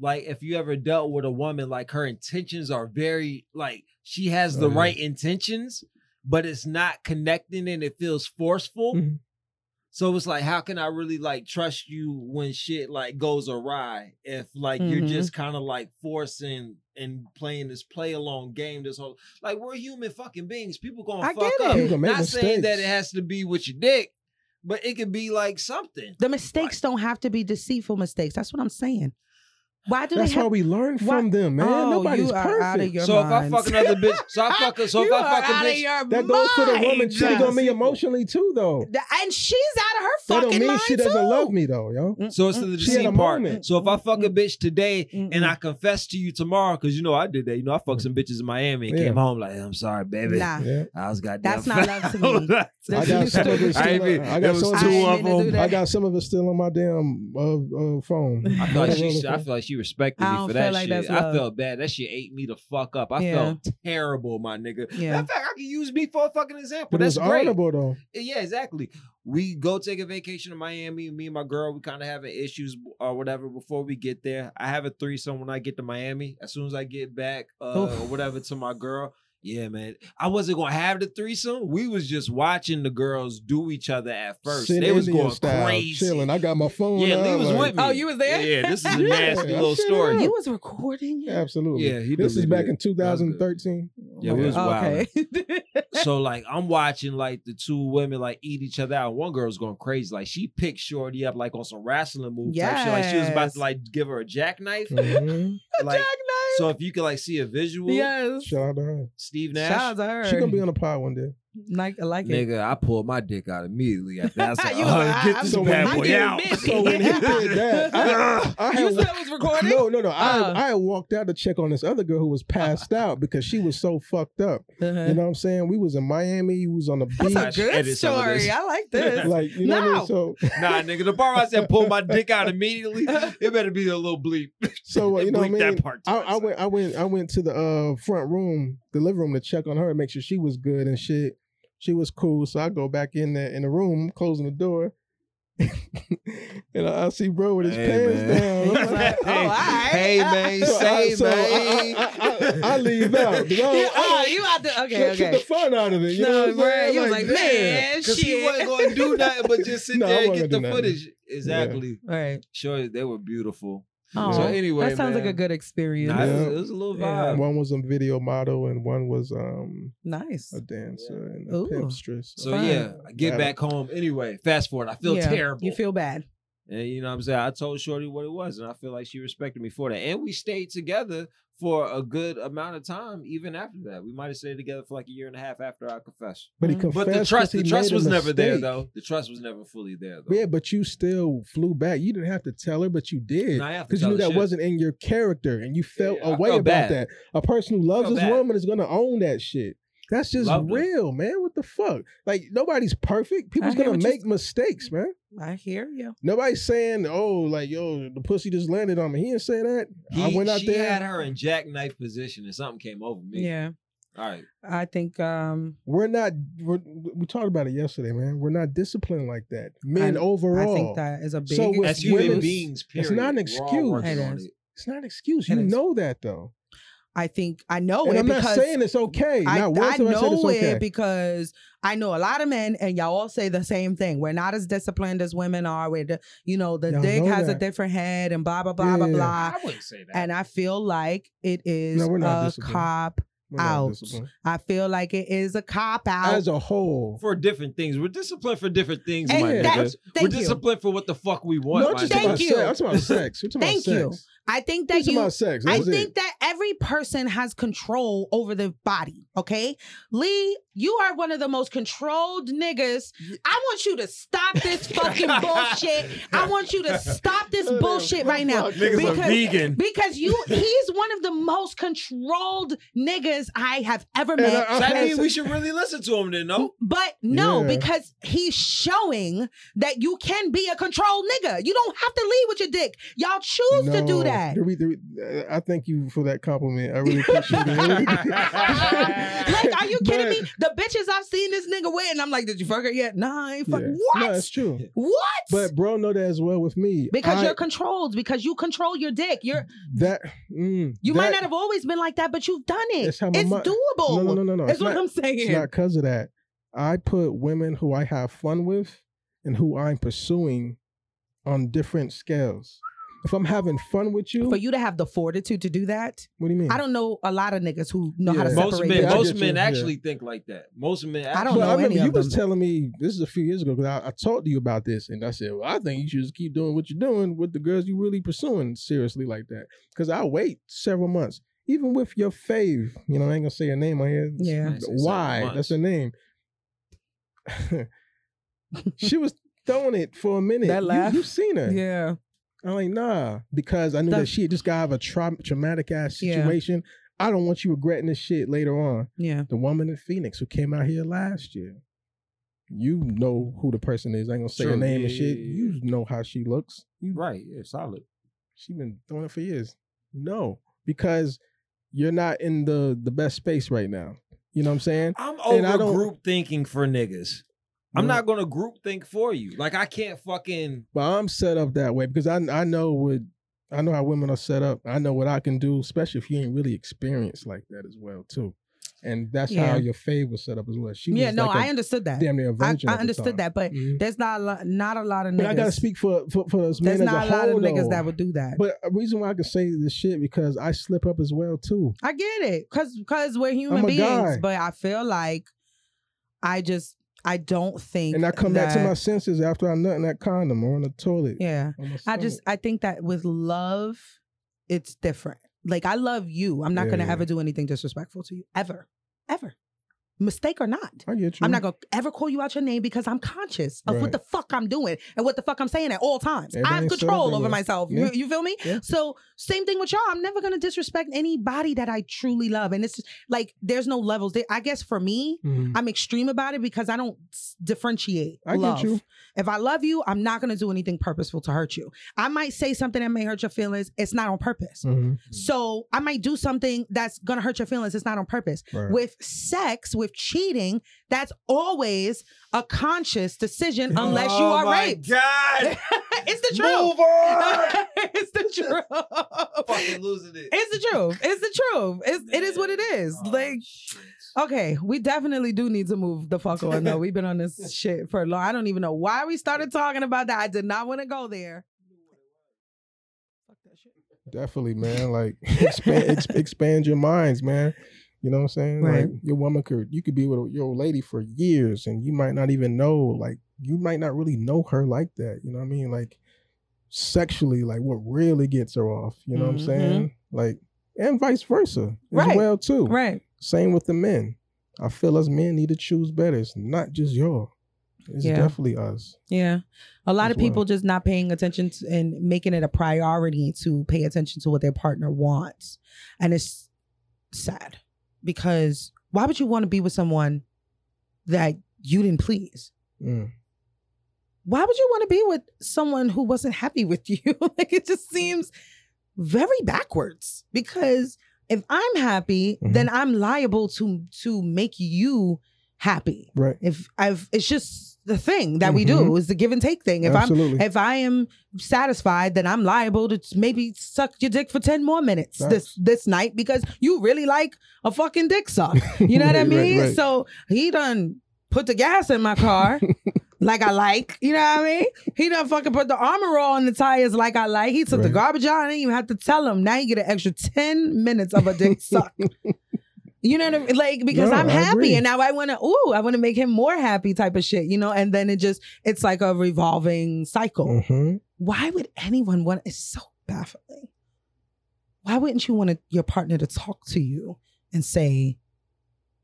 Like if you ever dealt with a woman, like her intentions are very like she has the Oh, yeah. right intentions, but it's not connecting and it feels forceful. Mhm. So it's like, how can I really like trust you when shit like goes awry? If like you're Mhm. just kind of like forcing and playing this play along game, this whole like we're human fucking beings. People gonna I fuck get up. it. People gonna make Not saying that it has to be with your dick, but it could be like something. The mistakes don't have to be deceitful mistakes. That's what I'm saying. Why do That's they why have? we learn Why- from them, man. Oh, Nobody's you are perfect. out of your So minds. if I fuck another bitch, so I fuck a, so if I fuck a bitch, that goes for the woman cheating on me emotionally too, though. Th- And she's out of her That fucking don't mean mind she doesn't too. love me though, yo. Mm, so it's mm, the She had deceit part. moment. So if I fuck a bitch today mm, and mm. I confess to you tomorrow, because you know I did that. You know I fucked some bitches in Miami and Yeah. came home like, I'm sorry, baby. Nah, Yeah. I was goddamn. That's not love to me. I This got some of it still. I ain't mean- I there got some two of mean to do them. I got some of it still on my damn uh, uh, phone. I feel like Motorola she, I phone. feel like she respected me for that like shit. I felt bad. That shit ate me the fuck up. I Yeah. felt terrible, my nigga. Yeah. Matter of fact, I can use me for a fucking example. But That's was great. honorable though. Yeah, exactly. We go take a vacation to Miami. Me and my girl, we kind of having issues or whatever before we get there. I have a threesome when I get to Miami. As soon as I get back uh, or whatever to my girl. Yeah, man. I wasn't gonna have the threesome. We was just watching the girls do each other at first. Sit they was Indian going style, crazy. chilling. I got my phone. Yeah, Lee was like- with me. Oh, you was there? Yeah, yeah, this is a nasty I little story. up. You was recording it? Absolutely. Yeah, he This is back it. in 2013. Yeah, we was Oh, wild. okay. so like I'm watching like the two women like eat each other out. One girl's going crazy. Like she picked Shorty up like on some wrestling move type shit. Like she was about to like give her a jackknife. Mhm. like so if you could like see a visual, yes. Shout out to her. Steve Nash. Shout out to her. She gonna be on the pod one day. Like, I like it. Nigga, I pulled my dick out immediately after that. I said, You "Oh, was like, get I- this I'm- bad I'm boy getting out. busy. So when he did that, I, I you had said it was recording? no, no, no. I Oh. I had walked out to check on this other girl who was passed out because she was so fucked up. Uh-huh. You know what I'm saying? We was in Miami. We was on the beach. That's a good Edit some of story. I like this. Like you know what I No. mean? So Nah, nigga, the part I said pull my dick out immediately, it better be a little bleep. so uh, you know what I Bleep that mean? part to I, I myself. went I went I went to the uh front room, the living room to check on her and make sure she was good and shit. She was cool. So I go back in the in the room, closing the door. and I, I see bro with his Hey, pants man. down. I'm like, Oh, all right. Hey, man, so I, say, so man. I, I, I, I leave out. I don't- You, I oh, you out there? Okay, Took- took okay. the fun out of it. You know No, what bro, you was like, man, Because he wasn't going to do nothing but just sit No, there and get the gonna nothing. footage. Exactly. Right. Sure, they were beautiful. Oh, So anyway, that sounds like a good experience. Nah, it, was, Yeah. it was a little Yeah. vibe. One was a video model and one was um Nice. a dancer and a Ooh. pimpstress. So Fine. yeah, I get back home. Anyway, fast forward. I feel Yeah, terrible. You feel bad. And you know what I'm saying? I told Shorty what it was, and I feel like she respected me for that. And we stayed together for a good amount of time, even after that. We might have stayed together for like a year and a half after I confessed. But he Mhm. confessed. But the 'cause trust, the trust was never there though. The trust was never fully there though. Yeah, but you still flew back. You didn't have to tell her, but you did. And I have to Because you knew that shit. wasn't in your character and you felt Yeah, I a way felt about bad. that. A person who loves felt this bad. woman is gonna own that shit. That's just Loved her. real, man. What the fuck? Like nobody's perfect. People's gonna make mistakes, man. I hear you. Nobody's saying, "Oh, like yo, the pussy just landed on me." He didn't say that. I went out she there. had her in jackknife position, and something came over me. Yeah. All right. I think um We're not. We're, we talked about it yesterday, man. We're not disciplined like that. Men I- overall. I think that is a big So with As human beings, period. it's not an excuse. working It on it's not an excuse. It You is. know that though. I think I know and it I'm not because saying it's okay. I, not once I have I said know it's okay. it because I know a lot of men, and y'all all say the same thing. We're not as disciplined as women are. With the, you know, the Y'all dick know has a different head, and blah blah blah blah Yeah. blah. I wouldn't say that. And I feel like it is No, we're not a disciplined. cop We're out. disciplined. I feel like it is a cop out. As a whole. for different things, we're disciplined for different things. And my that- nigga. we're you. disciplined for what the fuck we want. no, I'm my just nigga. about Thank you. sex. I'm talking about sex. We're talking Thank about you. Sex. I think that talking you about sex. I think it. that every person has control over their body, okay? Lee, you are one of the most controlled niggas. I want you to stop this fucking bullshit. I want you to stop this bullshit right now. Niggas are vegan. Because you he's one of the most controlled niggas I have ever met. I- So that means we should really listen to him then, no? But no, Yeah. because he's showing that you can be a controlled nigga. You don't have to lead with your dick. Y'all choose to do that. That? The re- the re- I thank you for that compliment. I really appreciate it. Like, are you kidding But- me? The bitches I've seen this nigga with, and I'm like, did you fuck her yet? Nah, I ain't fuck. Yeah. What? No, it's true. what? But bro, know that as well with me. because I- you're controlled. Because you control your dick. You're that. Mm, you might not have always been like that, but you've done it. That's how my it's mo- doable. No, no, no, no, no. That's It's what not- I'm saying. It's not because of that. I put women who I have fun with and who I'm pursuing on different scales. If I'm having fun with you, For you to have the fortitude to do that, what do you mean? I don't know a lot of niggas who know how to Yeah. separate. Most men, Yeah, most men you, yeah. actually think like that. Most men. I don't But know I remember any you of was them. telling me this is a few years ago because I, I talked to you about this and I said, well, I think you should just keep doing what you're doing with the girls you really pursuing seriously like that. Because I wait several months, even with your fave. You know, I ain't gonna say her name on here. Yeah. Why? That's her name. she was throwing it for a minute. That You- laugh? You, seen her? Yeah. I'm like, nah, because I knew The- that she had just got out of a tra- traumatic ass Yeah. situation. I don't want you regretting this shit later on. Yeah. The woman in Phoenix who came out here last year. You know who the person is. I ain't gonna say her True. name and shit. yeah, yeah. You know how she looks. You, Right. Yeah. Solid. She been doing it for years. No, because you're not in the the best space right now. You know what I'm saying? I'm And I over don't- group thinking for niggas. I'm Well- not gonna group think for you. Like I can't fucking. But I'm set up that way because I I know what I know how women are set up. I know what I can do, especially if you ain't really experienced like that as well too. And that's Yeah. how your fave was set up as well. She yeah. was No, like a I understood that. damn near a I, virgin. I at the understood that, but Mhm. there's not a lot, not a lot of niggas. But I gotta speak for for, for us men There's not a a lot whole, of niggas though. that would do that. But a reason why I can say this shit because I slip up as well too. I get it, cause cause we're human beings. guy. But I feel like I just I don't think And I come back to my senses after I nut in that condom or on the toilet. yeah. I just I think that with love, it's different. Like I love you. I'm not Yeah, gonna yeah. ever do anything disrespectful to you ever, ever. Mistake or not. I get you. I'm not gonna ever call you out your name because I'm conscious of what the fuck I'm doing and what the fuck I'm saying at all times. I have Everything's set up control over myself. Yeah. You, you feel me? Yeah. So same thing with y'all. I'm never gonna disrespect anybody that I truly love, and it's just, like there's no levels. There, I guess for me, Mhm. I'm extreme about it because I don't differentiate I get you. If I love you, I'm not gonna do anything purposeful to hurt you. I might say something that may hurt your feelings. It's not on purpose. Mhm. So I might do something that's gonna hurt your feelings. It's not on purpose. Right. With sex, with cheating, that's always a conscious decision oh unless you Oh are my raped. God. it's the truth. Move on. it's the truth. fucking losing it. It's the truth. It's the truth. It's, it is what it is. Oh, like, shit. okay, we definitely do need to move the fuck on though. We've been on this shit for a long. I don't even know why we started talking about that. I did not want to go there. Fuck that shit. Definitely, man. Like expand, expand your minds, man. You know what I'm saying? Right. Like your woman could, you could be with your old lady for years, and you might not even know. Like you might not really know her like that. You know what I mean? Like sexually, like what really gets her off. You know what I'm Mhm. saying? Like and vice versa as Right. well too. Right. Same with the men. I feel us men need to choose better. It's not just y'all. It's Yeah. definitely us. Yeah. A lot of people well. just not paying attention to, and making it a priority to pay attention to what their partner wants. And it's sad because why would you want to be with someone that you didn't please? Mm. Why would you want to be with someone who wasn't happy with you? like it just seems very backwards because if I'm happy, Mhm. then I'm liable to to make you happy. Right. If I've it's just the thing that we do Mhm. is the give and take thing. If Absolutely. I'm if I am satisfied, then I'm liable to maybe suck your dick for 10 more minutes this this night because you really like a fucking dick suck. You know what I Right, right, mean? right. So he done put the gas in my car like I like. You know what I mean? He done fucking put the Armor All on the tires like I like. He took the garbage out. I didn't even have to tell him. Now you get an extra 10 minutes of a dick suck. You know what I mean? Like because No, I'm happy and now I want to ooh, I want to make him more happy type of shit, you know? And then it just it's like a revolving cycle. hmm Why would anyone want it's so baffling. Why wouldn't you want to, your partner to talk to you and say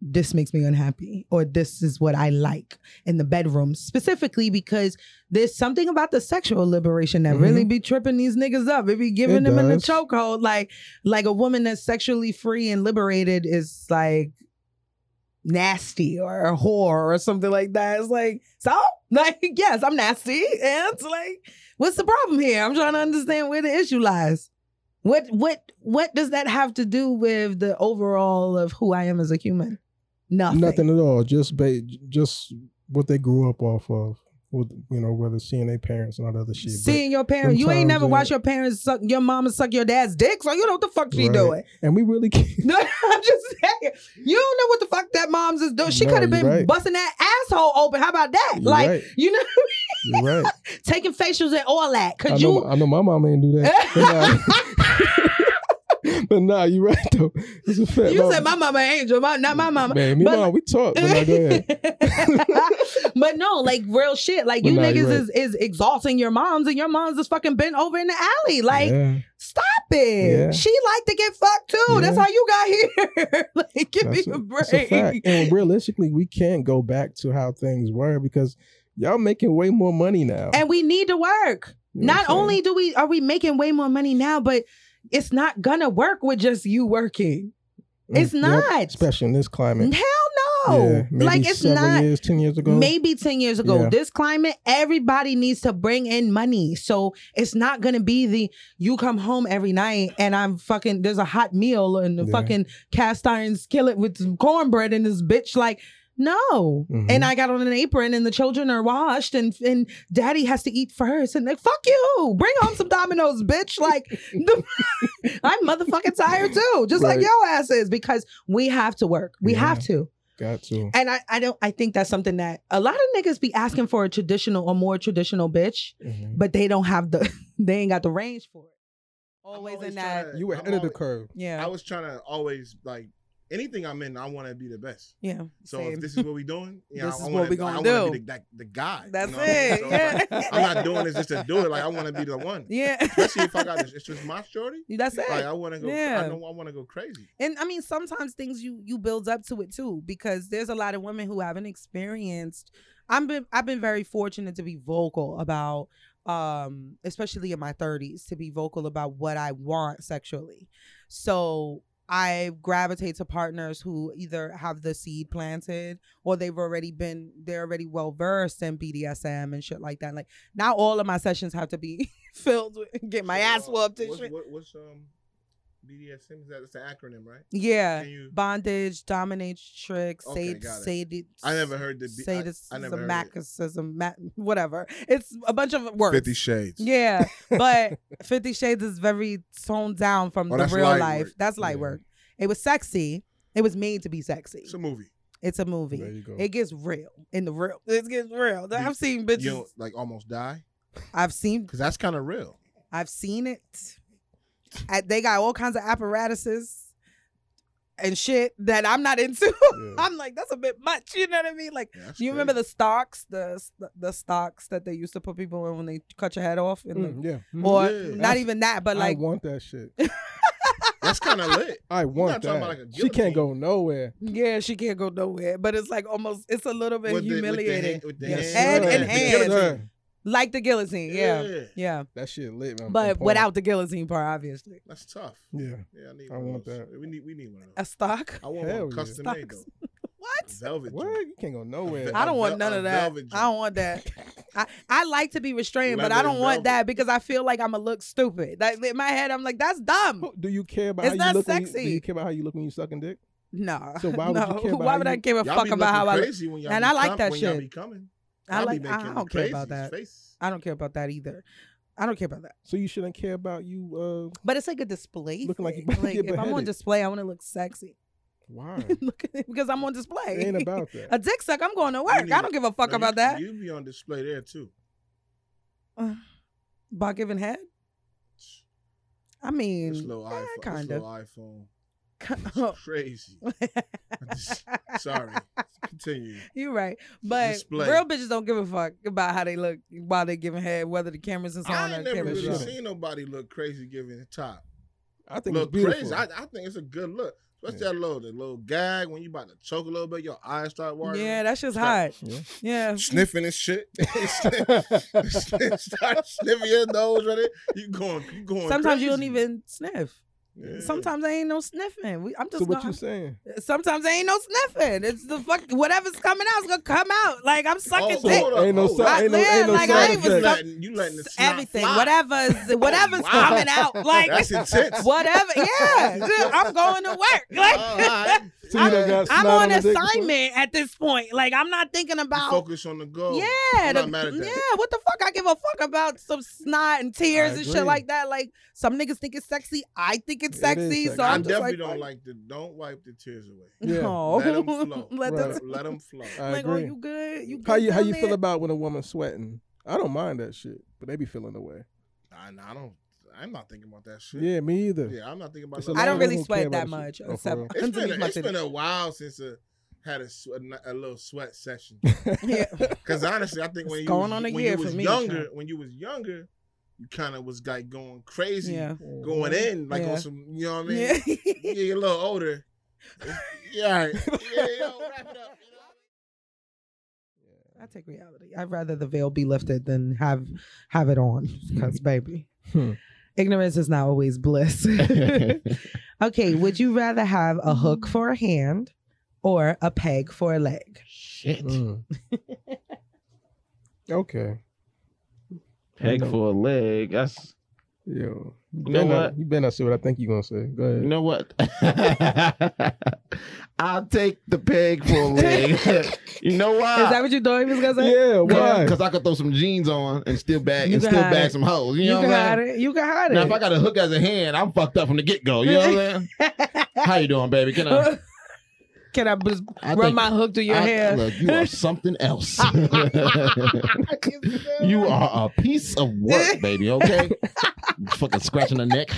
this makes me unhappy or this is what I like in the bedroom specifically because there's something about the sexual liberation that really mm-hmm. be tripping these niggas up. It be giving It them in the chokehold like like a woman that's sexually free and liberated is like nasty or a whore or something like that. It's like, so like, yes, I'm nasty. And it's like, what's the problem here? I'm trying to understand where the issue lies. What what what does that have to do with the overall of who I am as a human? Nothing. Nothing at all. Just ba- just what they grew up off of. With you know whether seeing their parents and all that other shit. But- Seeing your parents, you ain't never watched your parents suck your mama suck your dad's dick, so you know what the fuck she Right. doing. and we really can't. No, I'm just saying. You don't know what the fuck that mom's is doing. She No, could have been right. busting that asshole open. How about that? You're like, right. you know, You're right. taking facials and all that. I Cause know, you I know my mom ain't do that. But nah, you right though. It's a fact. you said my mama angel, my, not my mama. Man, me But mom, we talk. But but no, like real shit. Like you nah, niggas right. is, is exalting your moms and your moms is fucking bent over in the alley. Like, yeah, stop it. Yeah. She like to get fucked too. That's how you got here. like, give that's me a, a that's a break. And realistically, we can't go back to how things were because y'all making way more money now. And we need to work. You know Not only do we are we making way more money now, but it's not gonna work with just you working. It's Mm, not. yep, especially in this climate. Hell no. Yeah, like it's not years, ten years ago. maybe 10 years ago. Yeah. This climate, everybody needs to bring in money. So it's not gonna be the you come home every night and I'm fucking there's a hot meal and the Yeah. fucking cast iron skillet with some cornbread in this bitch. Like, no. Mhm. And I got on an apron and the children are washed and and daddy has to eat first. And like, fuck you. Bring home some Domino's, bitch. Like the, I'm motherfucking tired too. Just like Right. your ass is, because we have to work. We Yeah. have to. Got to. And I, I don't I think that's something that a lot of niggas be asking for a traditional or more traditional bitch, Mhm. but they don't have the they ain't got the range for it. Always, always in that trying You were I'm ahead of the curve. yeah. I was trying to always like anything I'm in. I want to be the best. yeah. So same. if this is what we're doing, you know, This I is wanna, what we like, gonna I do. Be the, that, the guy. you That's know what I mean? it, So yeah. like, I'm not doing this just to do it. Like I want to be the one. yeah. Especially if I got this. It's just my shorty. That's it. Like I want to go. Yeah. I know I want to go crazy. and I mean, sometimes things you you build up to it too, because there's a lot of women who haven't experienced. I'm been I've been very fortunate to be vocal about, um, especially in my 30s, to be vocal about what I want sexually. So I gravitate to partners who either have the seed planted or they've already been they're already well versed in BDSM and shit like that. Like not all of my sessions have to be filled with get my ass So, whooped and what's, shit. what, what's um BDSM? Is that it's an acronym, right? Yeah, Can you- bondage, dominatrix, Okay, sad, got it. sadism. I never heard the B- I- I never sadism, heard it. masochism, ma- whatever. It's a bunch of words. Fifty Shades. Yeah, but Fifty Shades is very toned down from Oh, the real light life. work. That's light Yeah. work. It was sexy. It was made to be sexy. It's a movie. It's a movie. There you go. It gets real in the real. It gets real. You- I've seen bitches. don't like almost die I've seen. because that's kind of real. I've seen it. I- they got all kinds of apparatuses and shit that I'm not into. Yeah. I'm like, that's a bit much. You know what I mean? Like, Yeah, that's you remember crazy. the stocks, the the stocks that they used to put people in when they cut your head off, and Mm, yeah. the, or Yeah. not even that, but like, I want that shit. That's kind of lit. I want that. about like a she can't go nowhere. yeah, she can't go nowhere. But it's like almost, it's a little bit With the- with the humiliating, hand- with the Yes, hand sir. in The hand. Guillotine. like the guillotine. Yeah, Yeah. yeah, That shit lit, man. but I'm without the guillotine part, obviously. That's tough. Yeah. Yeah, I need. I one of want those. that. We need. We need one of A stock. I want Hell one yeah. custom made though. What? Velvet. What? joint. You can't go nowhere. I don't want none of that. velvet I don't want that. I, I like to be restrained, but I don't want velvet. that because I feel like I'm gonna look stupid. Like in my head, I'm like, that's dumb. Do you care about It's how you not look? When you, do you care about how you look when you sucking dick? No. So why would you no. care about Why would I you- give a fuck about how I look? y'all And I like that when y'all shit. I like. I don't care about that. Face. I don't care about that either. I don't care about that. So you shouldn't care about you. But it's like a display. Looking like thing. like get if I'm on display, I want to look sexy. Uh, why? Look at it, because I'm on display. It ain't about that. a dick suck. I'm going to work. need I don't give a fuck No, about you, that. You be on display there too. About giving head. I mean, eh, iPhone. Kind of. iPhone. It's crazy. Just- Sorry. Continue. You're right, but display. real bitches don't give a fuck about how they look while they giving head, whether the cameras is on I or ain't never cameras really off. seen nobody look crazy giving the top. I think look it's beautiful. crazy. I, I think it's a good look. Especially that little, the little gag when you about to choke a little bit, your eyes start watering. Yeah, that's just Start hot. Yeah. Yeah, Sniffing and shit. Start sniffing your nose right there. You going, you going. sometimes you don't even sniff. Sometimes there ain't no sniffing. We, I'm just So what gonna- you saying? Sometimes there ain't no sniffing. It's the fuck whatever's coming out is gonna come out. Like I'm sucking Oh, dick. hold Ain't no hold si- ain't no- I- ain't no like, side I ain't effects. even You suck- letting, you letting the everything, fly. whatever's whatever's Wow. coming out. Like That's intense. whatever. Yeah, I'm going to work. Like All right. So you got I'm snot on the dick before? assignment at this point. Like I'm not thinking You about. focus on the goal. Yeah, I'm the- not mad at that. yeah. What the fuck? I give a fuck about some snot and tears and shit like that. Like some niggas think it's sexy. I think it's It is sexy. sexy. So I I'm just definitely like, don't fuck. like the. Don't wipe the tears away. Yeah. No, Let 'em flow. let Right. them. Let them flow. I Like, oh, agree. you good? You good How you how down you feel about when a woman's sweating? I don't mind that shit, but they be feeling the way. I, I don't. I'm not thinking about that shit. Yeah, me either. Yeah, I'm not thinking about that. lot I don't really women who sweat that much. shit. Oh, except real? It's been a, it's been a while since I had a, sweat, a little sweat session. Yeah. Because honestly, I think when It's you going was, on a when year you for was me, younger, when you was younger, you kind of was like going crazy, Yeah. going in like Yeah. on some. You know what I mean? Yeah. Yeah, you're a little older. Yeah, all right. yeah, yo, wrap it up. I take reality. I'd rather the veil be lifted than have have it on. Because baby, Hmm. Ignorance is not always bliss. okay, would you rather have a hook for a hand or a peg for a leg? Shit. Mm. okay. Peg for a leg. That's Yo, you, You know better not- what? you better not say what I think you're gonna say. Go ahead. You know what? I'll take the peg for a leg. you know why? Is that what you thought he was gonna say? Yeah, why? Because I could throw some jeans on and still bag You and still bag it. some hoes. You You, know can what I'm hide saying? it. You can hide Now, it. Now, if I got a hook as a hand, I'm fucked up from the get go. You know what I'm saying? How you doing, baby? Can I? Can I just I run my hook through your I- hair? Look, you are something else. you are a piece of work, baby. Okay, fucking scratching the neck.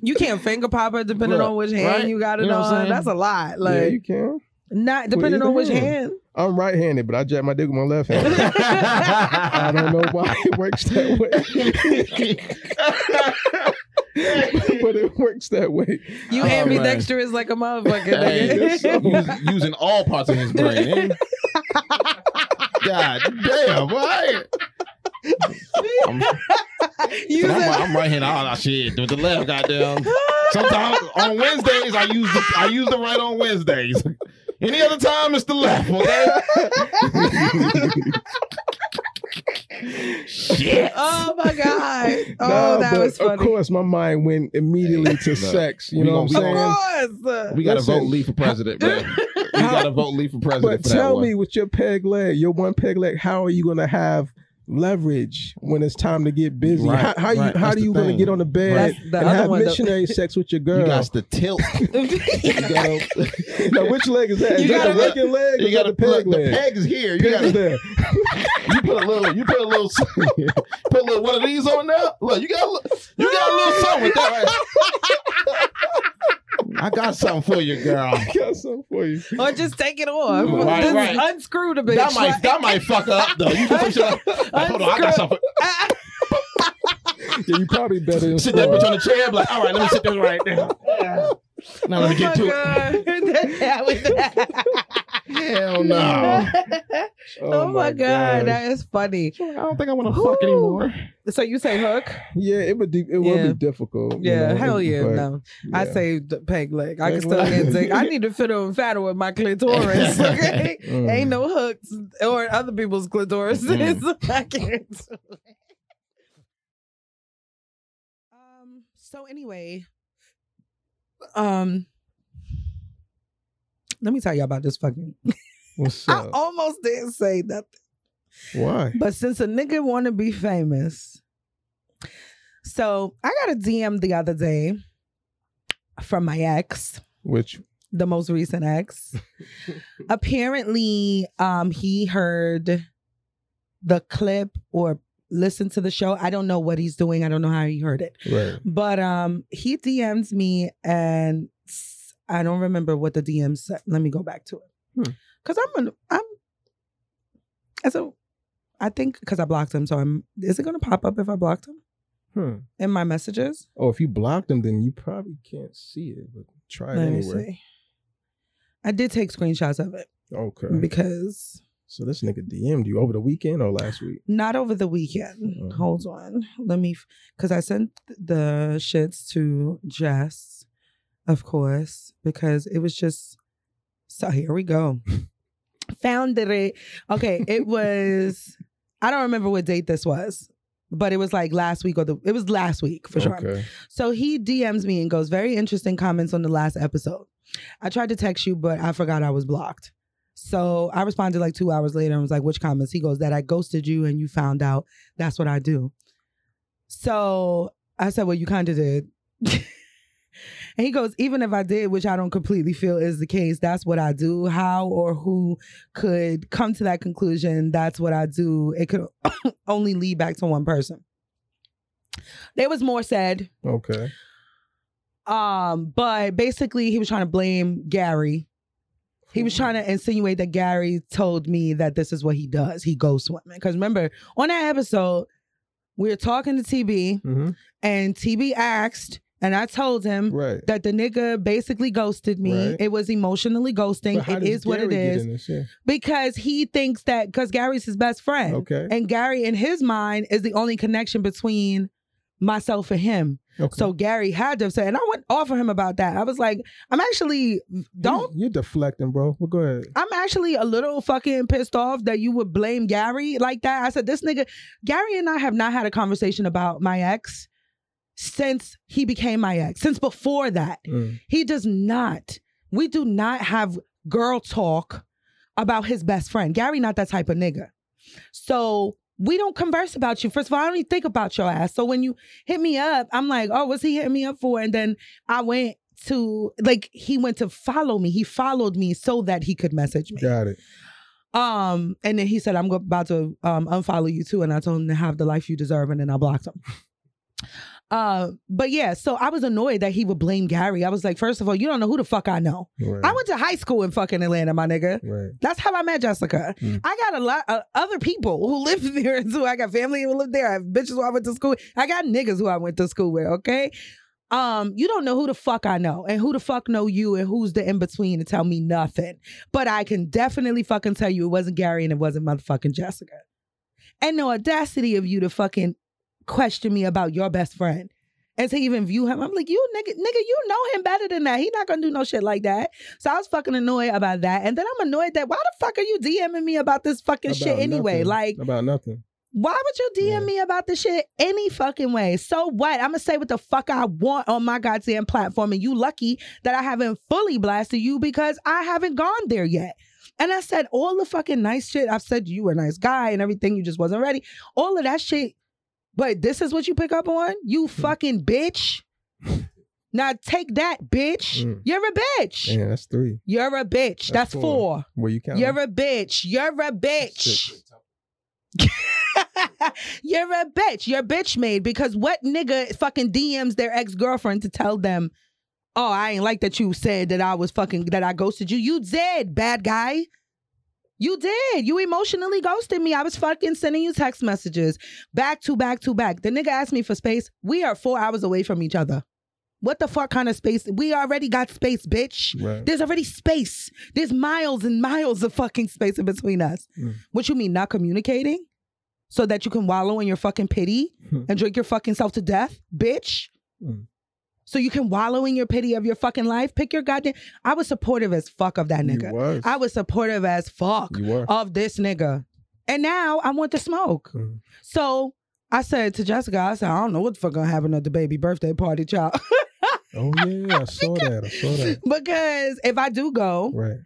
You can't finger pop her depending Look, on which hand right? you got it You know on. That's a lot. yeah, Like you can. not depending on which hand. hand. I'm right-handed, but I jack my dick with my left hand. I don't know why it works that way, but it works that way. You Oh, ambidextrous like a motherfucker. Hey, nigga. using all parts of his brain. eh? God damn, boy. I'm, Using- I'm, I'm right handed. Oh shit, with the left, goddamn. Sometimes on Wednesdays I use the I use the right on Wednesdays. Any other time it's the left. Okay. shit. oh my god. Oh, Nah, that was funny. Of course, my mind went immediately to Look, sex. You we know what I'm saying? Of course. We gotta Listen. vote Lee for president, man. We gotta vote Lee for president But for that tell one. me, with your peg leg, your one peg leg, how are you gonna have leverage when it's time to get busy? Right, how how you how That's do you gonna get on the bed That's the and have one, though. missionary sex with your girl? You got to tilt. You gotta, now, which leg is that? Is You that the gotta- working leg? you gotta the peg leg? the peg is here. You gotta there. you put a little you put a little put a little one of these on there. Look, you got a li- you got a little something with that right. I got something for you, girl. I got something for you. Or just take it off. Right, Just right. unscrew the bitch. That might Like- that might fuck her up though. You do some shit like, like, hold on, I got something. Yeah, you probably better Sit that bitch on the chair, like, all right, let me sit this right there. Now let me get oh to it. Hell no. Oh, my god, that is funny. I don't think I want to fuck anymore. So you say hook? Yeah, it would. De- it would be difficult. you Yeah, know, hell yeah, no. I say the peg leg. I can still get dick. I need to fit on fatter with my clitoris. Okay, Mm. ain't no hooks or other people's clitoris. Mm. I can't. um. So anyway, um, let me tell you about this fucking. What's up? I almost didn't say nothing. Why? But since a nigga want to be famous, so I got a DM the other day from my ex, Which the most recent ex. Apparently, um, he heard the clip or listened to the show. I don't know what he's doing. I don't know how he heard it. right? But um, he DMs me and I don't remember what the DM said. Let me go back to it. Hmm. Cause I'm an, I'm as a I think because I blocked him, so I'm is it gonna pop up if I blocked him Hmm. in my messages? Oh, if you blocked them, then you probably can't see it. But try it Let me anyway. see. I did take screenshots of it Okay. because So this nigga DM'd you over the weekend or last week? Not over the weekend. Oh. Hold on. Let me, because I sent the shits to Jess, of course, because it was just. So here we go. Found it. Okay, it was. I don't remember what date this was, but it was like last week or the. It was last week for sure. Okay. So he DMs me and goes, Very interesting comments on the last episode. I tried to text you, but I forgot I was blocked. So I responded like two hours later and was like, Which comments? He goes, That I ghosted you and you found out that's what I do. So I said, Well, you kind of did. and he goes, Even if I did, which I don't completely feel is the case, that's what I do. How or who could come to that conclusion? That's what I do. It could only lead back to one person. There was more said. Okay. Um, but basically he was trying to blame Gary. He was trying to insinuate that Gary told me that this is what he does. He ghosts women. Because remember, on that episode, we were talking to TB, Mm-hmm. and TB asked, and I told him Right. that the nigga basically ghosted me. Right. It was emotionally ghosting. It is how It does is what it is. Gary get is. in this shit? Because he thinks that because Gary's his best friend. Okay. And Gary, in his mind, is the only connection between myself and him. Okay. So Gary had to have said, and I went off of him about that. I was like, I'm actually don't You, are deflecting, bro. Well, go ahead. I'm actually a little fucking pissed off that you would blame Gary like that. I said, this nigga, Gary and I have not had a conversation about my ex since he became my ex, since before that. Mm. He does not, we do not have girl talk about his best friend. Gary, not that type of nigga. So we don't converse about you. First of all, I don't even think about your ass. So when you hit me up, I'm like, oh, what's he hitting me up for? And then I went to like he went to follow me. He followed me so that he could message me. Got it. Um, and then he said, I'm about to um unfollow you too. And I told him to have the life you deserve, and then I blocked him. Uh, but yeah, so I was annoyed that he would blame Gary. I was like, first of all, you don't know who the fuck I know. Right. I went to high school in fucking Atlanta, my nigga. Right. That's how I met Jessica. Mm. I got a lot of other people who live there too. I got family who live there. I have bitches who I went to school. With. I got niggas who I went to school with. Okay. Um, you don't know who the fuck I know and who the fuck know you and who's the in between to tell me nothing. But I can definitely fucking tell you it wasn't Gary and it wasn't motherfucking Jessica. And the audacity of you to fucking question me about your best friend and to even view him. I'm like, you nigga, nigga, you know him better than that. He not gonna do no shit like that. So I was fucking annoyed about that. And then I'm annoyed that why the fuck are you DMing me about this fucking shit About anyway? nothing. Like, about nothing. why would you DM me about this shit any fucking way? So what? I'm gonna say what the fuck I want on my goddamn platform, and you lucky that I haven't fully blasted you because I haven't gone there yet. And I said all the fucking nice shit. I've said you were a nice guy and everything. You just wasn't ready. All of that shit. But this is what you pick up on? You fucking bitch. Now take that, bitch. Mm. You're a bitch. Yeah, that's three. You're a bitch. That's, four. Where you count? You're a bitch. You're a bitch. You're a bitch. You're bitch made because what nigga fucking DMs their ex girlfriend to tell them, oh, I ain't like that you said that I was fucking, that I ghosted you. You did, bad guy. You did. You emotionally ghosted me. I was fucking sending you text messages back to back to back. The nigga asked me for space. We are four hours away from each other. What the fuck kind of space? We already got space, bitch. Right. There's already space. There's miles and miles of fucking space in between us. Mm. What you mean, not communicating? So that you can wallow in your fucking pity Hmm. and drink your fucking self to death, bitch? Mm. So you can wallow in your pity of your fucking life? Pick your goddamn. I was supportive as fuck of that nigga. was. I was supportive as fuck of this nigga. And now I want to smoke. Mm. So I said to Jessica, I said, I don't know what the fuck gonna happen at the baby birthday party, child. Oh yeah, I saw that. I saw that. because if I do go, Right.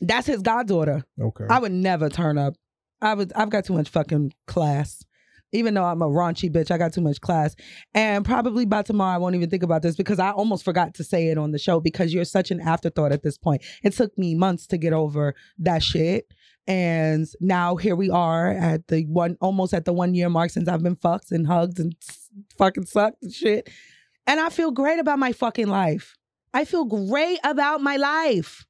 that's his goddaughter. Okay. I would never turn up. I would. I've got too much fucking class. Even though I'm a raunchy bitch, I got too much class. And probably by tomorrow, I won't even think about this because I almost forgot to say it on the show because you're such an afterthought at this point. It took me months to get over that shit. And now here we are at the one, almost at the one year mark since I've been fucked and hugged and fucking sucked and shit. And I feel great about my fucking life. I feel great about my life.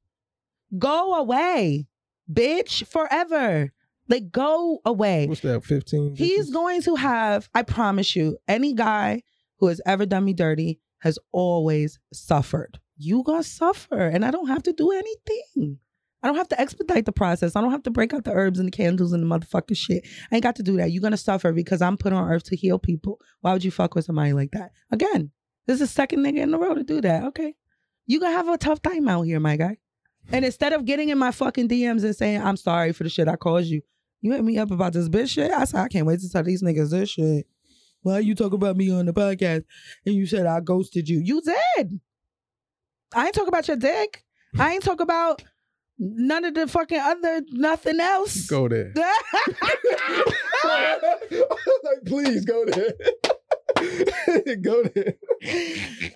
Go away, bitch, forever. Like, go away. What's that? Fifteen. He's going to have, I promise you, any guy who has ever done me dirty has always suffered. You gonna suffer, and I don't have to do anything. I don't have to expedite the process. I don't have to break out the herbs and the candles and the motherfucking shit. I ain't got to do that. You're gonna suffer because I'm put on earth to heal people. Why would you fuck with somebody like that? Again, this is the second nigga in the row to do that. Okay. You gonna have a tough time out here, my guy. And instead of getting in my fucking DMs and saying, I'm sorry for the shit I caused you, you hit me up about this bitch shit. I said, I can't wait to tell these niggas this shit. Why you talk about me on the podcast and you said I ghosted you? You did. I ain't talk about your dick. I ain't talk about none of the fucking other nothing else. Go there. I was like, please go there. go there.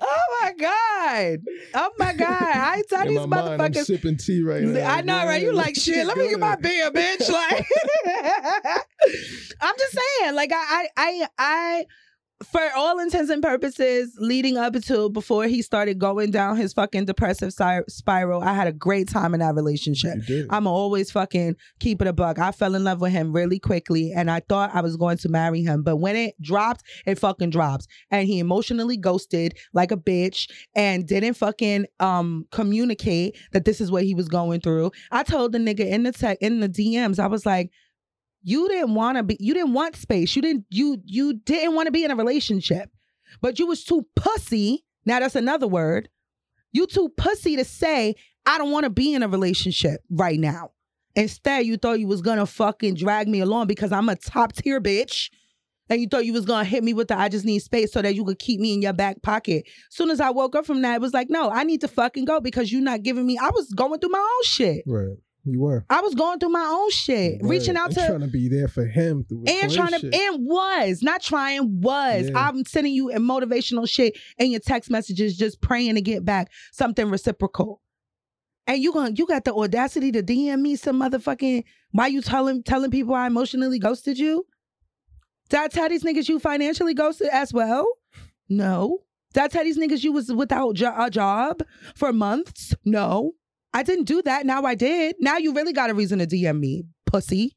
oh my god! Oh my god! I ain't tell In these my mind, I'm sipping tea right now. I know, right? You like shit. Let me get my beer, bitch. Like, I'm just saying. Like, I, I, I, I, for all intents and purposes, leading up to before he started going down his fucking depressive si- spiral, I had a great time in that relationship. I'm always fucking keep it a buck. I fell in love with him really quickly, and I thought I was going to marry him. But when it dropped, it fucking drops, and he emotionally ghosted like a bitch and didn't fucking um communicate that this is what he was going through. I told the nigga in the tech in the DMs, I was like. You didn't want to be. You didn't want space. You didn't. You you didn't want to be in a relationship, but you was too pussy. Now that's another word. You too pussy to say I don't want to be in a relationship right now. Instead, you thought you was gonna fucking drag me along because I'm a top tier bitch. And you thought you was gonna hit me with the I just need space so that you could keep me in your back pocket. Soon as I woke up from that, it was like, no, I need to fucking go because you're not giving me. I was going through my own shit. Right. You were. I was going through my own shit, reaching out And to trying to be there for him through and trying to shit. and was not trying was. Yeah. i'm sending you a motivational shit in your text messages just praying to get back something reciprocal. And you going you got the audacity to dm me some motherfucking why you telling telling people i emotionally ghosted you? Did i tell these niggas you financially ghosted as well? No. Did i tell these niggas you was without jo- a job for months? No i didn't do that now i did now you really got a reason to dm me pussy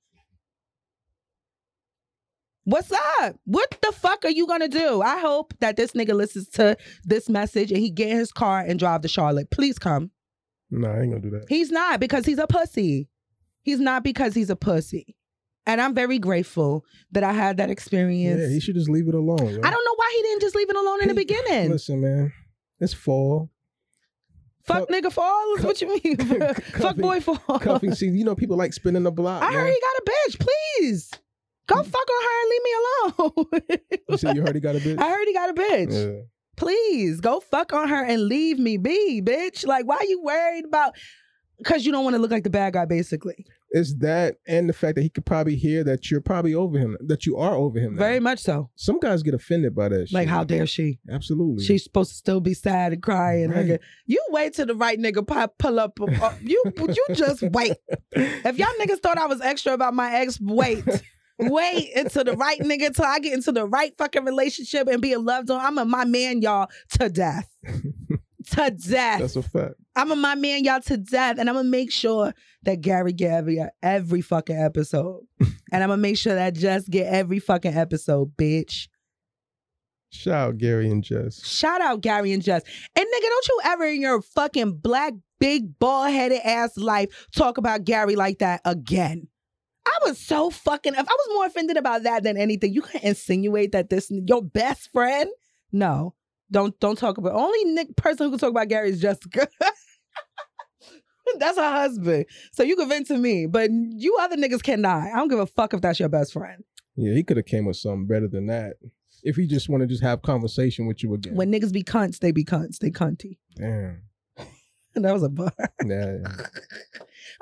What's up? What the fuck are you gonna do? I hope that this nigga listens to this message and he get in his car and drive to Charlotte. Please come. Nah, I ain't gonna do that. He's not because he's a pussy. He's not because he's a pussy. And I'm very grateful that I had that experience. Yeah, he should just leave it alone. yo. I don't know why he didn't just leave it alone in the beginning. Listen, man, it's fall. Fuck nigga fall is what you mean. Fuck boy fall. Cuffing season. You know, people like spinning the block. I heard he got a bitch. Please. Go mm. fuck on her and leave me alone. You said you heard he got a bitch. I heard he got a bitch. Yeah. Please go fuck on her and leave me be, bitch. Like, why are you worried about? Because you don't want to look like the bad guy, basically. It's that and the fact that he could probably hear that you're probably over him, that you are over him. now. Very much so. Some guys get offended by that. Like, shit. how dare she? Absolutely. She's supposed to still be sad and crying. Right. Nigga. You wait till the right nigga pop, pull up. uh, you you just wait. If y'all niggas thought I was extra about my ex, wait. Wait until the right nigga, till I get into the right fucking relationship and be a loved on. I'm a my man, y'all, to death. to death. That's a fact. I'm a my man, y'all, to death. And I'm gonna make sure that Gary get every, every fucking episode. and I'm gonna make sure that Jess get every fucking episode, bitch. Shout out Gary and Jess. Shout out Gary and Jess. And nigga, don't you ever in your fucking black, big, bald headed ass life talk about Gary like that again. I was so fucking. I was more offended about that than anything, you can insinuate that this your best friend. No, don't don't talk about. Only Nick person who can talk about Gary is Jessica. that's her husband. So you can vent to me, but you other niggas cannot. I don't give a fuck if that's your best friend. Yeah, he could have came with something better than that. If he just want to just have conversation with you again. When niggas be cunts, they be cunts. They cunty. Damn. that was a bar. Yeah.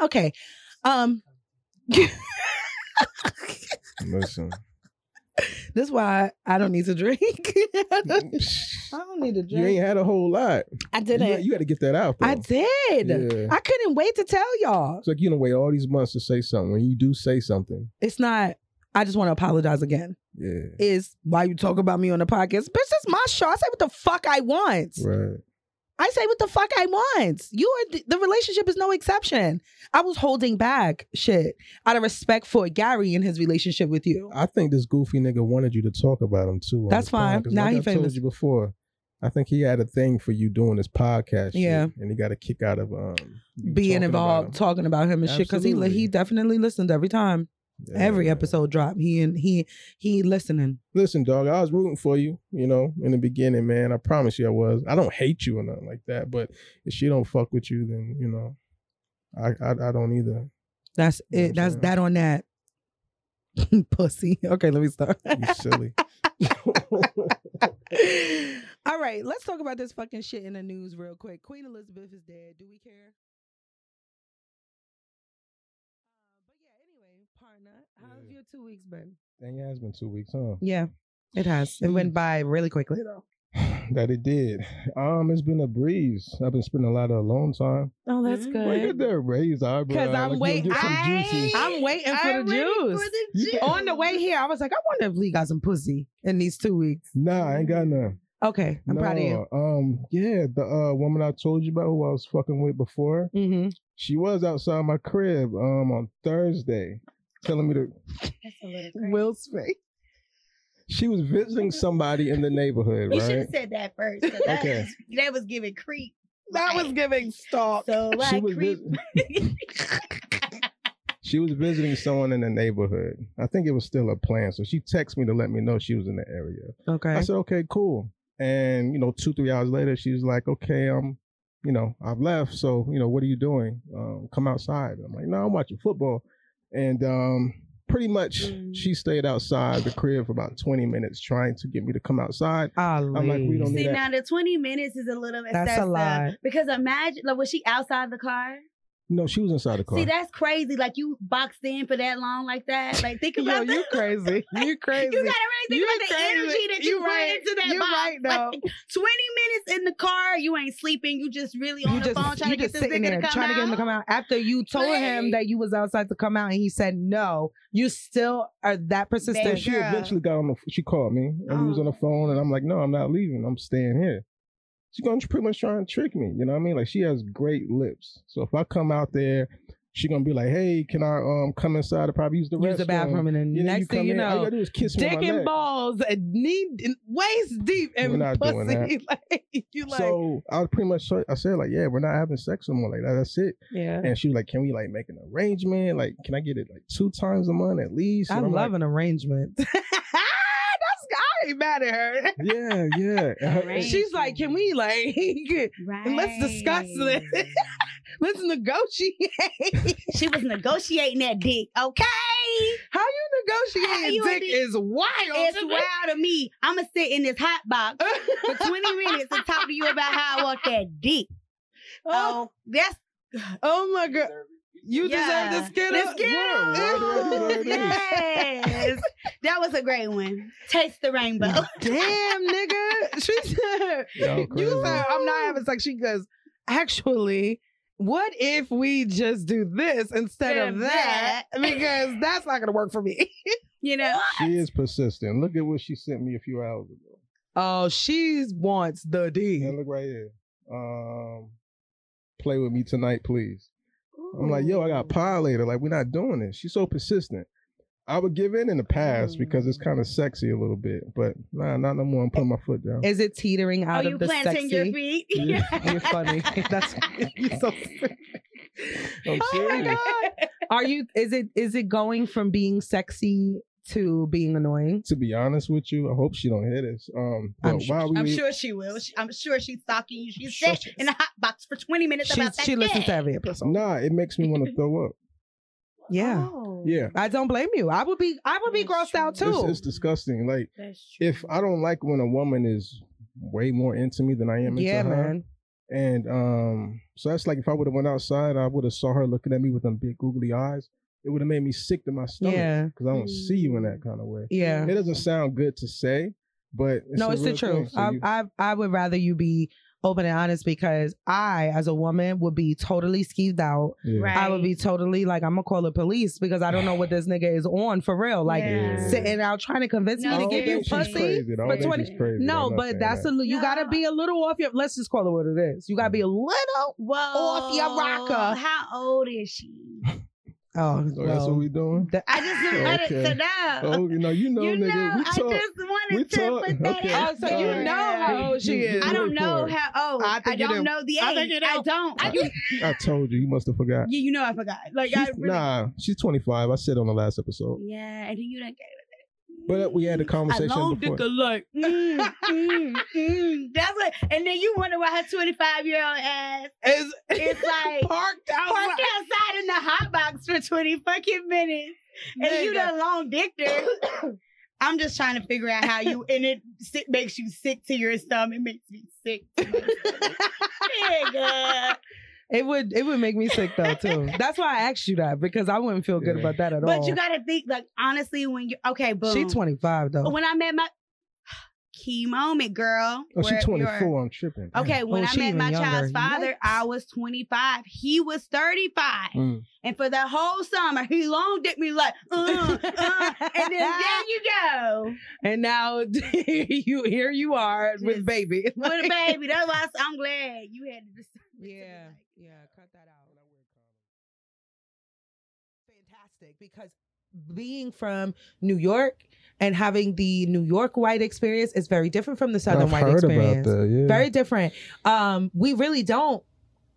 Okay. Um Listen. this is why I don't need to drink. Mm, I don't need to drink. You ain't had a whole lot. I didn't. You, you got to get that out. Though. I did. Yeah. I couldn't wait to tell y'all. It's like you don't wait all these months to say something. When you do say something, It's not I just want to apologize again. yeah, Is why you talk about me on the podcast. Bitch, that's my show. I say what the fuck I want. right. I say what the fuck I want. You are the, the relationship is no exception. I was holding back shit out of respect for Gary and his relationship with you. I think this goofy nigga wanted you to talk about him too. That's fine. pod, fine. 'cause Now like he I told you before. I think he had a thing for you doing this podcast. shit, Yeah. and he got a kick out of um Being about involved, him. talking about him and shit, because he he definitely listened every time, every Yeah. episode drop. He and he he listening. Listen, dog, I was rooting for you, you know, in the beginning, man. I promise you I was. I don't hate you or nothing like that, but if she don't fuck with you, then you know, I I, I don't either. That's You it. That's that on that. Pussy. Okay, let me start. You silly. All right, let's talk about this fucking shit in the news real quick. Queen Elizabeth is dead. Do we care? Uh, but yeah, anyway, partner, how's your two weeks been? Dang, it has been two weeks, huh? Yeah, it has. It went by really quickly though. that it did. Um, it's been a breeze. I've been spending a lot of alone time. Oh, that's good. Look at good. that raised eyebrow. Because I'm Like, you waiting. get some juicy. I'm waiting for I'm the ready juice. for the You juice. On the way here, I was like, I wonder if Lee got some pussy in these two weeks. Nah, I ain't got none. Okay, I'm proud of you. Um, yeah, the uh woman I told you about who I was fucking with before, Mm-hmm. she was outside my crib um on Thursday, telling me to. That's a. Will's face. She was visiting somebody in the neighborhood, You should have said that first. That, Okay. that was giving creep. That was giving stalk. So She was creep. vis- She was visiting someone in the neighborhood. I think it was still a plan, so she texted me to let me know she was in the area. Okay. I said, okay, cool. And you know, two three hours later, she was like, okay, um, you know, I've left. So you know, what are you doing? Um, come outside. I'm like, no, I'm watching football. And um, pretty much, Mm. she stayed outside the crib for about 20 minutes, trying to get me to come outside. I'm like, we don't See need that. now the twenty minutes is a little excessive. That's a excessive. lot. Because imagine like was she outside the car? No, she was inside the car. See that's crazy. Like you boxed in for that long like that. Like think about Yo, about you crazy. You crazy. You gotta really think You about the crazy. energy that you, You put right. into that You box. right, though. Like, Twenty minutes in the car, you ain't sleeping. You just really on you the just, phone trying to get this sitting nigga there to come trying to get him to come out. After you told him that you was outside to come out and he said no, you still are that So persistent. she eventually got on the. She called me and we was oh. on the phone, and I'm like, no, I'm not leaving. I'm staying here. She's gonna pretty much try and trick me. You know what I mean? Like she has great lips. So if I come out there, she gonna be like, hey, can I um come inside and probably use the Use the bathroom and then Yeah, next thing you in, all know, you gotta do is kiss me dick my and balls and knee waist deep We're in not pussy. doing that. like you like so I was pretty much I said like, yeah, we're not having sex anymore. Like that, that's it. yeah. And she was like, can we like make an arrangement? Like, can I get it like two times a month at least? I I'm love like, an arrangement. That's ain't mad at her. yeah, yeah. Right. She's like, can we like Right. let's discuss this. let's negotiate. She was negotiating that dick. Okay. How you negotiating How you dick be- is wild. It's to me. wild to me. I'ma sit in this hot box for 20 minutes and talk to you about how I want that dick. Oh, Oh, that's oh my god. You Yeah. deserve the skin. The whoa. yes. that was a great one. Taste the rainbow. Damn, nigga. She said, Y'all you said, I'm not having sex. She goes, actually, what if we just do this instead of Instead of that? Because that's not going to work for me. you know? She is persistent. Look at what she sent me a few hours ago. Oh, she wants the D. Yeah, look right here. Um, play with me tonight, please. I'm like, yo, I got pie later. Like, we're not doing this. She's so persistent. I would give in in the past because it's kind of mm. sexy a little bit, but nah, not no more. I'm putting my foot down. Is it teetering oh, out oh, of you the planting sexy? your feet? Yeah. You're funny. That's you're so. I'm Oh my god. Are you? Is it? Is it going from being sexy to being annoying? To be honest with you, I hope she don't hear this. Um, I'm sure- while we I'm were- sure she will. She- I'm sure she's stalking you. She Sure sat in a hot box for 20 minutes She about that she listens dick. to every episode. Nah, it makes me want to throw up. Yeah. Oh, Yeah. I don't blame you. I would be. I would be That's grossed out too. It's, it's disgusting. Like if I don't like when a woman is way more into me than I am into yeah, her. man. And um, so that's like if I would have went outside, I would have saw her looking at me with them big googly eyes. It would have made me sick to my stomach Yeah. because I don't mm. see you in that kind of way. Yeah. It doesn't sound good to say, but it's no, a it's the real thing. truth. So I, you- I I would rather you be open and honest because I, as a woman, would be totally skeeved out. yeah. Right. I would be totally like, I'm gonna call the police because I don't know what this nigga is on for real. Like Yeah. sitting out trying to convince No, me to give you pussy. crazy. for 20 crazy. No, but that's that. a you gotta be a little off your. Let's just call it what it is. You gotta be a little. Whoa. off your rocker. How old is she? Oh, So that's what well, we doing. that- I just I Okay. didn't know. Oh, you know, you know, you nigga. know, we I talk. just want wanted We to talk- put that okay. out Oh, so you there. know how old she is. I don't know how old. I I, think you don't do. know the age. I think you I do. don't. I you, I told you. You must have forgot. Yeah, you know I forgot. Like I She's- really, Nah, she's 25. I said on the last episode. Yeah, and then you done But we had a a conversation long before. dick alike. Mm, mm, mm. That's what. And then you wonder why her 25 year old ass Is is like parked outside. parked outside in the hot box for 20 fucking minutes. And you Nigga. done long dicked her. I'm just trying to figure out how you, and it makes you sick to your stomach. It makes me sick. to my stomach. Nigga. It would it would make me sick though too. That's why I asked you that because I wouldn't feel good Yeah. about that at all. But you gotta think, like, honestly, when you, okay, boom. she 25 though. When I met my, key moment, girl. Oh, she's 24. I'm tripping. Okay, when Oh, I met my younger. child's father, I was 25. He was 35. Mm. And for the whole summer, he longed at me like, uh, uh, and then there you go. And now you here you are with Just baby. With a baby. That's why I'm glad you had to decide. Yeah, yeah, cut that out. Fantastic because being from New York and having the New York white experience is very different from the Southern I've white heard experience. about that. Yeah. Very different. Um, we really don't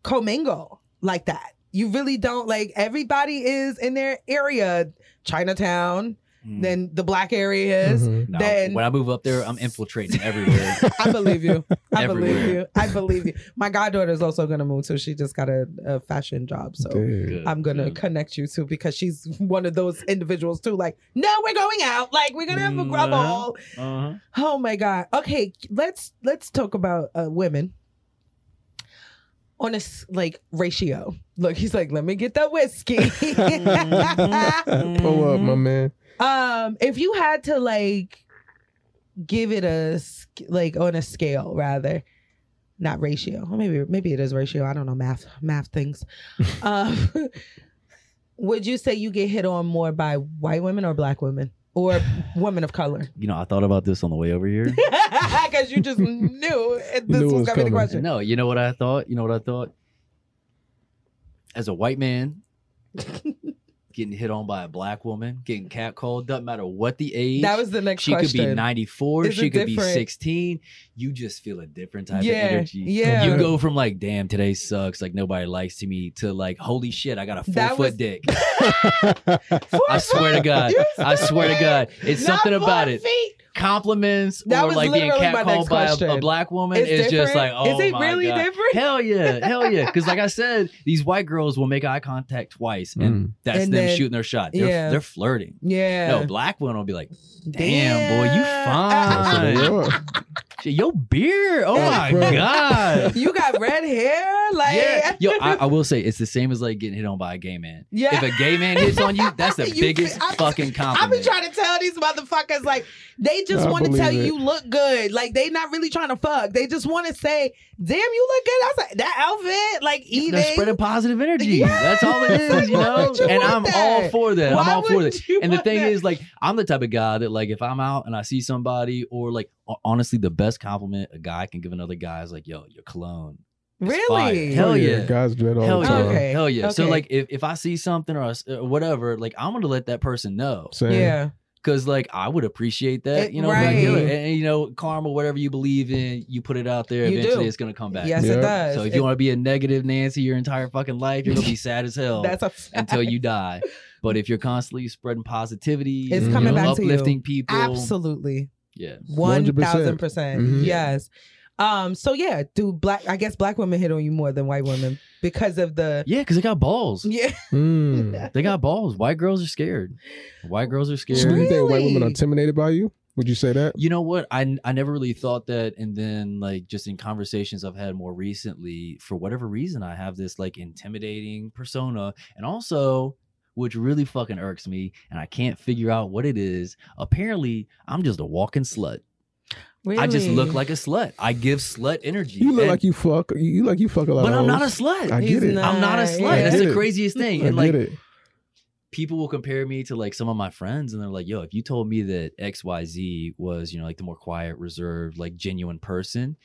commingle like that. You really don't like everybody is in their area, Chinatown, Mm. then the black areas. Mhm. No, then when I move up there, I'm infiltrating everywhere. I believe you. I believe you. I believe you. My goddaughter is also gonna move too. She just got a, a fashion job, so Dude. I'm gonna good. connect you too because she's one of those individuals too. Like, no, we're going out. Like, we're gonna have a grub Uh-huh. ball. Uh-huh. Oh my god. Okay, let's let's talk about uh, women on a s- like ratio. Look, he's like, let me get that whiskey. Pull up, my man. Um, if you had to like give it a like on a scale rather, not ratio. Or maybe maybe it is ratio. I don't know math math things. um, would you say you get hit on more by white women or black women or women of color? You know, I thought about this on the way over here. Because you just knew this Knew was was gonna be the question. No, you know what I thought? You know what I thought? As a white man, getting hit on by a black woman, getting catcalled, doesn't matter what the age. That was the next she question. could be 94, Is she could be 16. You just feel a different type Yeah, of energy. yeah. You go from like, damn, today sucks, like nobody likes to me, to like, holy shit, I got a four That foot was- dick. I swear to God. I swear to God. It's Not something four about it. Feet. Compliments That or was like being literally my next catcalled by a, a black woman It's is just like, oh Is it oh my really God. different? Hell yeah, hell yeah. Because like I said, these white girls will make eye contact twice, and mm. that's And them then- shooting their shot. They're, yeah. they're flirting. Yeah. No, black women will be like, damn, boy, you That's what they fine. are. Shit, Your beard, oh my bro. god. you got red hair, like Yeah, yo, I, I will say it's the same as like getting hit on by a gay man. Yeah. If a gay man hits on you, that's the You biggest fe- I- fucking compliment. I've been trying to tell these motherfuckers like they just want to tell you you look good. Like they not really trying to fuck. They just want to say, "Damn, you look good." I was like, "That outfit, like eating." They're spreading positive energy. Yes. That's all it is, you know. you And I'm that? all for that. I'm all for would that. And the thing that? is, like, I'm the type of guy that, like, if I'm out and I see somebody, or like, ho- honestly, the best compliment a guy can give another guy is like, "Yo, your cologne." is fire." Really? Hell yeah. Guys dread all Hell the yeah. time. Okay. Hell yeah. So like if, if I see something or, or whatever, like I'm gonna let that person know. Same. Yeah. Cause like I would appreciate that, It- you know, like, right. and, and, you know, karma, whatever you believe in, you put it out there. You Eventually, do. it's gonna come back. Yes, Yeah. it does. So if It- you want to be a negative Nancy your entire fucking life, you're gonna be sad as hell that's a until you die. But if you're constantly spreading positivity, It's coming know, back to you. uplifting people, absolutely yeah, one 100%. thousand percent. Mhm. Yes. Um. So yeah, do black? I guess black women hit on you more than white women because of the yeah, because they got balls. yeah. Mm. They got balls. White girls are scared. White girls are scared. So do you think white women are intimidated by you? Would you say that? You know what? I I never really thought that, and then like just in conversations I've had more recently, for whatever reason, I have this like intimidating persona, and also which really fucking irks me, and I can't figure out what it is. Apparently, I'm just a walking slut. Really? I just look like a slut. I give slut energy. You look and- like you fuck. You look like you fuck a lot. but of I'm not a slut. I He's get it. not. I'm not a slut. I That's the craziest thing. I And like get it. people will compare me to like some of my friends and they're like, yo, if you told me that XYZ was, you know, like the more quiet, reserved, like genuine person,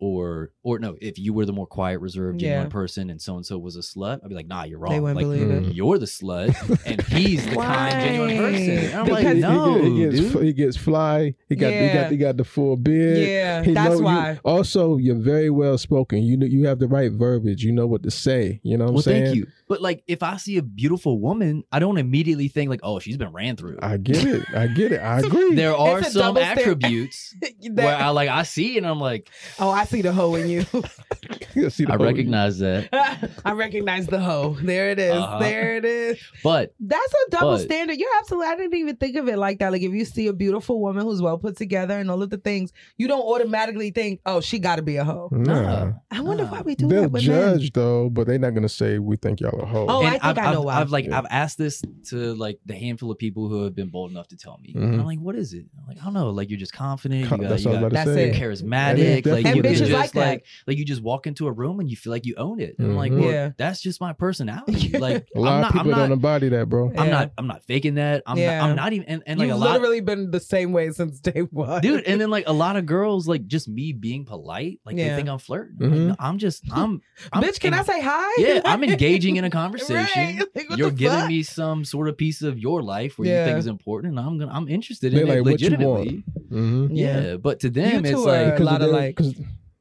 or or no, if you were the more quiet, reserved, genuine Yeah. person, and so and so was a slut, I'd be like, nah, you're wrong. They wouldn't like, believe it. Mm. You're the slut, and he's the kind, genuine person. And I'm like, He- he, no, he gets dude. he gets fly. He got he got he got the full beard. Yeah, He that's know you- why. also, you're very well spoken. You know you have the right verbiage. You know what to say. You know what Well, I'm saying? thank you. But like, if I see a beautiful woman, I don't immediately think like, oh, she's been ran through. I get it. I get it. I agree. There are some attributes That- where I like I see it and I'm like, oh, I see the hoe in you. You see the I whole- recognize that. I recognize the hoe. There it is. Uh-huh. There it is. But That's a double But- standard. You're absolutely. I didn't even think of it like that. Like if you see a beautiful woman who's well put together and all of the things, you don't automatically think, "Oh, she got to be a hoe." Nah. I wonder why we do They'll that with men. judge though, but they're not gonna say we think y'all a hoe. Oh, I think I've, I know why. I've like Yeah. I've asked this to like the handful of people who have been bold enough to tell me. And Mhm. I'm like, what is it? I'm like, I don't know. Like you're just confident. Com- You got, that's you what I was got, about to That's say. it. you're That is charismatic. Like you And can bitches just like that. like like you just walk into a room and you feel like you own it. And I'm like, well, Yeah. that's just my personality. Like a lot I'm of people I'm not, don't embody that, bro. I'm Yeah. not I'm not faking that. I'm Yeah. not, I'm not even and, and like You've a lot literally been the same way since day one, dude and then like a lot of girls like just me being polite like Yeah. they think i'm flirting I'm, like, no, I'm just i'm, I'm Bitch, can en- I say hi? yeah i'm engaging in a conversation Right. Like, you're giving fuck? me some sort of piece of your life where you think is important and i'm gonna i'm interested in like, it what you want? legitimately Mm-hmm. yeah. but to them it's like a lot of like.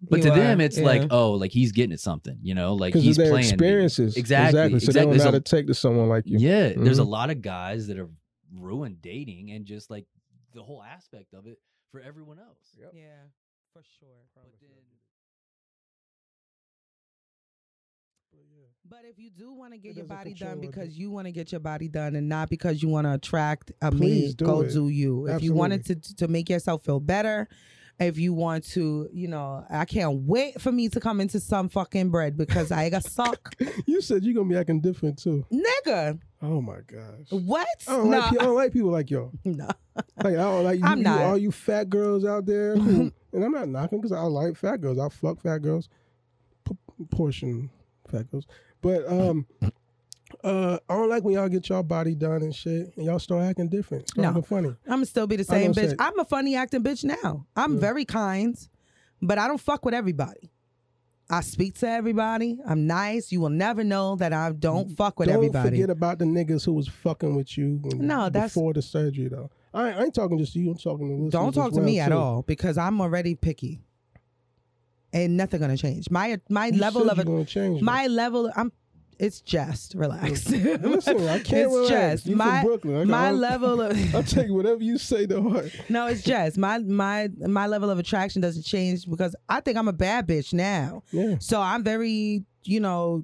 But you to are, them it's like oh like he's getting at something you know like Because of he's their playing experiences. exactly Exactly. So they exactly don't know how to take to someone like you. yeah there's a Mhm. lot of guys that have ruined dating and just like the whole aspect of it for everyone else Yeah, for sure. But then, But if you do want to get your body done what because you want to get your body done and not because you want to attract a Please mate, do go it. do you. If you wanted to to make yourself feel better, if you want to, you know, I can't wait for me to come into some fucking bread because I got suck, You said you're gonna be acting different too. nigga. Oh my gosh. What? I don't, Nah. like, pe- I don't like people like y'all. No. Like I don't like you, I'm you- not. all you fat girls out there. who- and I'm not knocking because I like fat girls. I fuck fat girls. P- portion fat girls. But um uh I don't like when y'all get y'all body done and shit and y'all start acting different. Start No. acting funny. I'm gonna still be the same bitch. say- I'm a funny acting bitch now. I'm Yeah. very kind, but I don't fuck with everybody. I speak to everybody. I'm nice. You will never know that I don't fuck with don't everybody. forget about the niggas who was fucking with you No, that's- before the surgery though. I, I ain't talking just to you, I'm talking to listeners don't talk to me at all because I'm already picky. And nothing gonna change. My my You level of gonna change. my level I'm it's just relax. Listen, I can't it's relax. just You from my Brooklyn. I got my level of I'll take whatever you say to heart. No, it's just my my my level of attraction doesn't change because I think I'm a bad bitch now. Yeah. So I'm very, you know,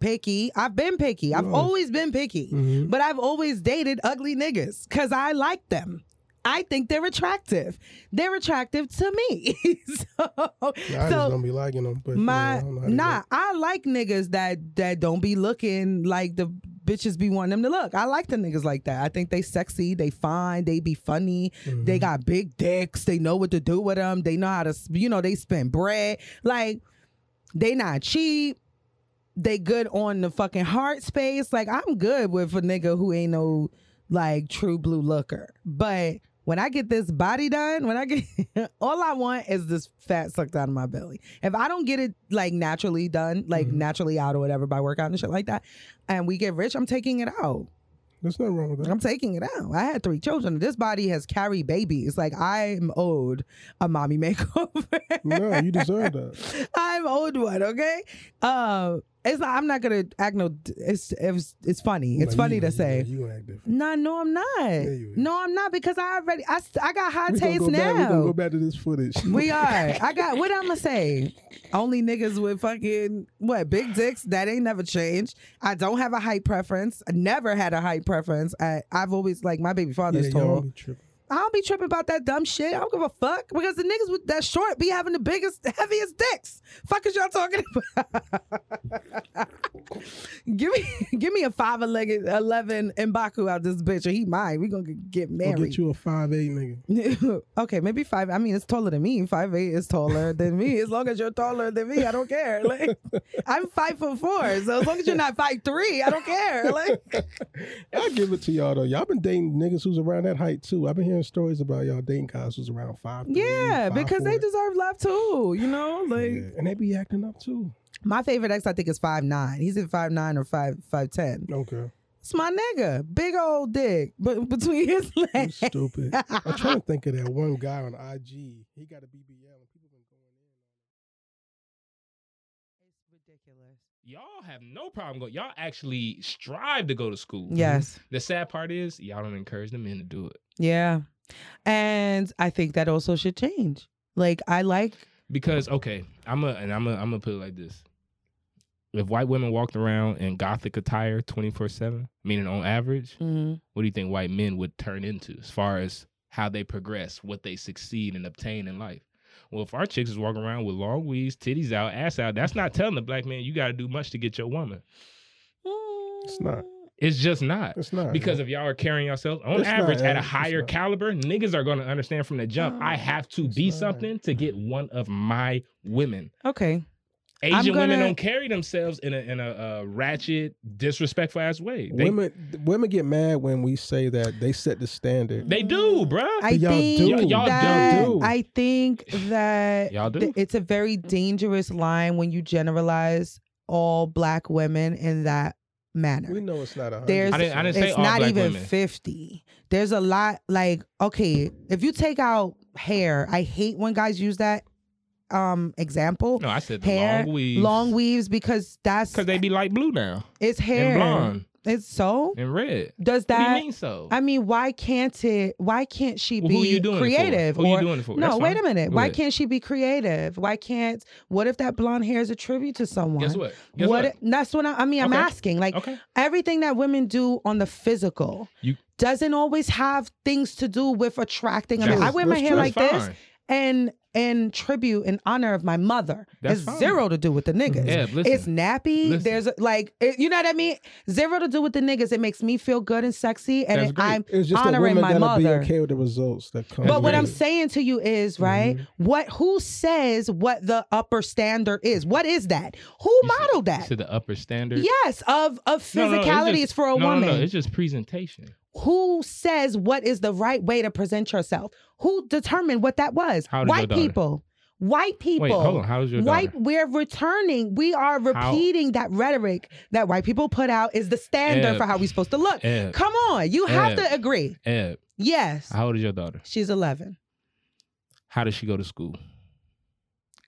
picky. I've been picky. I've always been picky. Mhm. But I've always dated ugly niggas cuz I like them. I think they're attractive. They're attractive to me. so, I just so don't be liking them. But my yeah, I know do nah. I like niggas that that don't be looking like the bitches be wanting them to look. I like the niggas like that. I think they sexy, they fine, they be funny, Mm-hmm. they got big dicks, they know what to do with them, they know how to, you know, they spend bread. Like they not cheap. They good on the fucking heart space. Like I'm good with a nigga who ain't no like true blue looker. But when I get this body done, when I get all I want is this fat sucked out of my belly. If I don't get it like naturally done, like naturally out or whatever by workout and shit like that, and we get rich, I'm taking it out. There's nothing wrong with that. I'm taking it out. I had three children. This body has carried babies. Like I'm owed a mommy makeover. no, you deserve that. I'm owed one. Okay. Uh, it's not. I'm not gonna act no. It's it's it's funny. It's funny to say. You gonna act different. No, no, I'm not. no, I'm not because I already. I, st- I got high We taste go back. We gonna now. go back to this footage. We are. I got what I'm gonna say. Only niggas with fucking what big dicks that ain't never changed. I don't have a height preference. I never had a height preference. I I've always like my baby yeah, father's y'all tall. I don't be tripping about that dumb shit. I don't give a fuck because the niggas with that short be having the biggest, heaviest dicks. Fuck is y'all talking about? give me, give me a five legged eleven Mbaku out this bitch, or he mine. We gonna get married. We'll get you a five eight nigga. okay, maybe five. I mean, it's taller than me. Five eight is taller than me. As long as you're taller than me, I don't care. Like, I'm five foot four, so as long as you're not five three, I don't care. Like, I'll give it to y'all though. Y'all been dating niggas who's around that height too. I've been hearing hearing stories about y'all dating guys who's around five. Yeah, because they deserve love too. You know, like and they be acting up too. my favorite ex, I think, is five nine. He's at five nine or five five ten. Okay. It's my nigga, big old dick, but between his legs. Stupid. I'm trying to think of that one guy on IG. He got a BBL. and people been going Y'all have no problem going. Y'all actually strive to go to school. Yes. The sad part is y'all don't encourage the men to do it Yeah, and I think that also should change. Like I like because okay, I'm a and I'm a I'm gonna put it like this. If white women walked around in gothic attire 24 seven, meaning on average, Mhm. what do you think white men would turn into as far as how they progress, what they succeed and obtain in life? Well, if our chicks is walking around with long weaves, titties out, ass out, that's not telling the black man you got to do much to get your woman. It's not. It's just not. It's not. Because if y'all are carrying yourselves on It's not, average at a higher not. caliber, niggas are going to understand from the jump. I have to be something to get one of my women. okay. Asian women gonna- don't carry themselves in a in a, uh ratchet, disrespectful ass way. They, women women get mad when we say that they set the standard. they do, bruh. I Y'all think do. Y'all- y'all that do. I think that Y'all do. th- it's a very dangerous line when you generalize all black women in that manner. We know it's not a hundred. There's I didn't- I didn't say it's not black even women. 50. There's a lot like okay, if you take out hair, I hate when guys use that um example. no, I said the hair, long weaves. long weaves because that's because they be light blue now it's hair. and blonde It's so in red. does do that you mean so? I mean, why can't it? Why can't she Well, be who you doing creative? Who you doing it for? No, wait a minute. Go Why ahead. can't she be creative? Why can't? What if that blonde hair is a tribute to someone? Guess what? Guess what? what? that's what I, I mean. I'm Okay. asking. Like Okay. everything that women do on the physical You- doesn't always have things to do with attracting. I mean, I wear my hair true. like this. And and tribute in honor of my mother That's has fine. zero to do with the niggas. Yeah, listen. it's nappy. Listen. There's a- like it- you know what I mean. Zero to do with the niggas. It makes me feel good and sexy, and it- I'm It's just that honoring women my gotta mother. be okay with the results that come. But what I'm saying to you is, right? Mm-hmm. What who says what the upper standard is? What is that? Who You modeled you that? To the upper standard. Yes, of of No, no, it's physicality just- is for a no, woman. No, no, it's just presentation. Who says what is the right way to present yourself? Who determined what that was? How old is your White people. White people. Wait, hold on. How is your White, daughter? we're returning. We are How- repeating that rhetoric that white people put out is the standard Eb. for how we're supposed to look. Eb. Come on, you have to agree. Eb, Yes, how old is your daughter? she's 11. How does she go to school?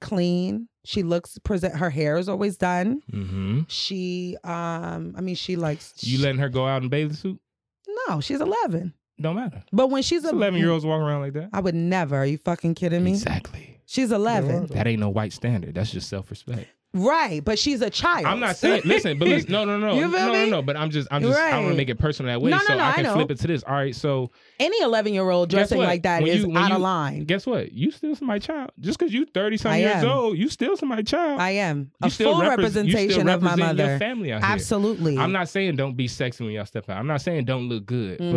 Clean. She looks present. Her hair is always done. Mm-hmm. She, um, I mean, she likes. You letting her go out in bathing suit? No, she's 11. Don't matter. But when she's It's 11 year olds walking around like that. I would never. Are you fucking kidding me? Exactly. She's 11. That ain't no white standard. That's just self respect. Right, but she's a child. I'm not saying. Listen, but listen, no, no, no, You no, no, no, no. But I'm just, I'm just, I want to make it personal that way, No, no, so no, I I can know. flip it to this. All right, so Any 11 year old dressing like that When is you- out you- of line. Guess what? You still somebody's child. Just because you're 30 something years old, you still somebody's child. I am You a still full still representation of my represent your mother. family out here. Absolutely. I'm not saying don't be sexy when y'all step out. I'm not saying don't look good, Mhm.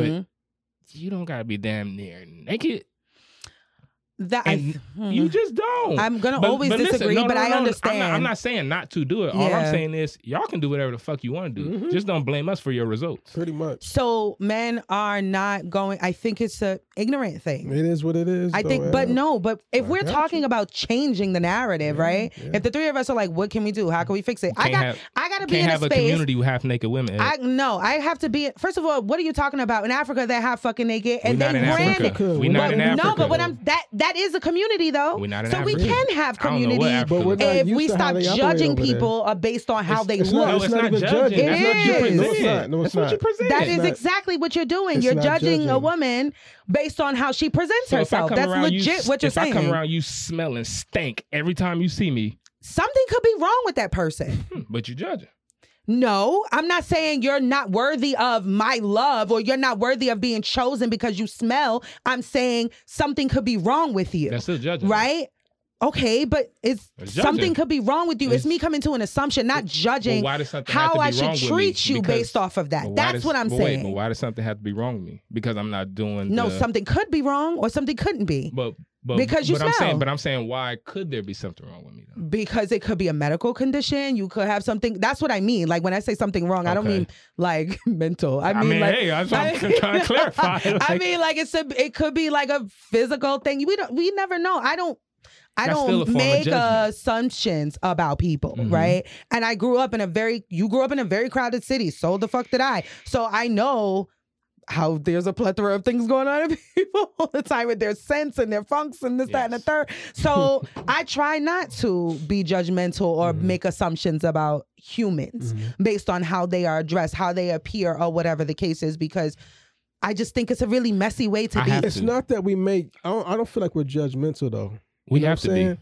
but you don't gotta be damn near naked. That And I, You just don't. I'm gonna But- always but listen, disagree, no, no, but no, I no, I'm not- understand. I'm not, saying not to do it. All I'm saying is y'all can do whatever the fuck you want to do. Mm-hmm. Just don't blame us for your results. Pretty much. So men are not going. I think it's a ignorant thing. It is what it is. I though, think, but no, but if I we're got talking about changing the narrative, right? If the three of us are like, what can we do? How can we fix it? I Can't got, have- I got to be in a have a space. community with half naked women. Ed. I no, I have to be. First of all, what are you talking about in Africa? They have fucking naked, and We not they in ran Africa. it. We not But- in No, but what I'm that that is a community though. We not in so we can have I don't know what community But we're not if used we to stop judging over there. people uh, based on how they it's look. not, it's not, even judging. It That's what you present. No, it's not. No, it's That's what not. you present. That not. exactly what you're doing. You're not judging, a woman based on how she presents So herself. That's around you, legit what you're if saying. I come around you smelling stank every time you see me, Something could be wrong with that person. hmm, but you judging. No, I'm not saying you're not worthy of my love or you're not worthy of being chosen because you smell. I'm saying something could be wrong with you. That's still judging. Right? Okay, but it's It's something could be wrong with you. It's, It's- me coming to an assumption, not judging why does something how I should treat you Because- based off of that. That's does- what I'm saying. Wait, but why does something have to be wrong with me? Because I'm not doing. no, the- something could be wrong or something couldn't be. But but Because you but I'm smell. saying, but I'm saying, why could there be something wrong with me? Though? because it could be a medical condition. You could have something. That's what I mean. Like when I say something wrong, I don't mean like mental. I I mean, mean, like, hey, that's what I'm trying to clarify. I mean, like it's a. It could be like a physical thing. We don't. We never know. I don't. I That's still a don't make assumptions about people, Mhm. right? And I grew up in a very. You grew up in a very crowded city. So the fuck did I? So I know how there's a plethora of things going on in people all the time with their sense and their funks and this, that, and the third. So I try not to be judgmental or Mm-hmm. make assumptions about humans based on how they are dressed, how they appear, or whatever the case is, because I just think it's a really messy way to be. It's not that we make. I don't. I don't feel like we're judgmental though. We You know have to I'm be. saying?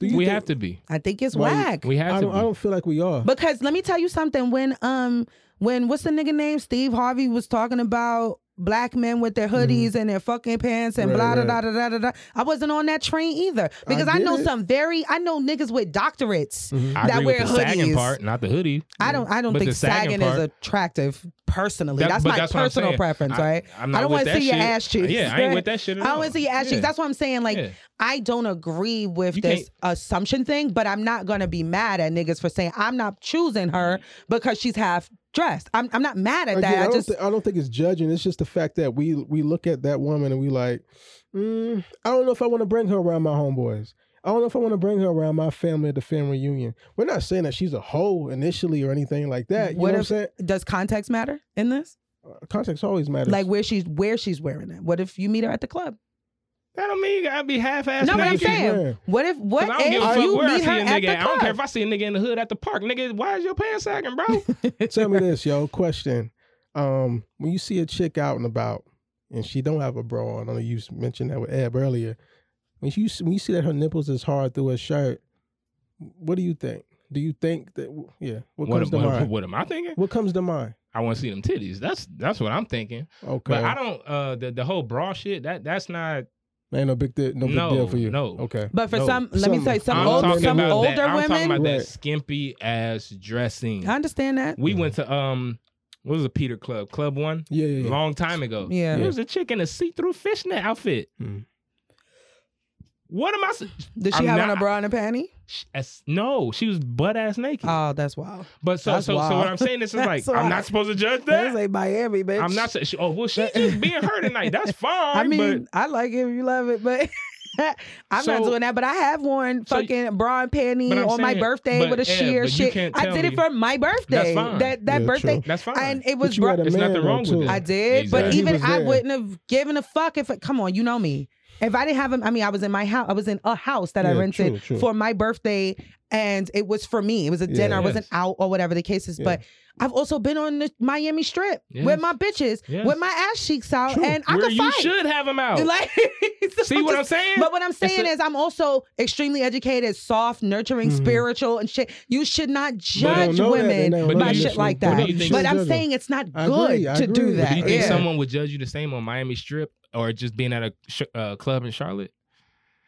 Do you we think- have to be. I think it's Like, whack. We have I to don't, be. I don't feel like we are. Because let me tell you something. When um when what's the nigga name? Steve Harvey was talking about black men with their hoodies and their fucking pants and Mm-hmm. Right, blah da right. da da da da. I wasn't on that train either because I, get know it. some very I know niggas with doctorates Mm-hmm. I that wear the sagging hoodies. part, not the hoodie. I don't. I don't But think sagging sagging, is part- attractive personally. That- that's my that's personal preference, I- right? I don't want to see your shit. ass cheeks. Yeah, I ain't with that shit at I don't want to see your ass Yeah. cheeks. That's what I'm saying. Like, Yeah. I don't agree with You this assumption thing, but I'm not gonna be mad at niggas for saying I'm not choosing her because she's half dressed. I'm. I'm not mad at Again, that. I, I don't just. I don't think it's judging. It's just the fact that we we look at that woman and we like, mm, I don't know if I want to bring her around my homeboys. I don't know if I want to bring her around my family at the family reunion. We're not saying that she's a hoe initially or anything like that. You what know if what I'm saying? does context matter in this? Context always matters. Like where she's where she's wearing it. What if you meet her at the club? That don't mean you gotta be half-assed. No, but I'm naked. saying, what if what I don't if fuck you where I see her a at nigga. the at. I don't care if I see a nigga in the hood at the park. Nigga, why is your pants sagging, bro? Tell me this, yo. Question. Um, when you see a chick out and about and she don't have a bra on, I know you mentioned that with Ab earlier. When you when you see that her nipples is hard through her shirt, what do you think? Do you think that yeah? What, What comes am- to what- mind? what am I thinking? What comes to mind? I want to see them titties. That's that's what I'm thinking. Okay. But I don't. Uh, the the whole bra shit. That that's not. Ain't no big deal, no big No, deal for you. no. Okay. But for No. some, let me tell you, some I'm old, talking some about older that, I'm women. talking about Right. that skimpy ass dressing. I understand that. We went to um, what was a Peter Club? Club One. Yeah, yeah, yeah. Long time ago. Yeah. There was a chick in a see-through fishnet outfit. Hmm. What am I? Did she I'm have on a bra and a panty? as- no, she was butt ass naked. Oh, that's wild. but so that's so so what I'm saying is, is like That's I'm not supposed to judge That's that. like Miami, bitch. I'm not. saying she- Oh well, she's just being her tonight. That's fine. I mean, but I like it if you love it, but I'm not doing that. But I have worn So- fucking bra and panty But I'm on my birthday but, with a sheer but shit. I tell did it for my birthday. fine. That that Yeah, birthday. true. that's fine. And it was you bra- had There's nothing though, wrong with too. that. I did, but Exactly. He even I wouldn't have given a fuck if. It, come on, you know me. If I didn't have him, I mean, I was in my house. I was in a house that I rented true, true. for my birthday, and it was for me. It was a Yeah. dinner. I wasn't out or whatever the case is. Yeah. But I've also been on the Miami Strip Yes. with my bitches, Yes. with my ass cheeks out, True. and I Where could fight. you fight. should have them out. Like, See what I'm saying? But what I'm saying a- is, I'm also extremely educated, soft, nurturing, Mhm. spiritual, and shit. You should not judge know that, women by that. shit like that. do you think- But I'm saying it's not good to do that. Do you think someone would judge you the same on Miami Strip or just being at a sh- uh, club in Charlotte?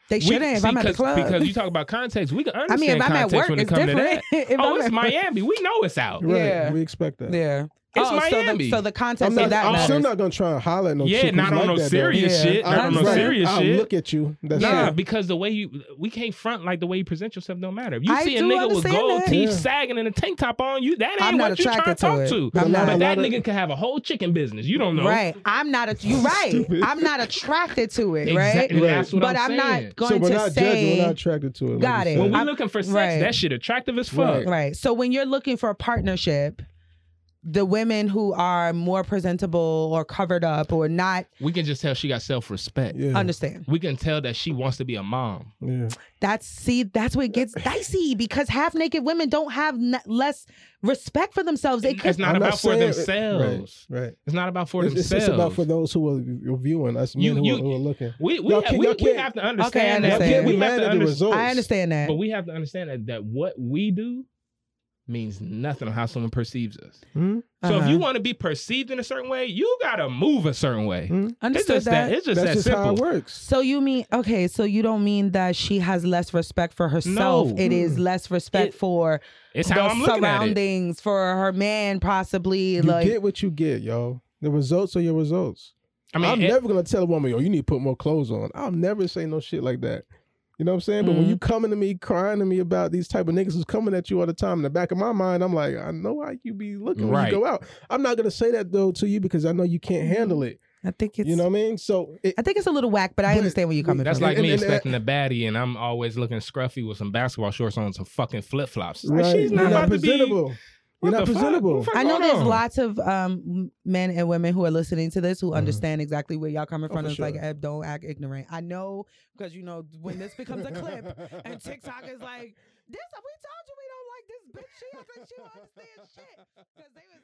they shouldn't if I'm at the 'cause- club. Because you talk about context, we can I understand mean, if I'm at context work, when it it's comes to different. that. Oh, I'm it's at- Miami. We know it's out. Right. Yeah. We expect that. yeah. It's oh, So Miami. the, so the context I'm not, of that I'm matters. still not gonna try and holler at no Yeah, chick who's not on like no that, though. serious Yeah. shit. I Not on no understand. serious I'll shit. look at you. That's Nah, it. because the way you we can't front like the way you present yourself don't matter. If you I see a nigga with gold that. teeth Yeah. sagging and a tank top on, you that ain't I'm not what you trying to to talk it. to. I'm not. But that A of- nigga could have a whole chicken business. You don't know. Right. I'm not. A, you're right. I'm not attracted to it. Exactly. Right. That's what but I'm I'm, not going so we're to not say. judging. We're not attracted to it. Got it. When we I'm- looking for sex, that shit attractive as fuck. Right. Right. So when you're looking for a partnership, the women who are more presentable or covered up or not We can just tell she got self respect. Yeah. understand. We can tell that she wants to be a mom. Yeah. That's see, that's where it gets dicey because half naked women don't have n- less respect for themselves. They could It's not I'm about for saying- themselves. Right. right. It's not about for It's, it's, themselves. it's about for those who are viewing us men You- who, you- are, who are looking. we we, Y'all have, can't- we, y'all we can't- have to Okay, I understand Y'all that. can't We be have to at the under- results. I understand that. But we have to understand that, that what we do means nothing on how someone perceives us. Hmm? So if Uh-huh. you want to be perceived in a certain way, you gotta move a certain way. Hmm? It's Understood just that. that. It's just That's that just simple. how it works. So you mean okay? So you don't mean that she has less respect for herself? No. It is less respect It- for It's the how I'm looking at it. surroundings for her man, possibly. You like get what you get, yo. The results are your results. I mean, I'm it- never gonna tell a woman, yo, you need to put more clothes on. I'll never say no shit like that. You know what I'm saying? But when you mm-hmm. coming to me crying to me about these type of niggas who's coming at you all the time, in the back of my mind, I'm like, I know how you be looking when you go out. I'm not gonna say that though to you because I know you can't mm-hmm. handle it. I think it's You know what I mean? So it, I think it's a little whack, but I understand where you're coming That's from. That's like And- me and- and- expecting a baddie, and I'm always looking scruffy with some basketball shorts on, and some fucking flip flops. right, she's not not about to be. Presentable. You're not presentable. What the fuck I know there's on? lots of um, men and women who are listening to this who Mhm. understand exactly where y'all coming Oh, from. for it's like. Eb, don't act ignorant. I know because you know when this becomes a clip and TikTok is like, this we told you we don't like this bitch. She act like she don't understand shit because they was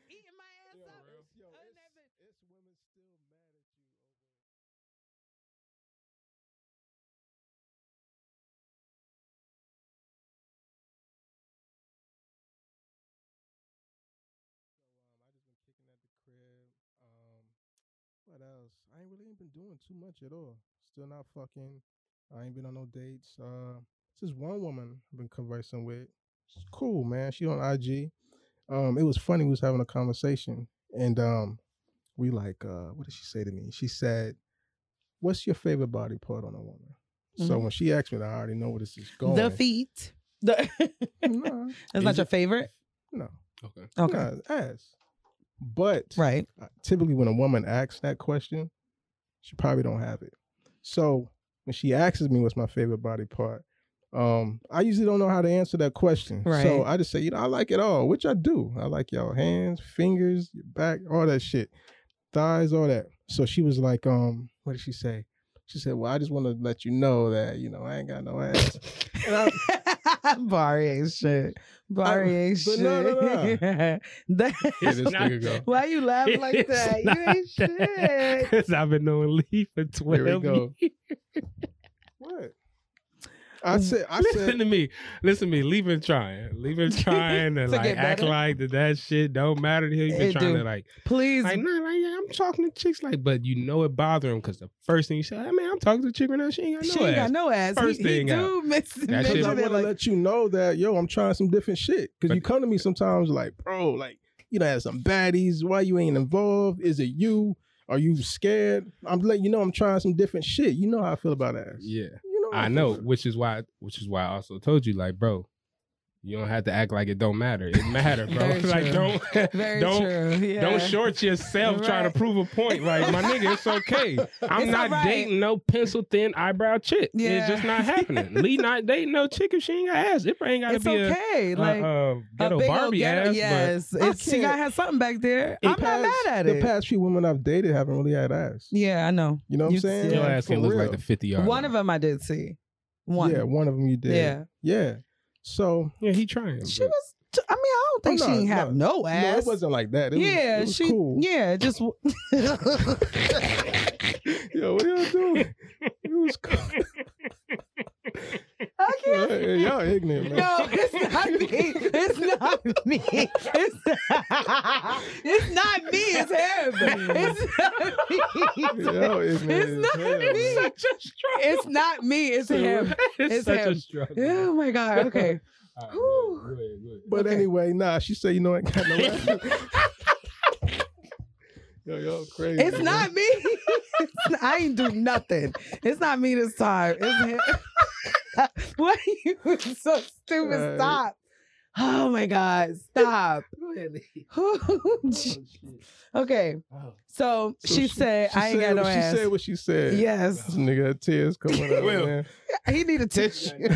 else? I ain't really ain't been doing too much at all. Still not fucking. I ain't been on no dates. Uh, this is one woman I've been conversing with. She's cool, man. She on IG. Um, it was funny. We was having a conversation, and um, we like, uh, what did she say to me? She said, "What's your favorite body part on a woman?" So Mhm. when she asked me, that, I already know where this is going. The feet. The No. That's not Is your favorite. No. Okay. Okay. Nah, ass. But Right. uh, typically when a woman asks that question, she probably don't have it. So when she asks me what's my favorite body part, um, I usually don't know how to answer that question. So I just say, you know, I like it all, which I do. I like your hands, fingers, your back, all that shit. Thighs, all that. So she was like, um, what did she say? She said, Well, I just want to let you know that, you know, I ain't got no ass. and I, Barry ain't shit. Barry ain't shit. no, no, no. That- Here this nigga go. Why you laughing like It's that? not You ain't shit. Because I've been knowing Lee for Here we go. years. What? I said, I Listen said, to me. Listen to me. Leave him trying. Leave him trying to To like act like that that shit don't matter to him. He's been It trying do. to like, Please. like, nah, like, yeah, I'm talking to chicks like, but you know it bother him because the first thing you say, I mean, I'm talking to a chick right now. She ain't got no she ain't ass. got no ass. First he, he thing out. do miss, That shit- I want to like, let you know that yo, I'm trying some different shit. Because you come to me sometimes like, bro, like you know, have some baddies. Why you ain't involved? Is it you? Are you scared? I'm letting you know I'm trying some different shit. You know how I feel about ass. Yeah. You know. how I know, which is why, which is why I also told you, like, bro, you don't have to act like it don't matter. It matter, bro. Like, true. don't, Very don't, true. Yeah. don't short yourself trying to prove a point. Like, my nigga, it's okay. I'm It's not alright. dating no pencil thin eyebrow chick. Yeah. It's just not happening. Lee not dating no chick if she ain't got ass. It ain't got to It's be okay. a, like a, a a ghetto old Barbie ghetto- ass. Yes, it's, she gotta have something back there. I'm not past- mad at it. The past few women I've dated haven't really had ass. yeah, I know. You know what I'm saying? But your yeah. ass can look like the 50 yard. One of them I did see. One. Yeah, one of them you did. Yeah. Yeah. So Yeah, he trying. She but- was. I mean, I don't think Oh, she no, didn't have no no, ass. it wasn't like that. It yeah, was she. cool. Yeah, just. Yo, what are y'all doing? It was cool. I can't. Hey, y'all ignorant, man. No, it's not me. It's not me. It's not, it's not me. It's him. It's not me. Y'all ignorant It's not hell, me. man. Such a struggle. It's not me. It's him. it's, It's such him. a struggle. Oh my god. Okay. All right, Whew. go ahead, go ahead, go ahead. But Okay. anyway, nah, she said, you know, I ain't got no ass. Yo, yo, crazy. It's man. not me. It's I ain't do nothing. It's not me this time. It's him. Why are you so stupid? Right. Stop. Oh my God. Stop. okay. So, So she, said, I ain't got said no what ass. She said what she said. Yes. This nigga had tears coming out, Will. man. he need a tissue.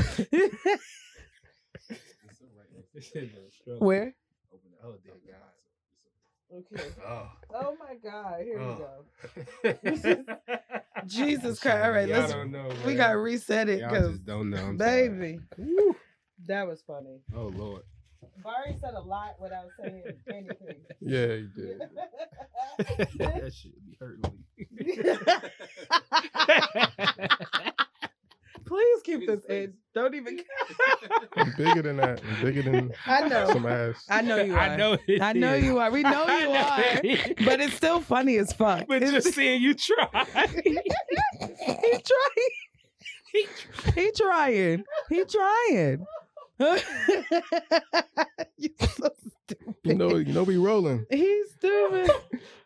Where? Okay. Oh Oh my God. Here we go. Jesus Christ. All right, Y'all let's don't know, we man. gotta reset it Y'all because just don't know. I'm sorry. baby. That was funny. Oh Lord. Barry said a lot without saying anything. Yeah, he did. that shit be hurting me. Please keep this in. Don't even. I'm bigger than that. I'm bigger than I know. some ass. I know you are. I know it I know is. you are. We know I you know are. it is. But it's still funny as fuck. But It's- just seeing you try. he trying. He trying. He trying. you so stupid. You know, you know, we rolling. He's stupid.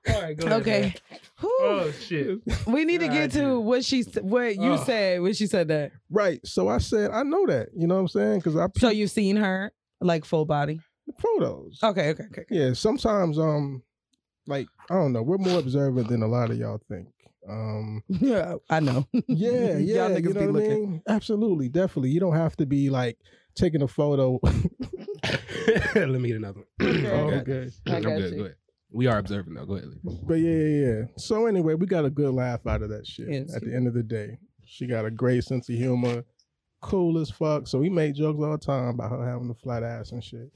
All right, go ahead. Okay. man. Oh shit. We need to get to what she what you Ugh. said when she said that. Right. So I said, I know that. You know what I'm saying? Because I So you've seen her like full body. photos. Okay, okay, okay. Yeah. Sometimes, um, like I don't know, we're more observant than a lot of y'all think. Um, Yeah, I know. yeah, yeah. Y'all niggas you know be what I looking. mean? Absolutely, definitely. You don't have to be like taking a photo. Let me get another one. Oh, okay. I'm got good. you. Go ahead. We are observing though. Go ahead. Lee. But yeah, yeah, yeah. So anyway, we got a good laugh out of that shit. Yes, at the end of the day, she got a great sense of humor, cool as fuck. So we make jokes all the time about her having a flat ass and shit.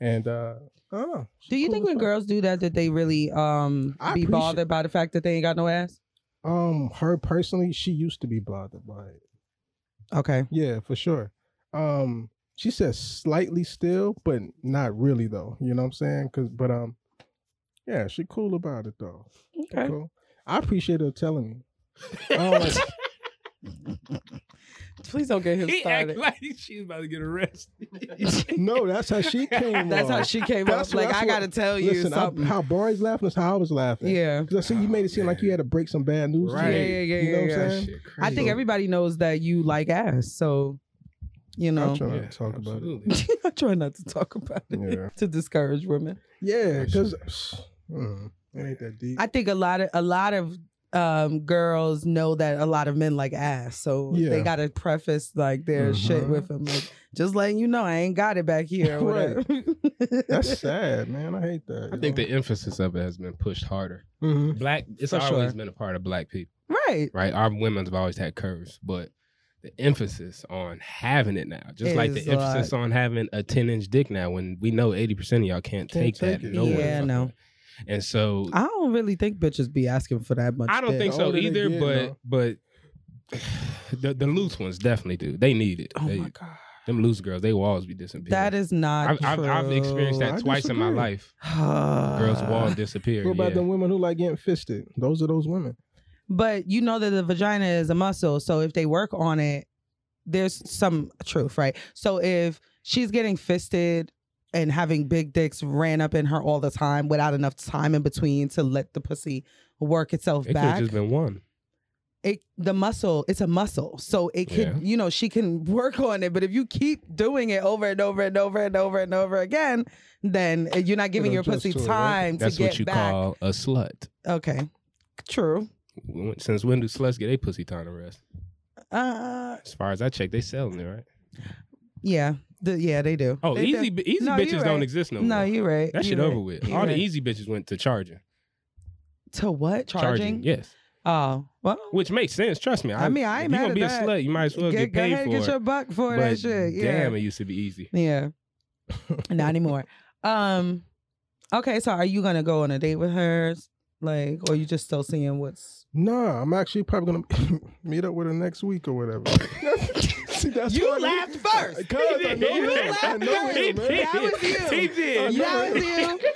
And uh, I don't know. Do you think when girls do that that they really um I be appreciate- bothered by the fact that they ain't got no ass? Um, her personally, she used to be bothered by it. Okay. Yeah, for sure. Um, she says slightly still, but not really though. You know what I'm saying? Cause, but um, yeah, she cool about it though. Okay. Cool. I appreciate her telling me. I Please don't get him He started. like she's about to get arrested. no, that's how she came. That's how she came That's up. Like that's I gotta tell you listen, I- how Barry's laughing is how I was laughing. Yeah. because I see you made it seem like you had to break some bad news. to Yeah, yeah, yeah, You know yeah, what I'm yeah. saying? I think everybody knows that you like ass, so you know. I'm trying not to talk about it. I try not to talk about it Yeah. to discourage women. Yeah, because it ain't that deep. I think a lot of a lot of um, girls know that a lot of men like ass, so Yeah. they gotta preface like their shit Mhm. with them, like just letting you know I ain't got it back here or whatever. That's sad, man. I hate that. I think the emphasis of it has been pushed harder. Mhm. Black, it's For always sure. been a part of black people, right. right? Our women have always had curves, but the emphasis on having it now, just like the Is a emphasis on having a 10 inch dick now, when we know 80% of y'all can't, Can't take, take that. it. nowhere. Yeah, no. And so I don't really think bitches be asking for that much. I don't dick. think so older either, get, but no. but the the loose ones definitely do. They need it. Oh They- my god, Them loose girls, they will always be disappearing. that is not I've, I've, I've experienced that I twice in my life. Girls walls disappear. What about yeah. the women who like getting fisted? Those are those women. But you know that the vagina is a muscle, so if they work on it, there's some truth, right? So if she's getting fisted and having big dicks ran up in her all the time without enough time in between to let the pussy work itself It back, just been one. it the muscle it's a muscle so it could Yeah. you know she can work on it but if you keep doing it over and over and over and over and over again then you're not giving your It'll pussy adjust to it, right? time That's to get what you back call a slut. okay true Since when do sluts get a pussy time to rest? uh As far as I check, they selling it, right? yeah the, yeah they do Oh, They easy do. easy No, bitches you're don't exist no no more. No, you're right That shit You're over right. with. You're All the easy bitches went to charging. to what charging, yes. oh well Which makes sense. Trust me. I mean, I ain't you gonna be a slut, you might as well get, get, go paid ahead and for get it. your buck for but that shit yeah Damn, it used to be easy. Yeah. Not anymore. Um okay, so are you gonna go on a date with her? Like or you just still seeing what's Nah, I'm actually probably gonna meet up with her next week or whatever. See, that's You I laughed first. Cause I know You him. I laughed know first. him. That was you. He did. That was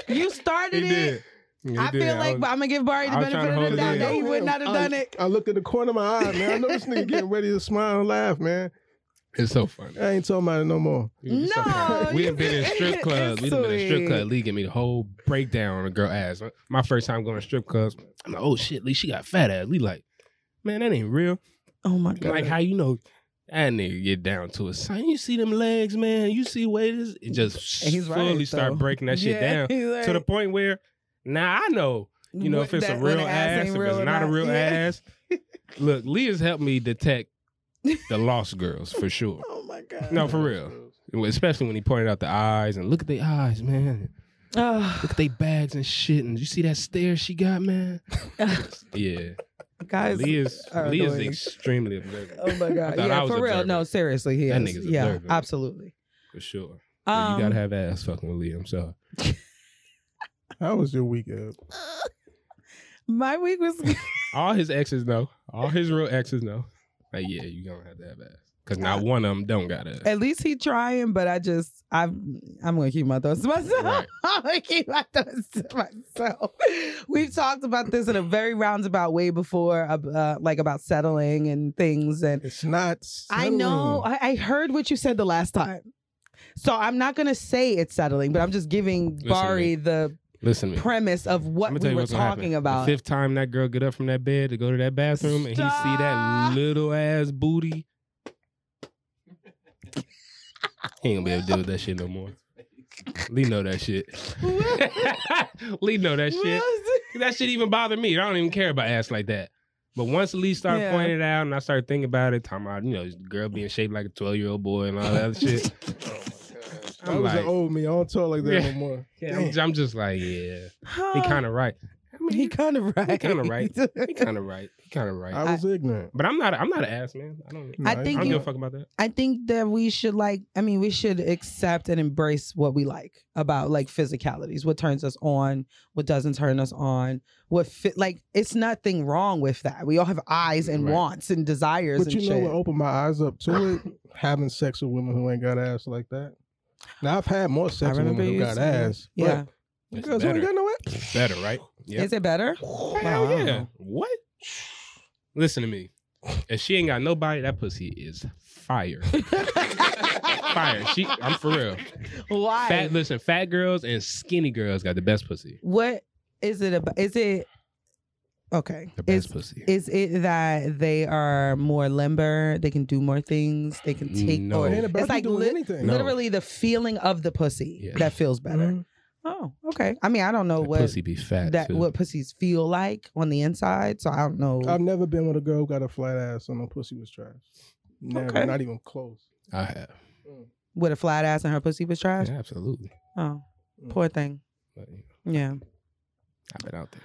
you. You started it. He I did. feel like was- I'm gonna give Barry the I benefit of the doubt that he would not have done it. I looked at the corner of my eye, man. I know this nigga getting ready to smile and laugh, man. It's so funny. I ain't talking about it no more. No, we have been in strip clubs. We have been in strip sweet. club. Lee gave me the whole breakdown on a girl ass. My first time going to strip clubs. I'm like, oh shit, Lee, she got fat ass. Lee like, man, that ain't real. Oh my god. Like how you know that nigga get down to it. Son, you see them legs, man. You see what it is. It just And he's right, fully start breaking that shit Yeah, down he's to the point where now I know. You know, if it's a real the ass, ain't if real it's not a real Yeah. ass. Look, Lee has helped me detect the lost girls for sure. Oh my god. No, for real. Especially when he pointed out the eyes and look at the eyes, man. Ugh. Look at they bags and shit. And you see that stare she got, man? yeah. guys Lee is are Lee is annoying. extremely observant. Oh my god. I Yeah, was for real. observant. No, seriously, he That is. nigga's yeah, observant. absolutely. For sure. Um, you gotta have ass fucking with Lee. I'm sorry. How was your week, Eb? My week was All his exes know. All his real exes know. Like, yeah, you gonna have to have ass. Cause not one of them don't got ass. At least he trying, but I just I'm I'm gonna keep my thoughts to myself. Right. I'm gonna keep my thoughts to myself. We've talked about this in a very roundabout way before, uh, like about settling and things. And It's not. I know. I, I heard what you said the last time, so I'm not gonna say it's settling, but I'm just giving Listen Barry the Listen to me. premise of what we were what's gonna happen. talking The about. fifth time that girl get up from that bed to go to that bathroom and he see that little ass booty, he ain't gonna be able to deal with that shit no more. Lee know that shit. Lee know that shit. That shit even bother me. I don't even care about ass like that. But once Lee started Yeah. pointing it out and I started thinking about it, talking about, you know, girl being shaped like a 12 year old boy and all that other shit. That was an old me. I don't talk like that Yeah. no more. Yeah, I'm, I'm just like, yeah. He kind of right. I mean, he kind of right. He kind of right. He kind of right. He kind of right. I was ignorant. But I'm not. I'm not an ass man. I don't. I I, think don't you- give a fuck about that. I think that we should like I mean we should accept and embrace what we like about like physicalities, what turns us on, what doesn't turn us on, what fit like it's nothing wrong with that. We all have eyes and Right. wants and desires But and you know what opened my eyes up to it? Having sex with women who ain't got ass like that. Now I've had more sex with women who got ass. yeah. But girls ain't better. got no ass. Better, right? Yeah. Is it better? Hell Wow. yeah. What? Listen to me. If she ain't got nobody, that pussy is fire. fire. She. I'm for real. Why? Fat. Listen, fat girls and skinny girls got the best pussy. What is it about? Is it okay? The best is, pussy. Is it that they are more limber? They can do more things. They can take. No. or- It ain't about it's like doing lit- anything. No. literally the feeling of the pussy that feels better. Mm-hmm. Oh, okay. I mean, I don't know That what pussy be fat. that too. what pussies feel like on the inside, so I don't know. I've never been with a girl who got a flat ass and her pussy was trash. Never, Okay. not even close. I have. Mm. with a flat ass and her pussy was trash. Yeah, absolutely. Oh, mm. poor thing. But, you know, Yeah. I've been out there.